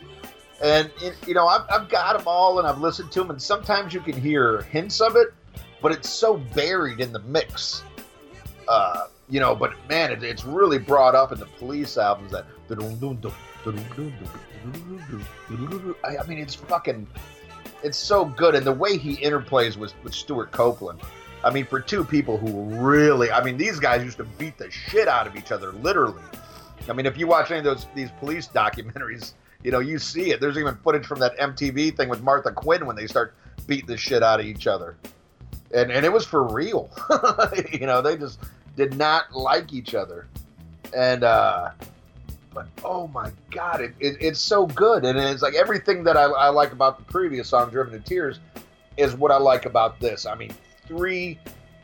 And you know, I've, I've got them all and I've listened to them, and sometimes you can hear hints of it, but it's so buried in the mix. Uh, you know, but man, it, it's really brought up in the police albums that. I, mean, it's fucking, it's so good, and the way he interplays with with Stewart Copeland. I mean, for two people who really, I mean, these guys used to beat the shit out of each other, literally. I mean, if you watch any of those these police documentaries, you know you see it. There's even footage from that MTV thing with Martha Quinn when they start beating the shit out of each other, and and it was for real. you know, they just did not like each other, and uh, but oh my god, it, it it's so good, and it's like everything that I, I like about the previous song, "Driven to Tears," is what I like about this. I mean, three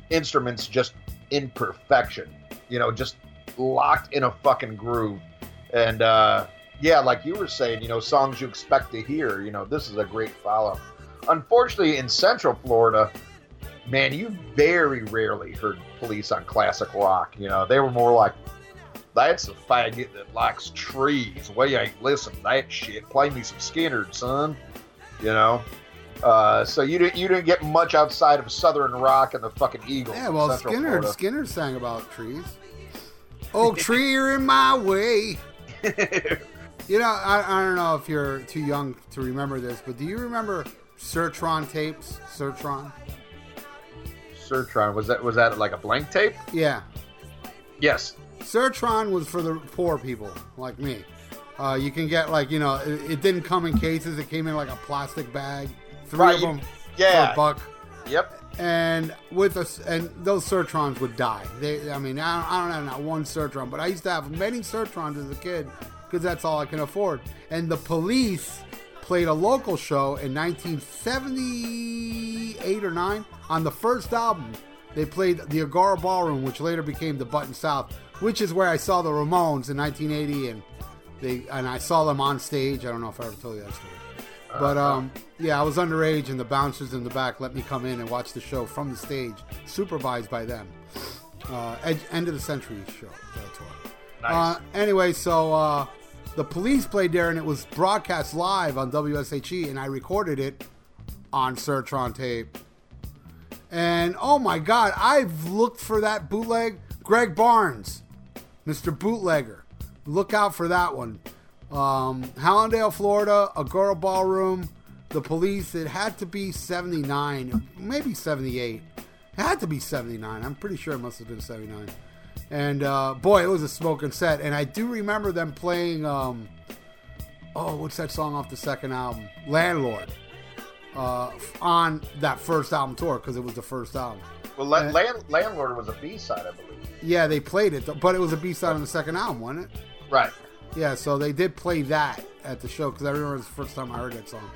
instruments just in perfection. You know, just locked in a fucking groove. And uh, yeah, like you were saying, you know, songs you expect to hear. You know, this is a great follow. Unfortunately, in Central Florida, man, you very rarely heard police on classic rock. You know, they were more like, that's a faggot that likes trees. We ain't listen to that shit. Play me some Skynyrd, son. You know, uh, so you didn't you didn't get much outside of Southern Rock and the fucking Eagles. Yeah, well, Skynyrd Skynyrd sang about trees. Oak tree, you're in my way. you know, I, I don't know if you're too young to remember this, but do you remember Certron tapes? Certron. Certron was that was that like a blank tape? Yeah. Yes. Certron was for the poor people like me. Uh, you can get like you know, it, it, didn't come in cases. It came in like a plastic bag. Three right, of them you, yeah. for a buck. Yep and with us and those Certrons would die. They, I mean, I don't, I don't have not one Sertron, but I used to have many Certrons as a kid because that's all I can afford. And the Police played a local show in 1978 or nine on the first album. They played the Agora Ballroom, which later became the Button South, which is where I saw the Ramones in 1980, and they and I saw them on stage. I don't know if I ever told you that story. But uh-huh. um, yeah, I was underage, and the bouncers in the back let me come in and watch the show from the stage, supervised by them. Uh, ed- end of the century show. That's what. Nice. Uh, anyway, so uh, the police played there, and it was broadcast live on WSHE, and I recorded it on Certron tape. And oh my God, I've looked for that bootleg. Greg Barnes, Mr. Bootlegger. Look out for that one. Um, Hallandale, Florida, Agora Ballroom, the police. It had to be 79, maybe 78. It had to be 79. I'm pretty sure it must have been 79. And uh, boy, it was a smoking set. And I do remember them playing. Um, oh, what's that song off the second album? Landlord. Uh, on that first album tour because it was the first album. Well, and, Land- Landlord was a B side, I believe. Yeah, they played it, but it was a B side on the second album, wasn't it? Right. Yeah, so they did play that at the show because I remember it was the first time I heard that song.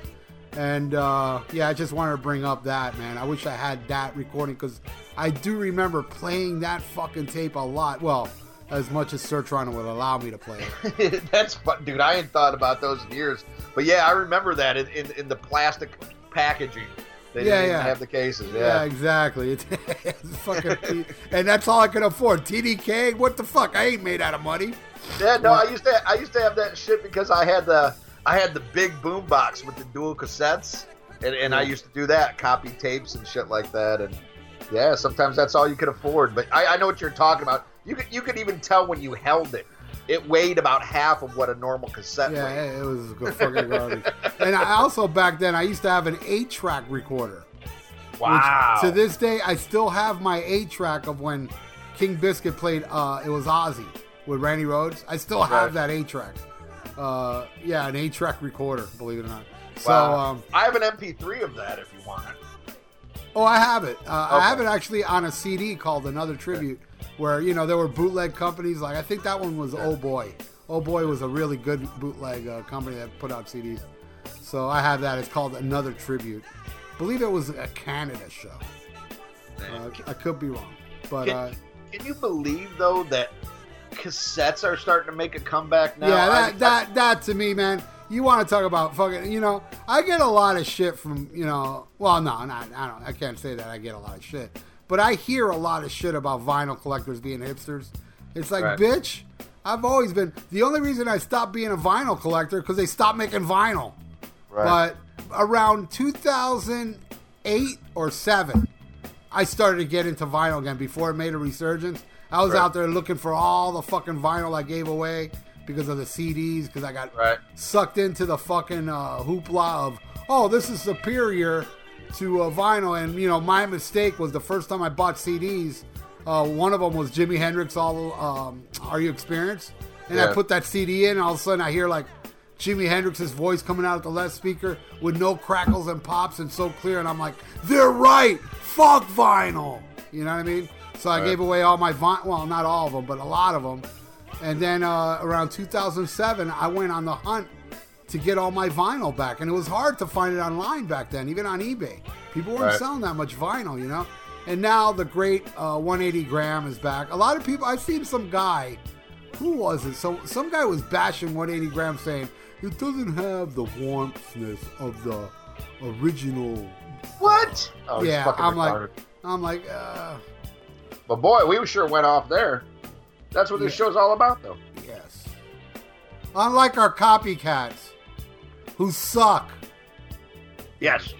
And uh, yeah, I just wanted to bring up that man. I wish I had that recording because I do remember playing that fucking tape a lot. Well, as much as Certron would allow me to play it. That's fun, dude. I hadn't thought about those in years, but yeah, I remember that in, in, in the plastic packaging. They yeah, didn't yeah. have the cases. Yeah, yeah exactly. It's, it's fucking, and that's all I can afford. TDK, what the fuck? I ain't made out of money. Yeah, no, I used to I used to have that shit because I had the I had the big boom box with the dual cassettes, and, and I used to do that, copy tapes and shit like that, and yeah, sometimes that's all you could afford. But I, I know what you're talking about. You could you could even tell when you held it. It weighed about half of what a normal cassette yeah, weighed. it was good fucking garbage. and I also back then I used to have an eight track recorder. Wow. to this day, I still have my eight track of when King Biscuit played. Uh, it was Ozzy with Randy Rhoads. I still have that eight track. Uh, yeah, an eight track recorder. Believe it or not. So wow. um, I have an MP3 of that if you want it. Oh, I have it. Uh, okay. I have it actually on a CD called Another Tribute, okay. Where you know there were bootleg companies. Like I think that one was Oh Boy. Oh Boy was a really good bootleg uh, company that put out CDs. So I have that. It's called Another Tribute. I believe it was a Canada show. Uh, I could be wrong, but can, uh, can you believe though that cassettes are starting to make a comeback now. Yeah, that I, that that to me, man. You want to talk about fucking? You know, I get a lot of shit from you know. Well, no, not I don't. I can't say that I get a lot of shit, but I hear a lot of shit about vinyl collectors being hipsters. It's like, right. bitch. I've always been the only reason I stopped being a vinyl collector because they stopped making vinyl. Right. But around 2008 or seven, I started to get into vinyl again before it made a resurgence. I was right. out there looking for all the fucking vinyl I gave away because of the CDs because I got right. sucked into the fucking uh, hoopla of oh this is superior to uh, vinyl and you know my mistake was the first time I bought CDs. Uh, one of them was Jimi Hendrix. All um, Are You Experienced? and I put that CD in, and all of a sudden I hear like Jimi Hendrix's voice coming out of the left speaker with no crackles and pops and so clear, and I'm like, they're right. Fuck vinyl. You know what I mean? So I Right. gave away all my vinyl. Well, not all of them, but a lot of them. And then uh, around 2007, I went on the hunt to get all my vinyl back, and it was hard to find it online back then, even on eBay. People weren't Right. selling that much vinyl, you know. And now the great uh, 180 gram is back. A lot of people, I've seen some guy, who was it? So some guy was bashing 180 gram, saying it doesn't have the warmthness of the original. What? Oh, yeah, I'm retarded. like, I'm like, uh, But boy, we sure went off there. That's what this Yeah. show's all about, though. yes. Unlike our copycats, who suck. Yes.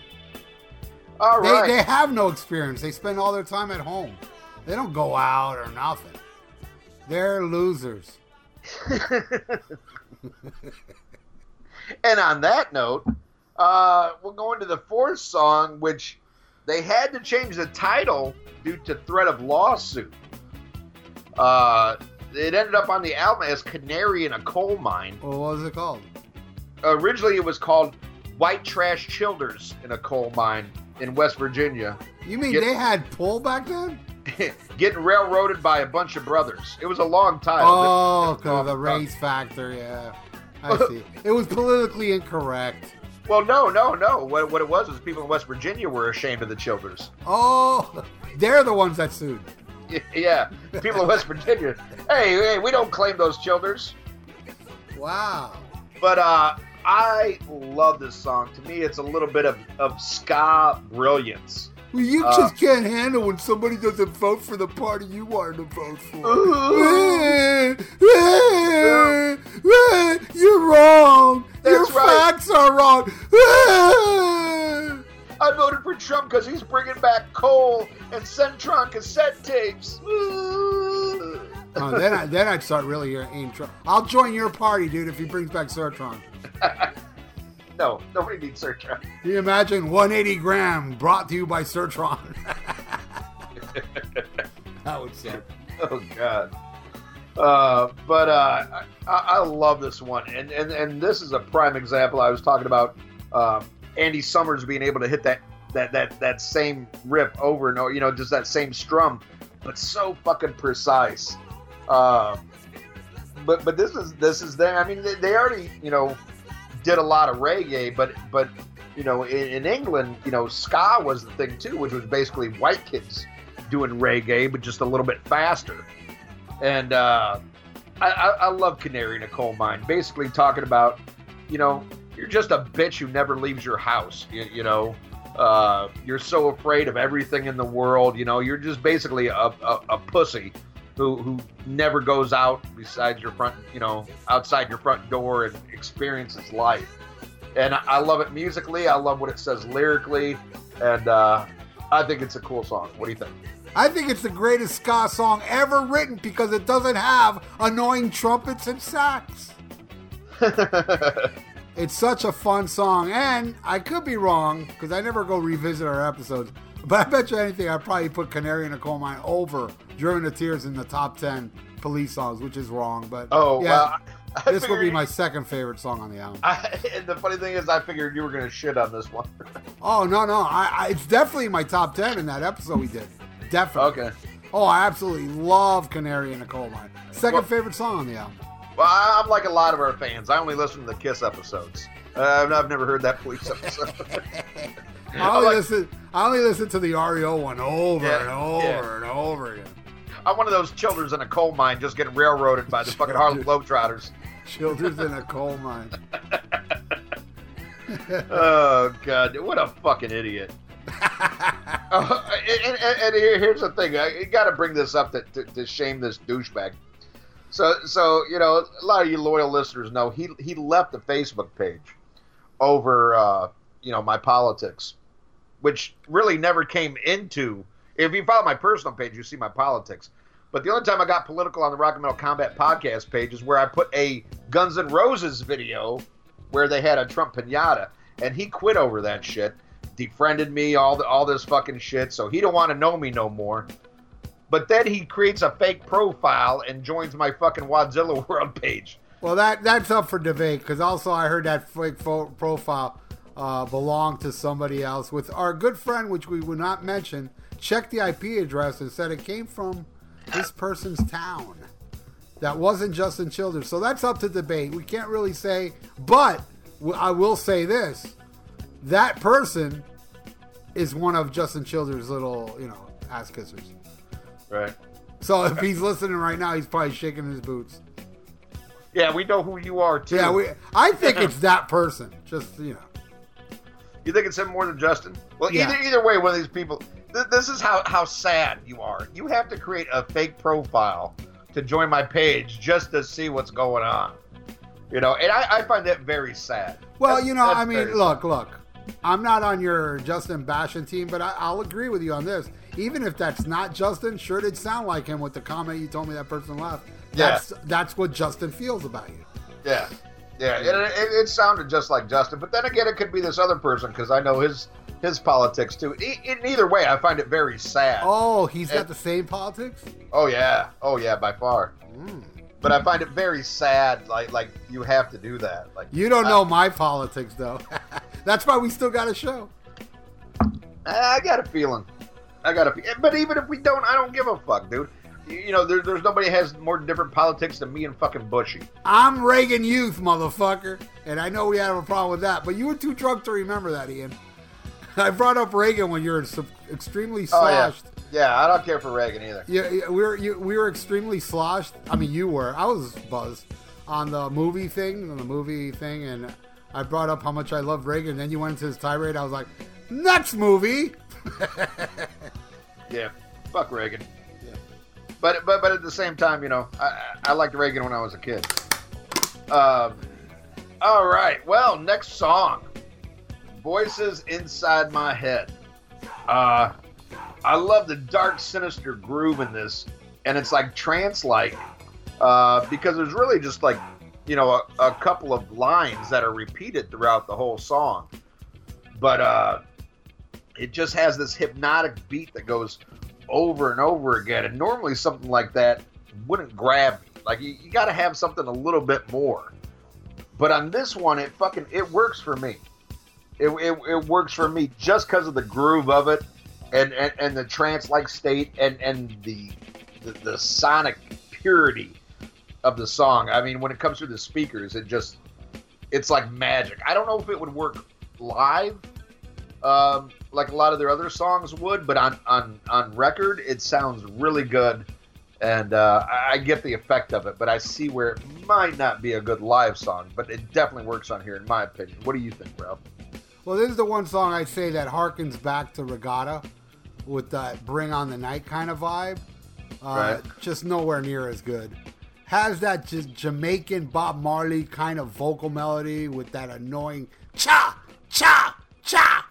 All They, right. they have no experience. They spend all their time at home. They don't go out or nothing. They're losers. and on that note, uh, we'll go into the fourth song, which they had to change the title due to threat of lawsuit. Uh, it ended up on the album as Canary in a Coal Mine. Well, what was it called? Originally, it was called White Trash Childers in a Coal Mine in West Virginia. You mean Get- they had pull back then? Getting railroaded by a bunch of brothers. It was a long time. Oh, because of the race factor. Yeah, I see. It was politically incorrect. Well, no, no, no. What, what it was was people in West Virginia were ashamed of the Childers. Oh, they're the ones that sued. Yeah, people in West Virginia. Hey, hey, we don't claim those Childers. Wow. But uh, I love this song. To me, it's a little bit of, of ska brilliance. Well, you Uh, just can't handle when somebody doesn't vote for the party you wanted to vote for. You're wrong. Your That's right. facts are wrong. I voted for Trump because he's bringing back coal and Certron cassette tapes. Oh, then, I, then I'd start really aiming. Trump. I'll join your party, dude, if he brings back Certron. no, nobody needs Certron. Can you imagine 180 gram brought to you by Certron? that would suck. Oh God. Uh, but uh, I, I love this one, and, and and this is a prime example. I was talking about um, Andy Summers being able to hit that that that that same riff over and over, you know, just that same strum, but so fucking precise. Uh, but but this is this is them. I mean, they, they already you know did a lot of reggae, but but you know in, in England, you know, ska was the thing too, which was basically white kids doing reggae, but just a little bit faster. And uh, I, I, I love Canary in a Coal Mine. Basically, talking about, you know, you're just a bitch who never leaves your house. You, you know, uh, you're so afraid of everything in the world. You know, you're just basically a, a, a pussy who who never goes out besides your front, you know, outside your front door and experiences life. And I, I love it musically. I love what it says lyrically, and uh, I think it's a cool song. What do you think? I think it's the greatest ska song ever written because it doesn't have annoying trumpets and sax. It's such a fun song, and I could be wrong because I never go revisit our episodes. But I bet you anything, I probably put "Canary in a Coal Mine" over "Driven to Tears" in the top ten police songs, which is wrong. But Oh, yeah, well, I this will be my second favorite song on the album. I, and the funny thing is, I figured you were going to shit on this one. Oh no, no, I, I, it's definitely my top ten in that episode we did. Definitely. okay. Oh, I absolutely love "Canary in a Coal Mine." Second Well- favorite song on the album. Well, I'm like a lot of our fans. I only listen to the Kiss episodes. Uh, I've, I've never heard that police episode. I only like- listen. I only listen to the REO one over Yeah, and over yeah. and over again. I'm one of those children in a coal mine just getting railroaded by the fucking Harlem Globetrotters. Children's in a coal mine. Oh God, what a fucking idiot! Uh, and, and, and here, here's the thing: I got to bring this up to, to, to shame this douchebag. So, so you know, a lot of you loyal listeners know he he left the Facebook page over uh, you know my politics, which really never came into. If you follow my personal page, you see my politics. But the only time I got political on the Rock and Metal Combat podcast page is where I put a Guns N' Roses video where they had a Trump pinata, and he quit over that shit, defriended me, all the, all this fucking shit. So he don't want to know me no more. but then he creates a fake profile and joins my fucking Wadzilla World page. Well, that that's up for debate because also I heard that fake fo- profile uh, belonged to somebody else. With our good friend, which we would not mention, checked the IP address and said it came from this person's town. That wasn't Justin Childers, so that's up to debate. We can't really say, but I will say this: that person is one of Justin Childers' little, you know, ass kissers. Right. So if he's listening right now, he's probably shaking his boots. Yeah, we know who you are too. Yeah, we. I think it's that person. Just you know. You think it's him more than Justin? Well, Yeah. either either way, one of these people. Th- this is how how sad you are. You have to create a fake profile to join my page just to see what's going on. You know, and I, I find that very sad. Well, That's- you know, I mean, look, look. I'm not on your Justin Bashan team, but I, I'll agree with you on this. Even if that's not Justin, sure did sound like him with the comment you told me that person left. Yeah. That's that's what Justin feels about you. Yeah, yeah. It, it, it sounded just like Justin, but then again, it could be this other person because I know his his politics too. E- in either way, I find it very sad. Oh, he's got the same politics. Oh yeah, oh yeah, by far. Mm. But I find it very sad. Like like you have to do that. Like You don't I- know my politics, though. that's why we still got a show. I got a feeling. I got a. But even if we don't, I don't give a fuck, dude. You, you know, there, there's nobody has more different politics than me and fucking Bushy. I'm Reagan Youth, motherfucker, and I know we have a problem with that, but you were too drunk to remember that, Ian. I brought up Reagan when you were extremely Oh yeah, yeah. I don't care for Reagan either. Yeah, yeah, we were you, we were extremely sloshed. I mean, you were. I was buzzed on the movie thing, on the movie thing, and I brought up how much I love Reagan. Then you went into his tirade. I was like, next movie. Yeah, fuck Reagan. But but but at the same time, you know, I I I liked Reagan when I was a kid. Um, all right. Well, next song, "Voices Inside My Head." Uh, I love the dark, sinister groove in this, and it's like trance-like uh, because there's really just like you know a, a couple of lines that are repeated throughout the whole song, but uh, it just has this hypnotic beat that goes over and over again. And normally something like that wouldn't grab me. Like you, you got to have something a little bit more. But on this one, it fucking it works for me. It, it, it works for me just because of the groove of it, and and, and the trance like state, and and the, the the sonic purity of the song. I mean, when it comes through the speakers, it just it's like magic. I don't know if it would work live um, like a lot of their other songs would, but on on on record, it sounds really good, and uh, I get the effect of it. But I see where it might not be a good live song, but it definitely works on here, in my opinion. What do you think, Ralph? Well, this is the one song I'd say that harkens back to Reggatta with that "Bring on the Night" kind of vibe. Uh, Right. Just nowhere near as good. Has that just Jamaican Bob Marley kind of vocal melody with that annoying cha cha cha.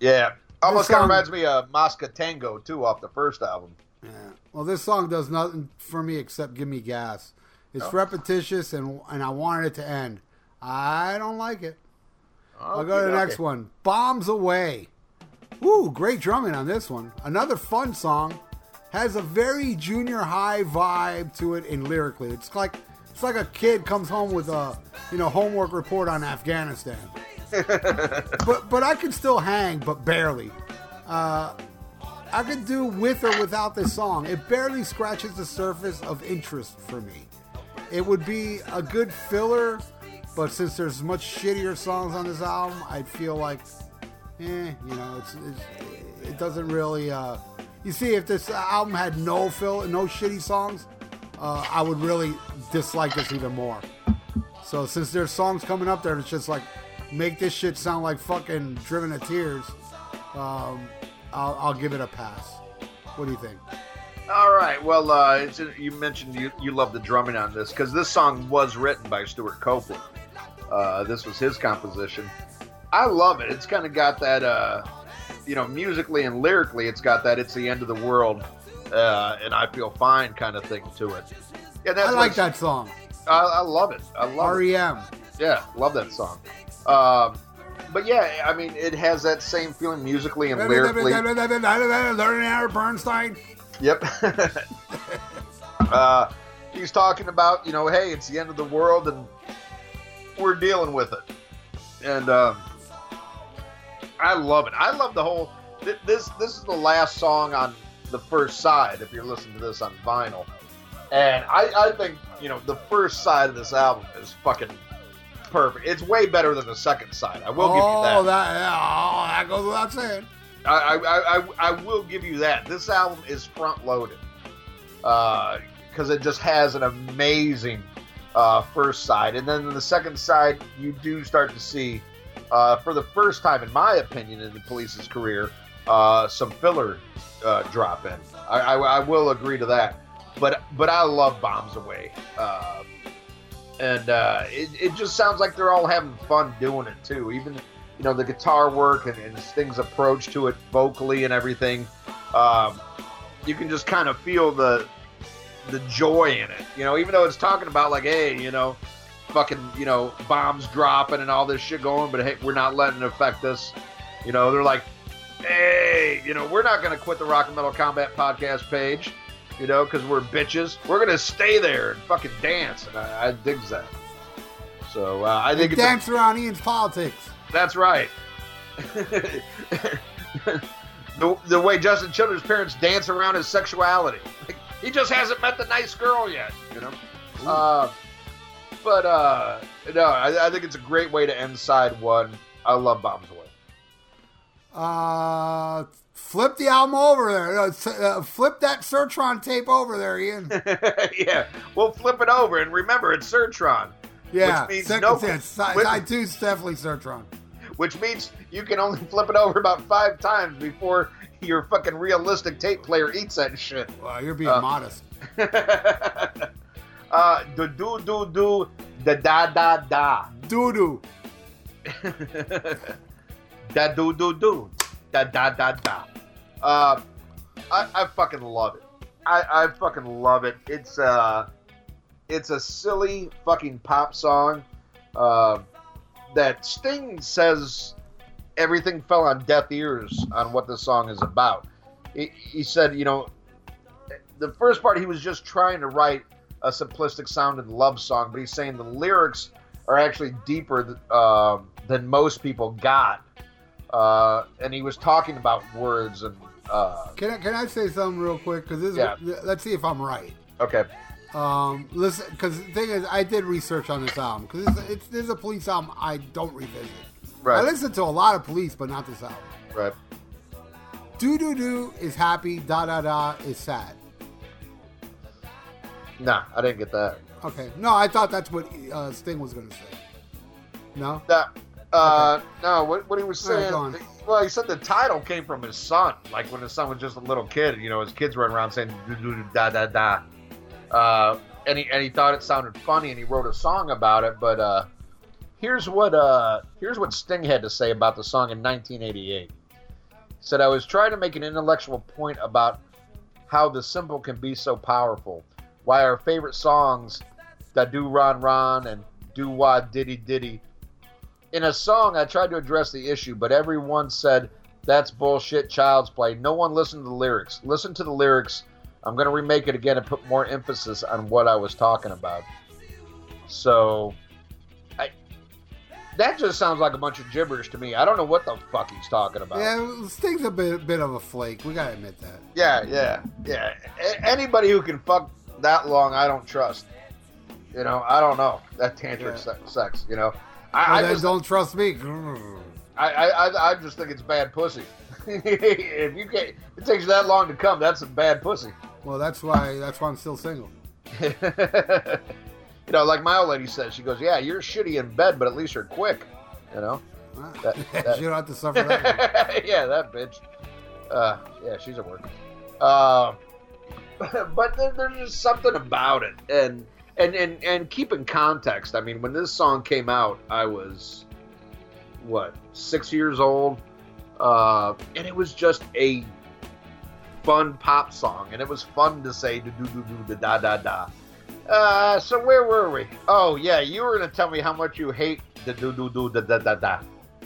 Yeah, almost kind of reminds me of Masoko Tanga too, off the first album. Yeah. Well, this song does nothing for me except give me gas. It's Oh. repetitious and and I wanted it to end. I don't like it. I'll go to the next okay. one. Bombs Away. Ooh, great drumming on this one. Another fun song. Has a very junior high vibe to it in lyrically. It's like it's like a kid comes home with a you know homework report on Afghanistan. but but I could still hang, but barely. Uh, I could do with or without this song. It barely scratches the surface of interest for me. It would be a good filler, but since there's much shittier songs on this album, I feel like, eh, you know, it's, it's it doesn't really. Uh, you see, if this album had no fill, no shitty songs, uh, I would really dislike this even more. So since there's songs coming up there, it's just like make this shit sound like fucking driven to tears. Um, I'll, I'll give it a pass. What do you think? All right. Well, uh, you mentioned you, you love the drumming on this because this song was written by Stewart Copeland. Uh, this was his composition. I love it. It's kind of got that, uh, you know, musically and lyrically, it's got that "It's the end of the world" uh, and I feel fine kind of thing to it. Yeah, that's I like that song. I, I love it. I love it. REM. Yeah, love that song. Um, but yeah, I mean, it has that same feeling musically and lyrically. Learning Howard Bernstein. Yep. uh, he's talking about, you know, hey, it's the end of the world and we're dealing with it. And um, I love it. I love the whole. th- This this is the last song on the first side. If you're listening to this on vinyl, and I I think you know the first side of this album is fucking perfect. It's way better than the second side. I will oh, give you that. that, yeah, oh, that goes without saying. I, I, I, I will give you that. This album is front loaded because it just has an amazing uh, first side, and then the second side you do start to see, uh, for the first time in my opinion in the police's career, uh, some filler uh, drop in. I, I, I will agree to that, but but I love Bombs Away. Uh, and uh, it, it just sounds like they're all having fun doing it too. Even you know the guitar work and, and Sting's approach to it vocally and everything. Um, you can just kind of feel the the joy in it. You know, even though it's talking about like, hey, you know, fucking, you know, bombs dropping and all this shit going, but hey, we're not letting it affect us. You know, they're like, hey, you know, we're not gonna quit the Rock and Metal Combat podcast page. You know, because we're bitches. We're gonna stay there and fucking dance, and I, I digs that. So uh, I think a- dance around Ian's politics. that's right. the, the way Justin Childers' parents dance around his sexuality. Like, he just hasn't met the nice girl yet, you know? Uh, but, uh, no, I, I think it's a great way to end side one. I love Bombs Away. Uh, flip the album over there. Uh, uh, flip that Certron tape over there, Ian. yeah, we'll flip it over. And remember, it's Certron, Yeah, Which means second no- sense. Side, side two's definitely Certron. Which means you can only flip it over about five times before your fucking realistic tape player eats that shit. Well, you're being Uh, modest. uh, do do do do da da da da Doo doo. da do do do da da da da. Uh, I, I fucking love it. I, I fucking love it. It's uh, it's a silly fucking pop song. Uh, that Sting says everything fell on deaf ears on what the song is about. He, he said, you know, the first part he was just trying to write a simplistic sounding love song, but he's saying the lyrics are actually deeper th- uh, than most people got. Uh, and he was talking about words and uh, Can I, can I say something real quick? Because Yeah. let's see if I'm right. okay, Um, listen, because the thing is, I did research on this album because it's, it's there's a police album I don't revisit. Right. I right, listen to a lot of police, but not this album. right. Do do do is happy. Da da da is sad. Nah, I didn't get that. Okay, no, I thought that's what uh, Sting was gonna say. No, Nah, uh, no, what, what he was saying. on. well, he said the title came from his son. Like when his son was just a little kid, you know, his kids running around saying "Do, do, do, da da da. Uh, and he and he thought it sounded funny, and he wrote a song about it. But uh, here's what uh, here's what Sting had to say about the song in 1988. He said, "I was trying to make an intellectual point about how the simple can be so powerful. Why our favorite songs, da do ron ron and do wah diddy diddy." In a song, I tried to address the issue, but everyone said that's bullshit, child's play. No one listened to the lyrics. Listen to the lyrics. I'm going to remake it again and put more emphasis on what I was talking about. So, I that just sounds like a bunch of gibberish to me. I don't know what the fuck he's talking about. yeah, Sting's a bit bit of a flake. We gotta admit that. Yeah, yeah, yeah. A- anybody who can fuck that long, I don't trust. You know, I don't know that tantric Yeah. sex. You know, Well, I, oh, I just, don't trust me. I, I, I, I just think it's bad pussy. if you can't, it takes you that long to come. That's a bad pussy. Well, that's why that's why I'm still single. you know, like my old lady says, she goes, "Yeah, you're shitty in bed, but at least you're quick." You know. That- that- you don't have to suffer that. yeah, that bitch. Uh, yeah, she's a work. Uh, but there, there's just something about it, and and and and keep in context. I mean, when this song came out, I was what six years old, uh, and it was just a fun pop song, and it was fun to say do do do do da da da. Uh, so where were we? Oh yeah, you were gonna tell me how much you hate the do do do da da da da.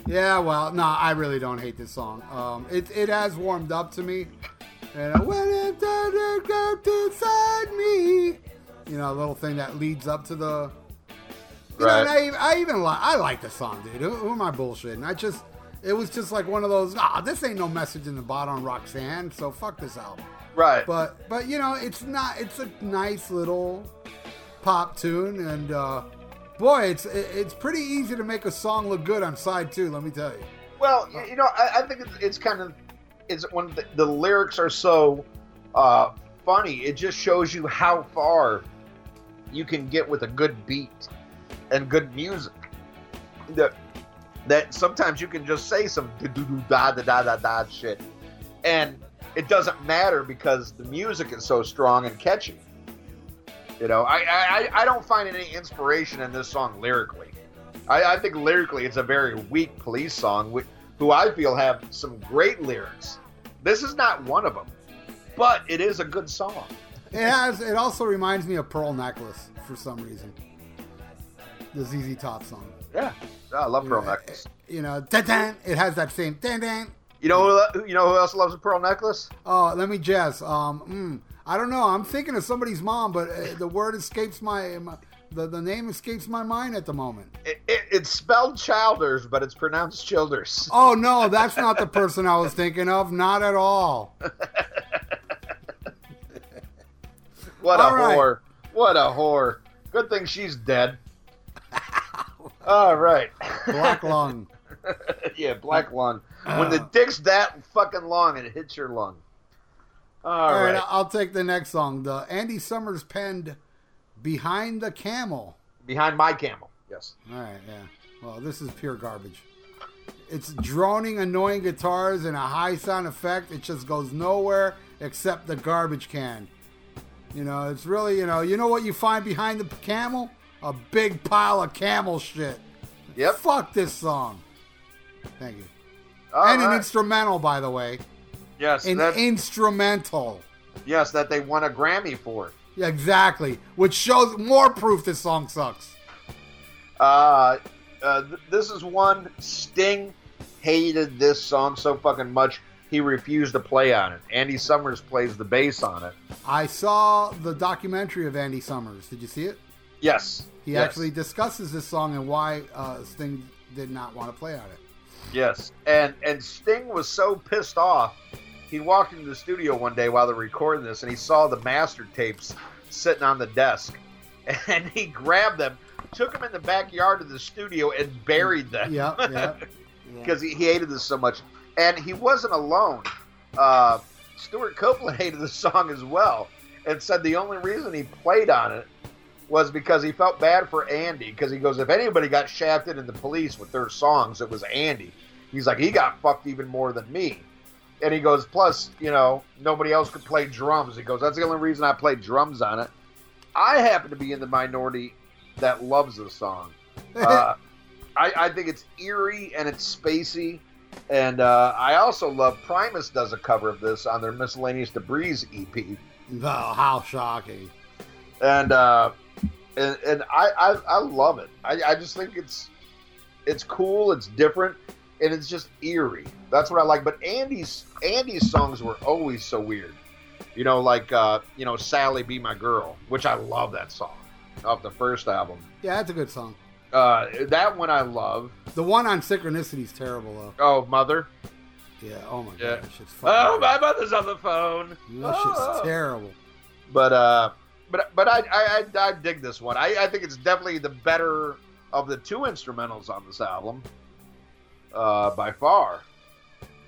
Yeah, well, no, I really don't hate this song. Um, it it has warmed up to me, And when it go inside me, you know, a little thing that leads up to the. You know, and I, even- I even like I like the song, dude. Who, who am I bullshitting? I just it was just like one of those. Ah, this ain't no message in the bottom, Roxanne. So fuck this album. Right. But but you know, it's not. It's a nice little pop tune, and uh, boy, it's it's pretty easy to make a song look good on side two. Let me tell you. Well, y- you know, I, I think it's, it's kind of it's when the, the lyrics are so uh, funny. It just shows you how far you can get with a good beat and good music. That that sometimes you can just say some do do do da da da da da shit, and it doesn't matter because the music is so strong and catchy. You know, I I, I don't find any inspiration in this song lyrically. I, I think lyrically it's a very weak police song, wh- who I feel have some great lyrics. This is not one of them, but it is a good song. It has. It also reminds me of Pearl Necklace for some reason. The ZZ Top song. Yeah, I love Pearl Yeah, Necklace. You know, dan, it has that same dan dan. You know, who, you know who else loves a Pearl Necklace? Oh, let me guess. Um, mm, I don't know. I'm thinking of somebody's mom, but uh, the word escapes my, my the, the name escapes my mind at the moment. It, it, it's spelled Childers, but it's pronounced Childers. Oh no, that's not the person I was thinking of. Not at all. What a All right. whore! What a whore! Good thing she's dead. All right. Black lung. yeah, black lung. When the uh. dick's that fucking long, it hits your lung. All All right, right. I'll take the next song. The Andy Summers penned "Behind the Camel." Behind my camel. Yes. All right, yeah. Well, this is pure garbage. It's droning, annoying guitars and a high sound effect. It just goes nowhere except the garbage can. You know, it's really, you know, you know what you find behind the camel? A big pile of camel shit. Yep. Fuck this song. Thank you. All and an instrumental, by the way. yes, An instrumental. yes, that they won a Grammy for. Yeah, exactly. Which shows more proof this song sucks. Uh, uh, th- this is one Sting hated this song so fucking much he refused to play on it. Andy Summers plays the bass on it. I saw the documentary of Andy Summers. Did you see it? Yes, He yes, actually discusses this song and why uh, Sting did not want to play on it. yes, and and Sting was so pissed off. He walked into the studio one day while they're recording this, and he saw the master tapes sitting on the desk, and he grabbed them, took them in the backyard of the studio, and buried them. Yeah, yeah. because he, he hated this so much. And he wasn't alone. Uh, Stewart Copeland hated the song as well and said the only reason he played on it was because he felt bad for Andy. Because he goes, if anybody got shafted in the police with their songs, it was Andy. He's like, he got fucked even more than me. And he goes, plus, you know, nobody else could play drums. He goes, that's the only reason I played drums on it. I happen to be in the minority that loves the song. Uh, I, I think it's eerie and it's spacey. And uh, I also love Primus does a cover of this on their Miscellaneous Debris EP. oh, how shocking. And uh, and, and I, I, I love it. I, I just think it's it's cool, it's different, and it's just eerie. That's what I like. But Andy's Andy's songs were always so weird. You know, like uh, you know, Sally Be My Girl, which I love that song off the first album. Yeah, that's a good song. Uh, that one I love. The one on Synchronicity is terrible, though. Oh, Mother. Yeah, oh my Yeah. god, that shit's Oh, fucking my mother's on the phone. That shit's Oh. terrible. But uh, but but I I, I, I dig this one. I, I think it's definitely the better of the two instrumentals on this album, uh, by far.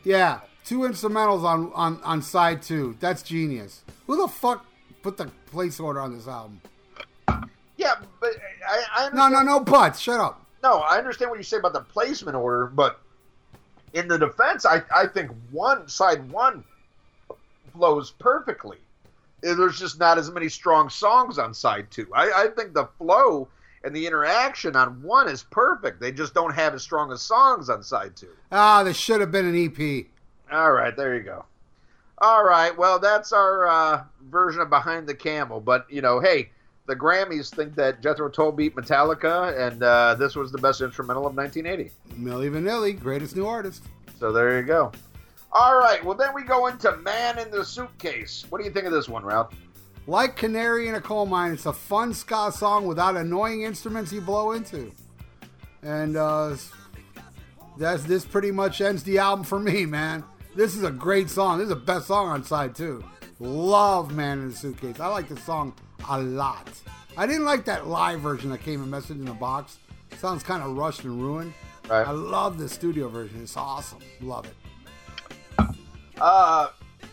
Yeah, two instrumentals on, on, on side two. That's genius. Who the fuck put the place order on this album? Yeah, but I, I No, no, no buts. Shut up. no. I understand what you say about the placement order, but in the defense, I I think one side one flows perfectly. There's just not as many strong songs on side two. I, I think the flow and the interaction on one is perfect. They just don't have as strong as songs on side two. Ah, this should have been an EP. All right, there you go. All right, well, that's our uh, version of Behind the Camel. But, you know, hey, the Grammys think that Jethro Tull beat Metallica, and uh, this was the best instrumental of 1980. Milli Vanilli, greatest new artist. So there you go. All right. Well, then we go into Man in the Suitcase. What do you think of this one, Ralph? Like Canary in a Coal Mine, it's a fun ska song without annoying instruments you blow into. And uh, that's this pretty much ends the album for me, man. This is a great song. This is the best song on side two. Love Man in the Suitcase. I like the song a lot. I didn't like that live version that came in Message in a Box. Sounds kind of rushed and ruined. Right. I love the studio version. It's awesome. Love it. Uh,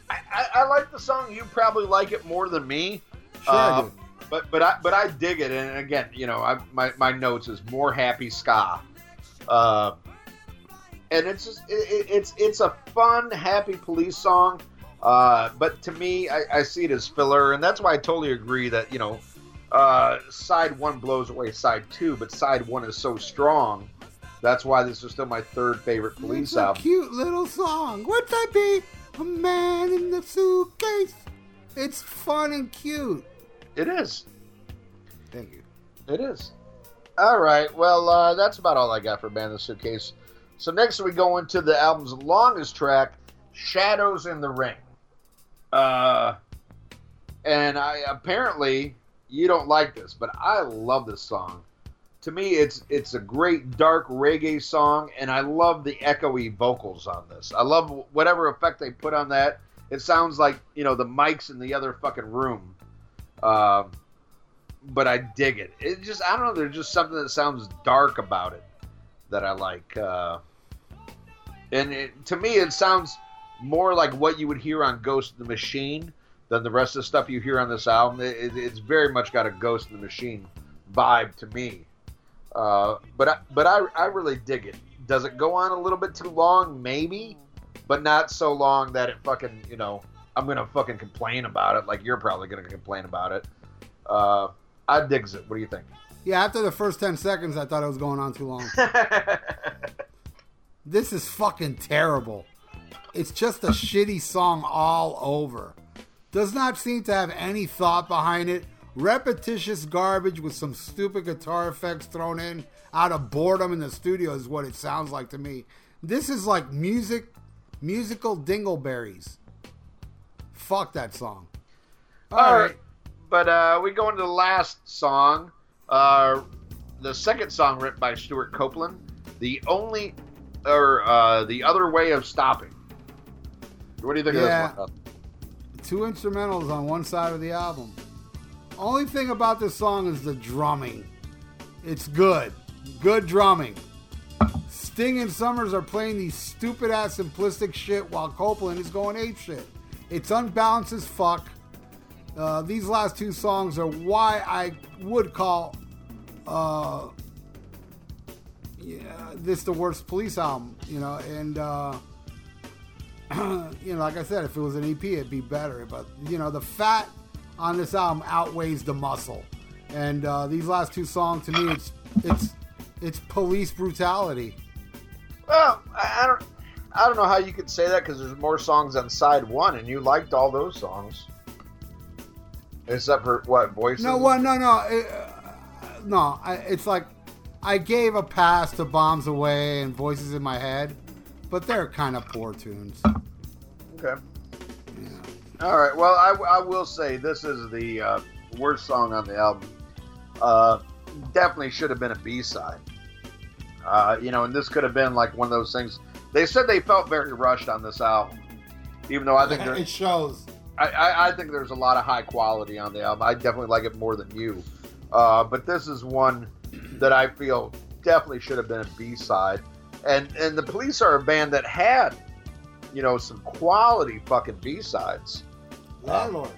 I, I, I like the song. You probably like it more than me. Sure, do. But but I but I dig it. And again, you know, I, my my notes is more happy ska. Uh, and it's just, it- it's it's a fun, happy police song. Uh, but to me, I, I see it as filler, and that's why I totally agree that you know, uh, side one blows away side two, but side one is so strong. That's why this is still my third favorite police it's a album. cute little song. What's I be? A man in the suitcase. It's fun and cute. It is. Thank you. It is. All right. Well, uh, that's about all I got for Man in the Suitcase. So next we go into the album's longest track, Shadows in the Ring. Uh, and I apparently you don't like this, but I love this song. To me, it's it's a great dark reggae song, and I love the echoey vocals on this. I love whatever effect they put on that. It sounds like you know the mics in the other fucking room. Um, but I dig it. It just I don't know. There's just something that sounds dark about it that I like. Uh, and it, to me, it sounds more like what you would hear on Ghost in the Machine than the rest of the stuff you hear on this album. It, it- it's very much got a Ghost in the Machine vibe to me. Uh, but I, but I, I really dig it. Does it go on a little bit too long? Maybe, but not so long that it fucking you know I'm gonna fucking complain about it like you're probably gonna complain about it. Uh, I digs it. What do you think? Yeah, after the first 10 seconds, I thought it was going on too long. This is fucking terrible. It's just a shitty song all over. Does not seem to have any thought behind it. Repetitious garbage with some stupid guitar effects thrown in out of boredom in the studio is what it sounds like to me. This is like music, musical dingleberries. Fuck that song. All right. But uh, we go into the last song, uh, the second song written by Stewart Copeland, the only or uh, the other way of stopping. What do you think Yeah. of this one? two instrumentals on one side of the album. Only thing about this song is the drumming. It's good. Good drumming. Sting and Summers are playing these stupid ass simplistic shit while Copeland is going ape shit. It's unbalanced as fuck. Uh, these last two songs are why I would call uh, yeah, this the worst police album, you know, and uh, you know, like I said, if it was an EP, it'd be better. But you know, the fat on this album outweighs the muscle, and uh, these last two songs, to me, it's it's it's police brutality. Well, I, I don't, I don't know how you could say that because there's more songs on side one, and you liked all those songs, except for what voices. No, what? No, no, it, uh, no. I, it's like I gave a pass to "Bombs Away" and "Voices in My Head," but they're kind of poor tunes. Okay. All right. Well, I, I will say this is the uh, worst song on the album. Uh, definitely should have been a B side. Uh, you know, and this could have been like one of those things. They said they felt very rushed on this album, even though I think there, it shows. I, I, I think there's a lot of high quality on the album. I definitely like it more than you. Uh, but this is one that I feel definitely should have been a B side. And and the Police are a band that had, you know, some quality fucking B sides. Landlord.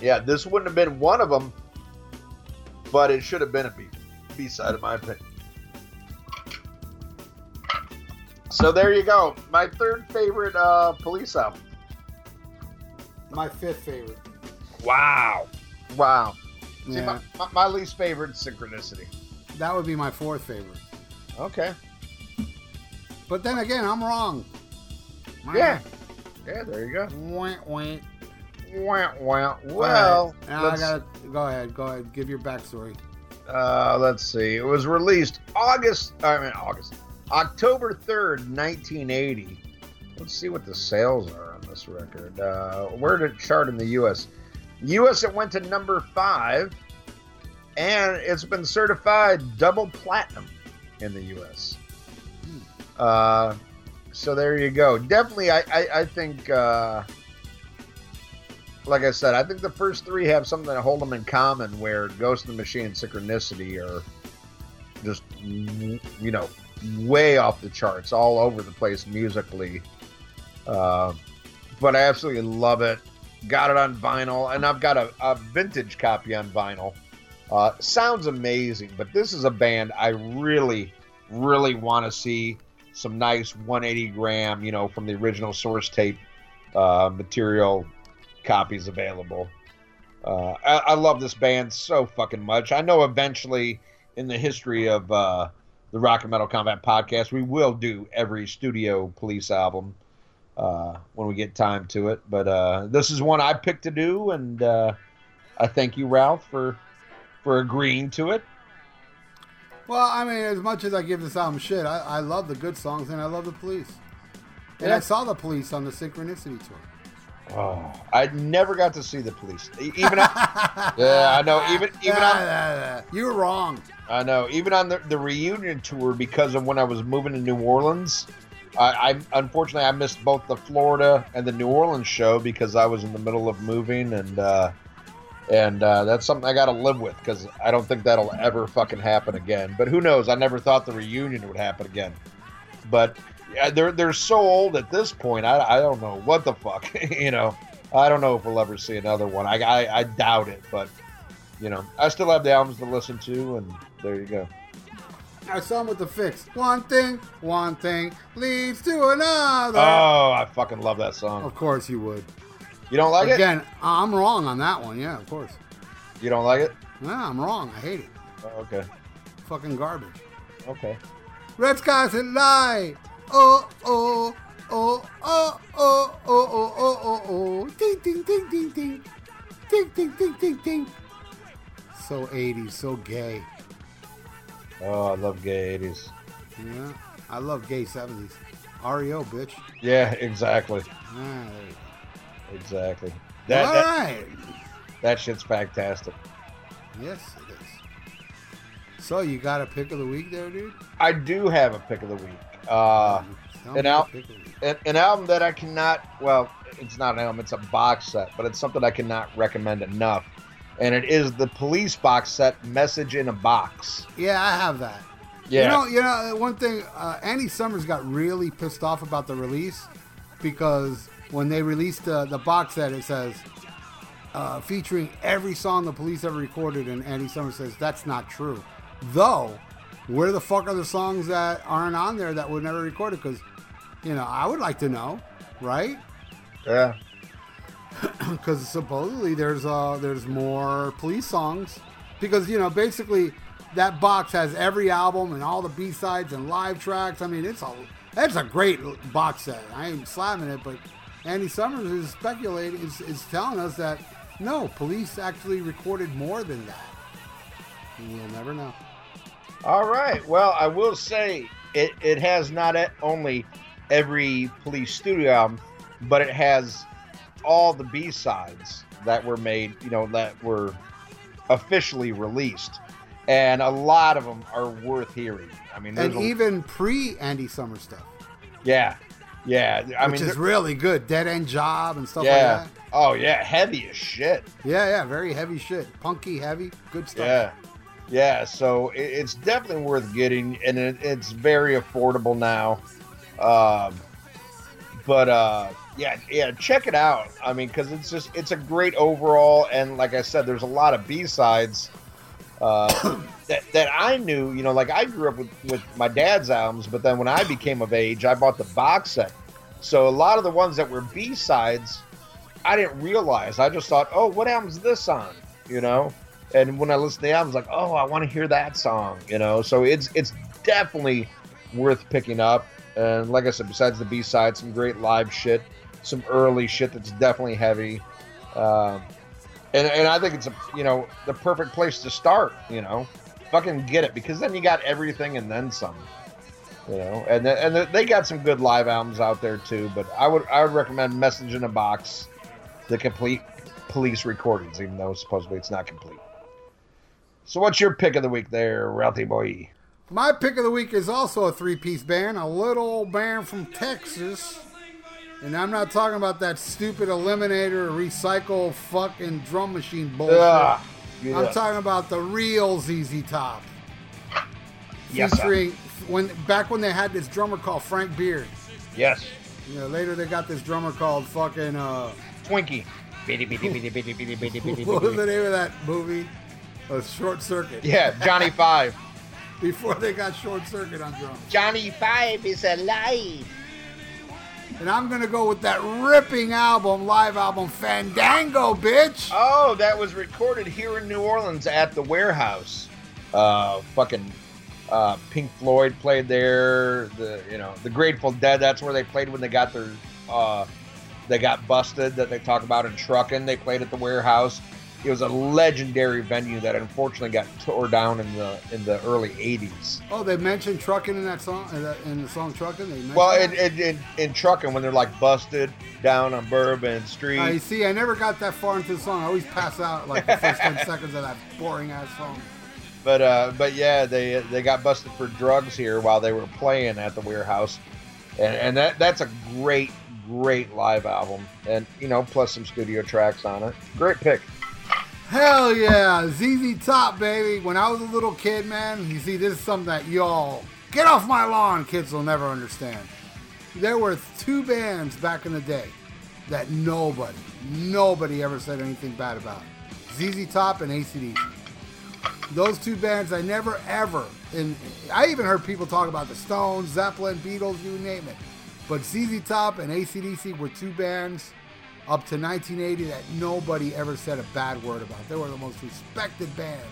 Yeah, this wouldn't have been one of them, but it should have been a B B side in my opinion. So there you go. My third favorite uh, Police album. My fifth favorite. Wow. Wow. See, Yeah. my, my, my least favorite Synchronicity. That would be my fourth favorite. Okay. But then again, I'm wrong. Yeah. Yeah, there you go. Wah, wah. Wah, wah. Well, right. now I gotta go ahead. Go ahead. Give your backstory. uh, let's see. It was released August, I mean, August, October 3rd, 1980. let's see what the sales are on this record. Uh, where did it chart in the U.S.? U.S. it went to number five, and it's been certified double platinum in the U.S. Uh, so there you go. Definitely, I I, I think. Uh, like I said, I think the first three have something that hold them in common, where Ghost in the Machine and Synchronicity are just, you know, way off the charts, all over the place musically. Uh, but I absolutely love it. Got it on vinyl, and I've got a, a vintage copy on vinyl. Uh, sounds amazing, but this is a band I really, really want to see some nice 180 gram, you know, from the original source tape uh, material copies available. Uh, I, I, love this band so fucking much. I know eventually in the history of uh, the Rock and Metal Combat podcast, we will do every studio police album uh, when we get time to it. But uh, this is one I picked to do, and uh, I thank you, Ralph, for for agreeing to it. Well, I mean, as much as I give this album shit, I, I love the good songs and I love the police. And yeah. I saw the police on the Synchronicity tour. Oh, I never got to see the police. Even on, yeah, I know. Even even on you were wrong. I know. Even on the, the reunion tour, because of when I was moving to New Orleans, I, I unfortunately I missed both the Florida and the New Orleans show because I was in the middle of moving, and uh, and uh, that's something I got to live with because I don't think that'll ever fucking happen again. But who knows? I never thought the reunion would happen again. But yeah, they're they're so old at this point. I, I don't know what the fuck. you know, I don't know if we'll ever see another one. I, I, I doubt it, but you know, I still have the albums to listen to, and there you go. I saw him with the Fixx. One thing, one thing leads to another. Oh, I fucking love that song. Of course you would. You don't like Again, it? Again, I'm wrong on that one. Yeah, of course. You don't like it? Nah, I'm wrong. I hate it. Oh, okay. Fucking garbage. Okay. Red skies at night oh, oh, oh, oh, oh, oh, oh, oh, oh, oh, ding, ding, ding, ding, ding, ding, ding, ding, ding, ding. So 80s, so gay. Oh, I love gay 80s. Yeah, I love gay 70s. REO, bitch. Yeah, exactly. Ah, exactly. That, All that, right. That shit's fantastic. Yes, it is. So you got a pick of the week there, dude? I do have a pick of the week. Uh, an, al- an, an, album that I cannot, well, it's not an album, it's a box set, but it's something I cannot recommend enough. And it is the police box set, Message in a Box. Yeah, I have that. Yeah. You know, you know one thing, uh, Andy Summers got really pissed off about the release because when they released the, the box set, it says, uh, featuring every song the police ever recorded, and Andy Summers says that's not true. Though where the fuck are the songs that aren't on there that were never recorded? Because, you know, I would like to know, right? Yeah. Because supposedly there's uh there's more police songs because you know basically that box has every album and all the B sides and live tracks. I mean, it's a that's a great box set. I ain't slamming it, but Andy Summers is speculating is, is telling us that no, police actually recorded more than that. We'll never know. All right. Well, I will say it, it has not only every police studio album, but it has all the B sides that were made, you know, that were officially released. And a lot of them are worth hearing. I mean, and a, even pre Andy Summers stuff. Yeah. Yeah. I Which mean, is really good. Dead End Job and stuff yeah. like that. Oh, yeah. Heavy as shit. Yeah, yeah. Very heavy shit. Punky, heavy. Good stuff. Yeah. Yeah, so it's definitely worth getting, and it's very affordable now. Um, but uh, yeah, yeah, check it out. I mean, because it's just it's a great overall, and like I said, there's a lot of B sides uh, that that I knew. You know, like I grew up with with my dad's albums, but then when I became of age, I bought the box set. So a lot of the ones that were B sides, I didn't realize. I just thought, oh, what album's this on? You know and when I listen to the album, I was like, oh, I want to hear that song, you know. So it's it's definitely worth picking up. And like I said, besides the B side, some great live shit, some early shit that's definitely heavy. Um, and and I think it's a you know the perfect place to start. You know, fucking get it because then you got everything and then some. You know, and and the, they got some good live albums out there too. But I would I would recommend Message in a Box, the complete police recordings, even though supposedly it's not complete. So what's your pick of the week there, Ralphie boy? My pick of the week is also a three piece band, a little old band from Texas. And I'm not talking about that stupid eliminator recycle fucking drum machine bullshit. Ugh, I'm talking about the real ZZ Top. Yes, sir. When back when they had this drummer called Frank Beard. Yes, You know, later they got this drummer called fucking uh Twinkie. what was the name of that movie? A short circuit. Yeah, Johnny Five. Before they got short circuit on drums. Johnny Five is alive. And I'm gonna go with that ripping album, live album, Fandango, bitch. Oh, that was recorded here in New Orleans at the warehouse. Uh, fucking uh, Pink Floyd played there. The you know the Grateful Dead. That's where they played when they got their uh, they got busted. That they talk about in Truckin'. They played at the warehouse. It was a legendary venue that unfortunately got tore down in the in the early '80s. Oh, they mentioned trucking in that song, in, the song trucking. Well, in, in, in, in Truckin', when they're like busted down on Bourbon Street. I see. I never got that far into the song. I always pass out like the first ten seconds of that boring ass song. But uh, but yeah, they they got busted for drugs here while they were playing at the warehouse, and and that that's a great great live album, and you know plus some studio tracks on it. Great pick. Hell yeah, ZZ Top, baby. When I was a little kid, man, you see, this is something that y'all get off my lawn. Kids will never understand. There were two bands back in the day that nobody, nobody ever said anything bad about. ZZ Top and ACDC. Those two bands I never ever, and I even heard people talk about the Stones, Zeppelin, Beatles, you name it. But ZZ Top and ACDC were two bands up to 1980 that nobody ever said a bad word about. They were the most respected bands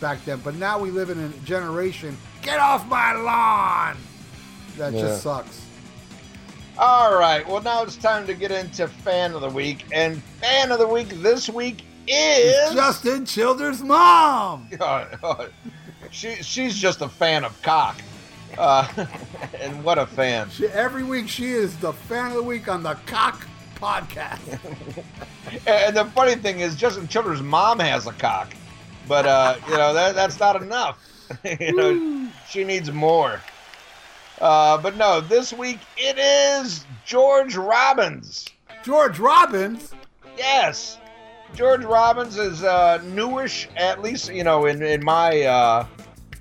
back then. But now we live in a generation, get off my lawn! That Yeah. just sucks. All right, well now it's time to get into fan of the week, and fan of the week this week is Justin Childers' mom! she she's just a fan of cock, uh, and what a fan. She, every week she is the fan of the week on the Cock Podcast. And the funny thing is, Justin Childers' mom has a cock, but uh, you know that that's not enough. you know, she needs more. Uh, but no, this week it is George Robbins. George Robbins? Yes, George Robbins is uh, newish, at least you know in in my uh,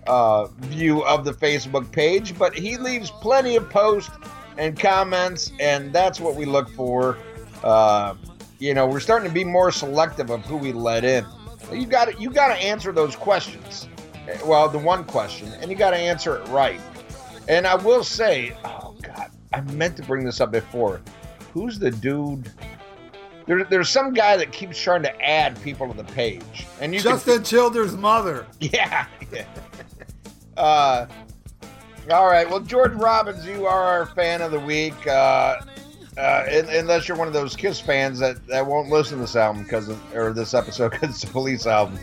uh, view of the Facebook page. But he leaves plenty of posts and comments, and that's what we look for. Uh, you know, we're starting to be more selective of who we let in. You got to you got to answer those questions. Well, the one question, and you got to answer it right. And I will say, oh God, I meant to bring this up before. Who's the dude? There, there's some guy that keeps trying to add people to the page, and you Justin Childers' mother. yeah, yeah. Uh, all right. Well, George Robbins, you are our fan of the week. Uh, uh, unless you're one of those Kiss fans that, that won't listen to this album because or this episode because it's a Police album.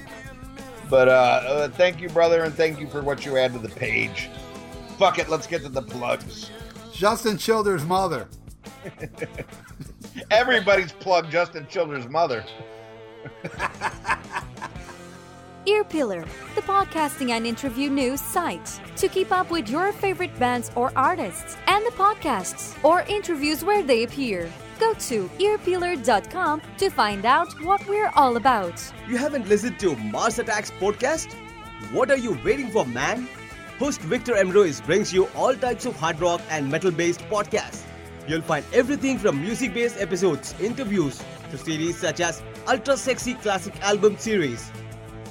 But uh, uh, thank you, brother, and thank you for what you add to the page. Fuck it, let's get to the plugs. Justin Childers' mother. Everybody's plugged Justin Childers' mother. Earpillar, the podcasting and interview news site. To keep up with your favorite bands or artists and the podcasts or interviews where they appear, go to earpillar.com to find out what we're all about. You haven't listened to Mars Attacks podcast? What are you waiting for, man? Host Victor Emroyce brings you all types of hard rock and metal based podcasts. You'll find everything from music based episodes, interviews, to series such as Ultra Sexy Classic Album Series,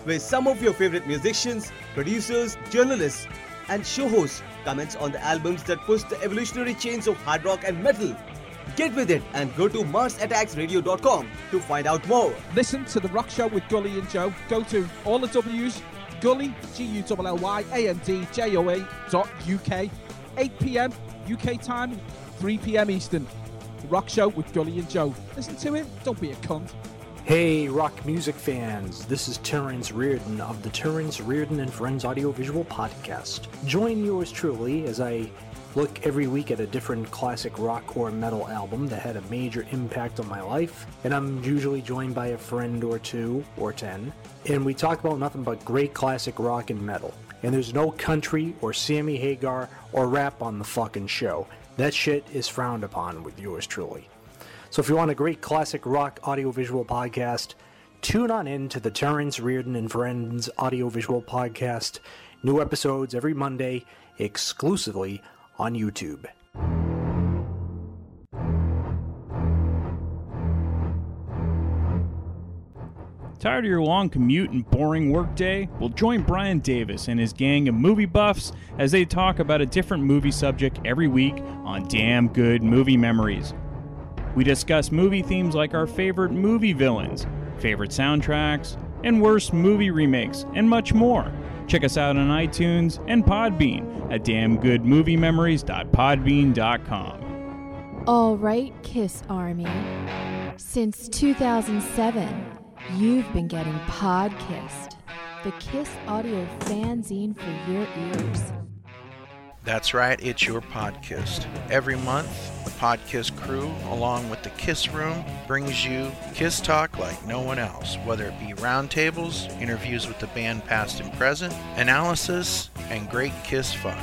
where some of your favorite musicians, producers, journalists, and show hosts comments on the albums that push the evolutionary chains of hard rock and metal. Get with it and go to MarsAttacksRadio.com to find out more. Listen to The Rock Show with Gully and Joe. Go to all the W's, Gully, G-U-L-L-Y-A-N-D-J-O-A dot UK. 8 p.m. UK time, 3 p.m. Eastern. The Rock Show with Gully and Joe. Listen to it, don't be a cunt. Hey, rock music fans, this is Terrence Reardon of the Terrence Reardon and Friends Audiovisual Podcast. Join yours truly as I look every week at a different classic rock or metal album that had a major impact on my life, and I'm usually joined by a friend or two or ten, and we talk about nothing but great classic rock and metal. And there's no country or Sammy Hagar or rap on the fucking show. That shit is frowned upon with yours truly. So if you want a great classic rock audiovisual podcast, tune on in to the Terrence Reardon and Friends audiovisual podcast. New episodes every Monday, exclusively on YouTube. Tired of your long commute and boring workday? Well, join Brian Davis and his gang of movie buffs as they talk about a different movie subject every week on Damn Good Movie Memories. We discuss movie themes like our favorite movie villains, favorite soundtracks, and worst movie remakes, and much more. Check us out on iTunes and Podbean at damngoodmoviememories.podbean.com. All right, Kiss Army. Since 2007, you've been getting Podkissed, the Kiss audio fanzine for your ears. That's right, it's your podcast. Every month, the Podkiss crew, along with the Kiss Room, brings you Kiss Talk like no one else, whether it be roundtables, interviews with the band past and present, analysis, and great Kiss fun.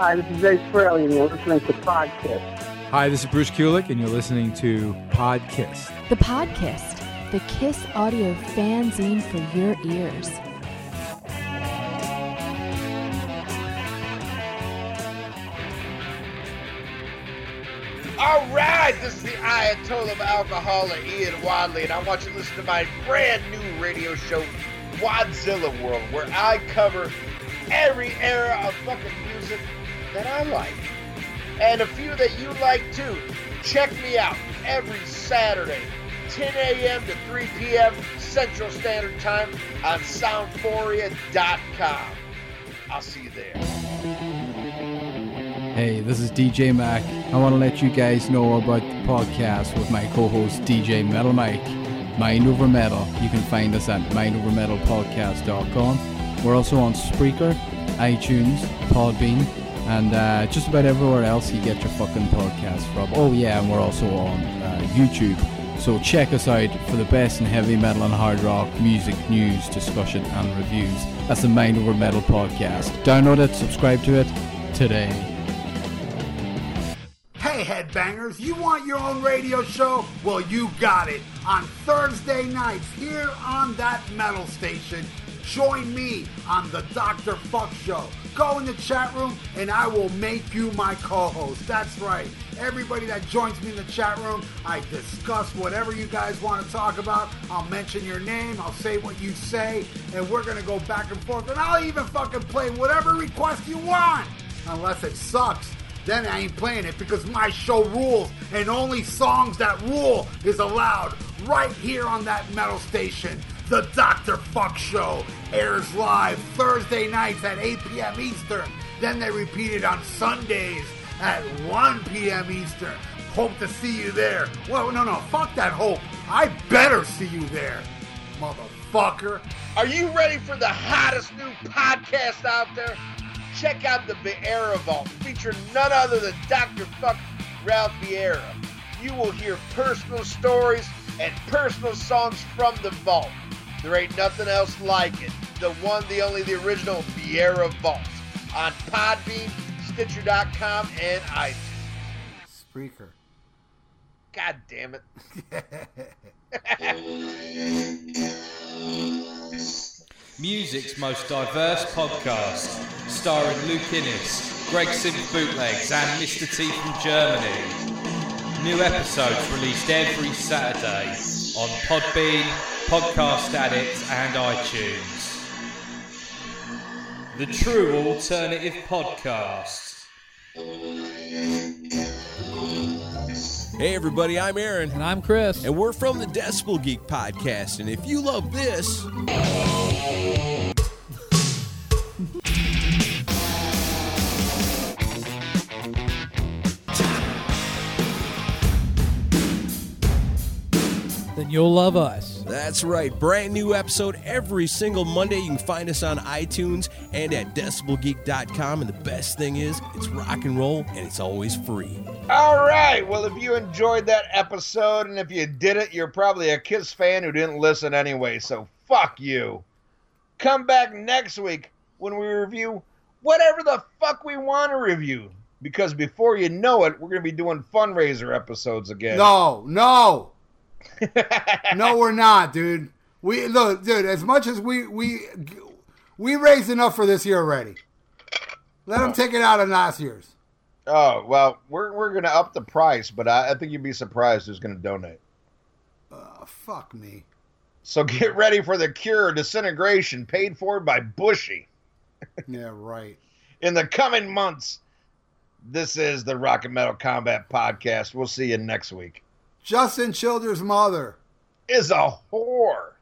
Hi, this is Ace Frehley, and you're listening to Podkiss. Hi, this is Bruce Kulick, and you're listening to Podkiss. The Podkissed, the Kiss audio fanzine for your ears. All right, this is the Ayatollah of Alcoholic, Ian Wadley, and I want you to listen to my brand new radio show, Wadzilla World, where I cover every era of fucking music that I like. And a few that you like too. Check me out every Saturday, 10 a.m. to 3 p.m. Central Standard Time on Soundphoria.com. I'll see you there. Hey, this is DJ Mac. I want to let you guys know about the podcast with my co-host DJ Metal Mike, Mind Over Metal. You can find us at mindovermetalpodcast.com. We're also on Spreaker, iTunes, Podbean, and uh, just about everywhere else you get your fucking podcast from. Oh yeah, and we're also on uh, YouTube. So check us out for the best in heavy metal and hard rock music news, discussion, and reviews. That's the Mind Over Metal podcast. Download it, subscribe to it today. You want your own radio show? Well, you got it. On Thursday nights here on that metal station, join me on the Dr. Fuck Show. Go in the chat room and I will make you my co host. That's right. Everybody that joins me in the chat room, I discuss whatever you guys want to talk about. I'll mention your name, I'll say what you say, and we're going to go back and forth. And I'll even fucking play whatever request you want. Unless it sucks then I ain't playing it because my show rules and only songs that rule is allowed right here on that metal station. The Dr. Fuck Show airs live Thursday nights at 8 p.m. Eastern. Then they repeat it on Sundays at 1 p.m. Eastern. Hope to see you there. Well, no, no, fuck that hope. I better see you there, motherfucker. Are you ready for the hottest new podcast out there? Check out the Vieira Vault, featuring none other than Dr. Fuck Ralph Vieira. You will hear personal stories and personal songs from the vault. There ain't nothing else like it. The one, the only, the original Vieira Vault on Podbean, Stitcher.com, and iTunes. Spreaker. God damn it. Music's most diverse podcast, starring Luke Innes, Greg Simp Bootlegs, and Mr. T from Germany. New episodes released every Saturday on Podbean, Podcast Addict, and iTunes. The True Alternative Podcast. Hey everybody, I'm Aaron. And I'm Chris. And we're from the Decibel Geek Podcast. And if you love this. then you'll love us. That's right. Brand new episode every single Monday. You can find us on iTunes and at decibelgeek.com. And the best thing is, it's rock and roll and it's always free. All right. Well, if you enjoyed that episode, and if you did it, you're probably a Kiss fan who didn't listen anyway. So fuck you. Come back next week when we review whatever the fuck we want to review. Because before you know it, we're going to be doing fundraiser episodes again. No, no, no, we're not, dude. We look, dude. As much as we we we raised enough for this year already. Let them take it out of last year's. Oh well, we're we're gonna up the price, but I, I think you'd be surprised who's gonna donate. Uh, fuck me. So get ready for the cure disintegration paid for by Bushy Yeah, right. in the coming months. This is the Rock and Metal Combat Podcast. We'll see you next week. Justin Childers' mother. Is a whore.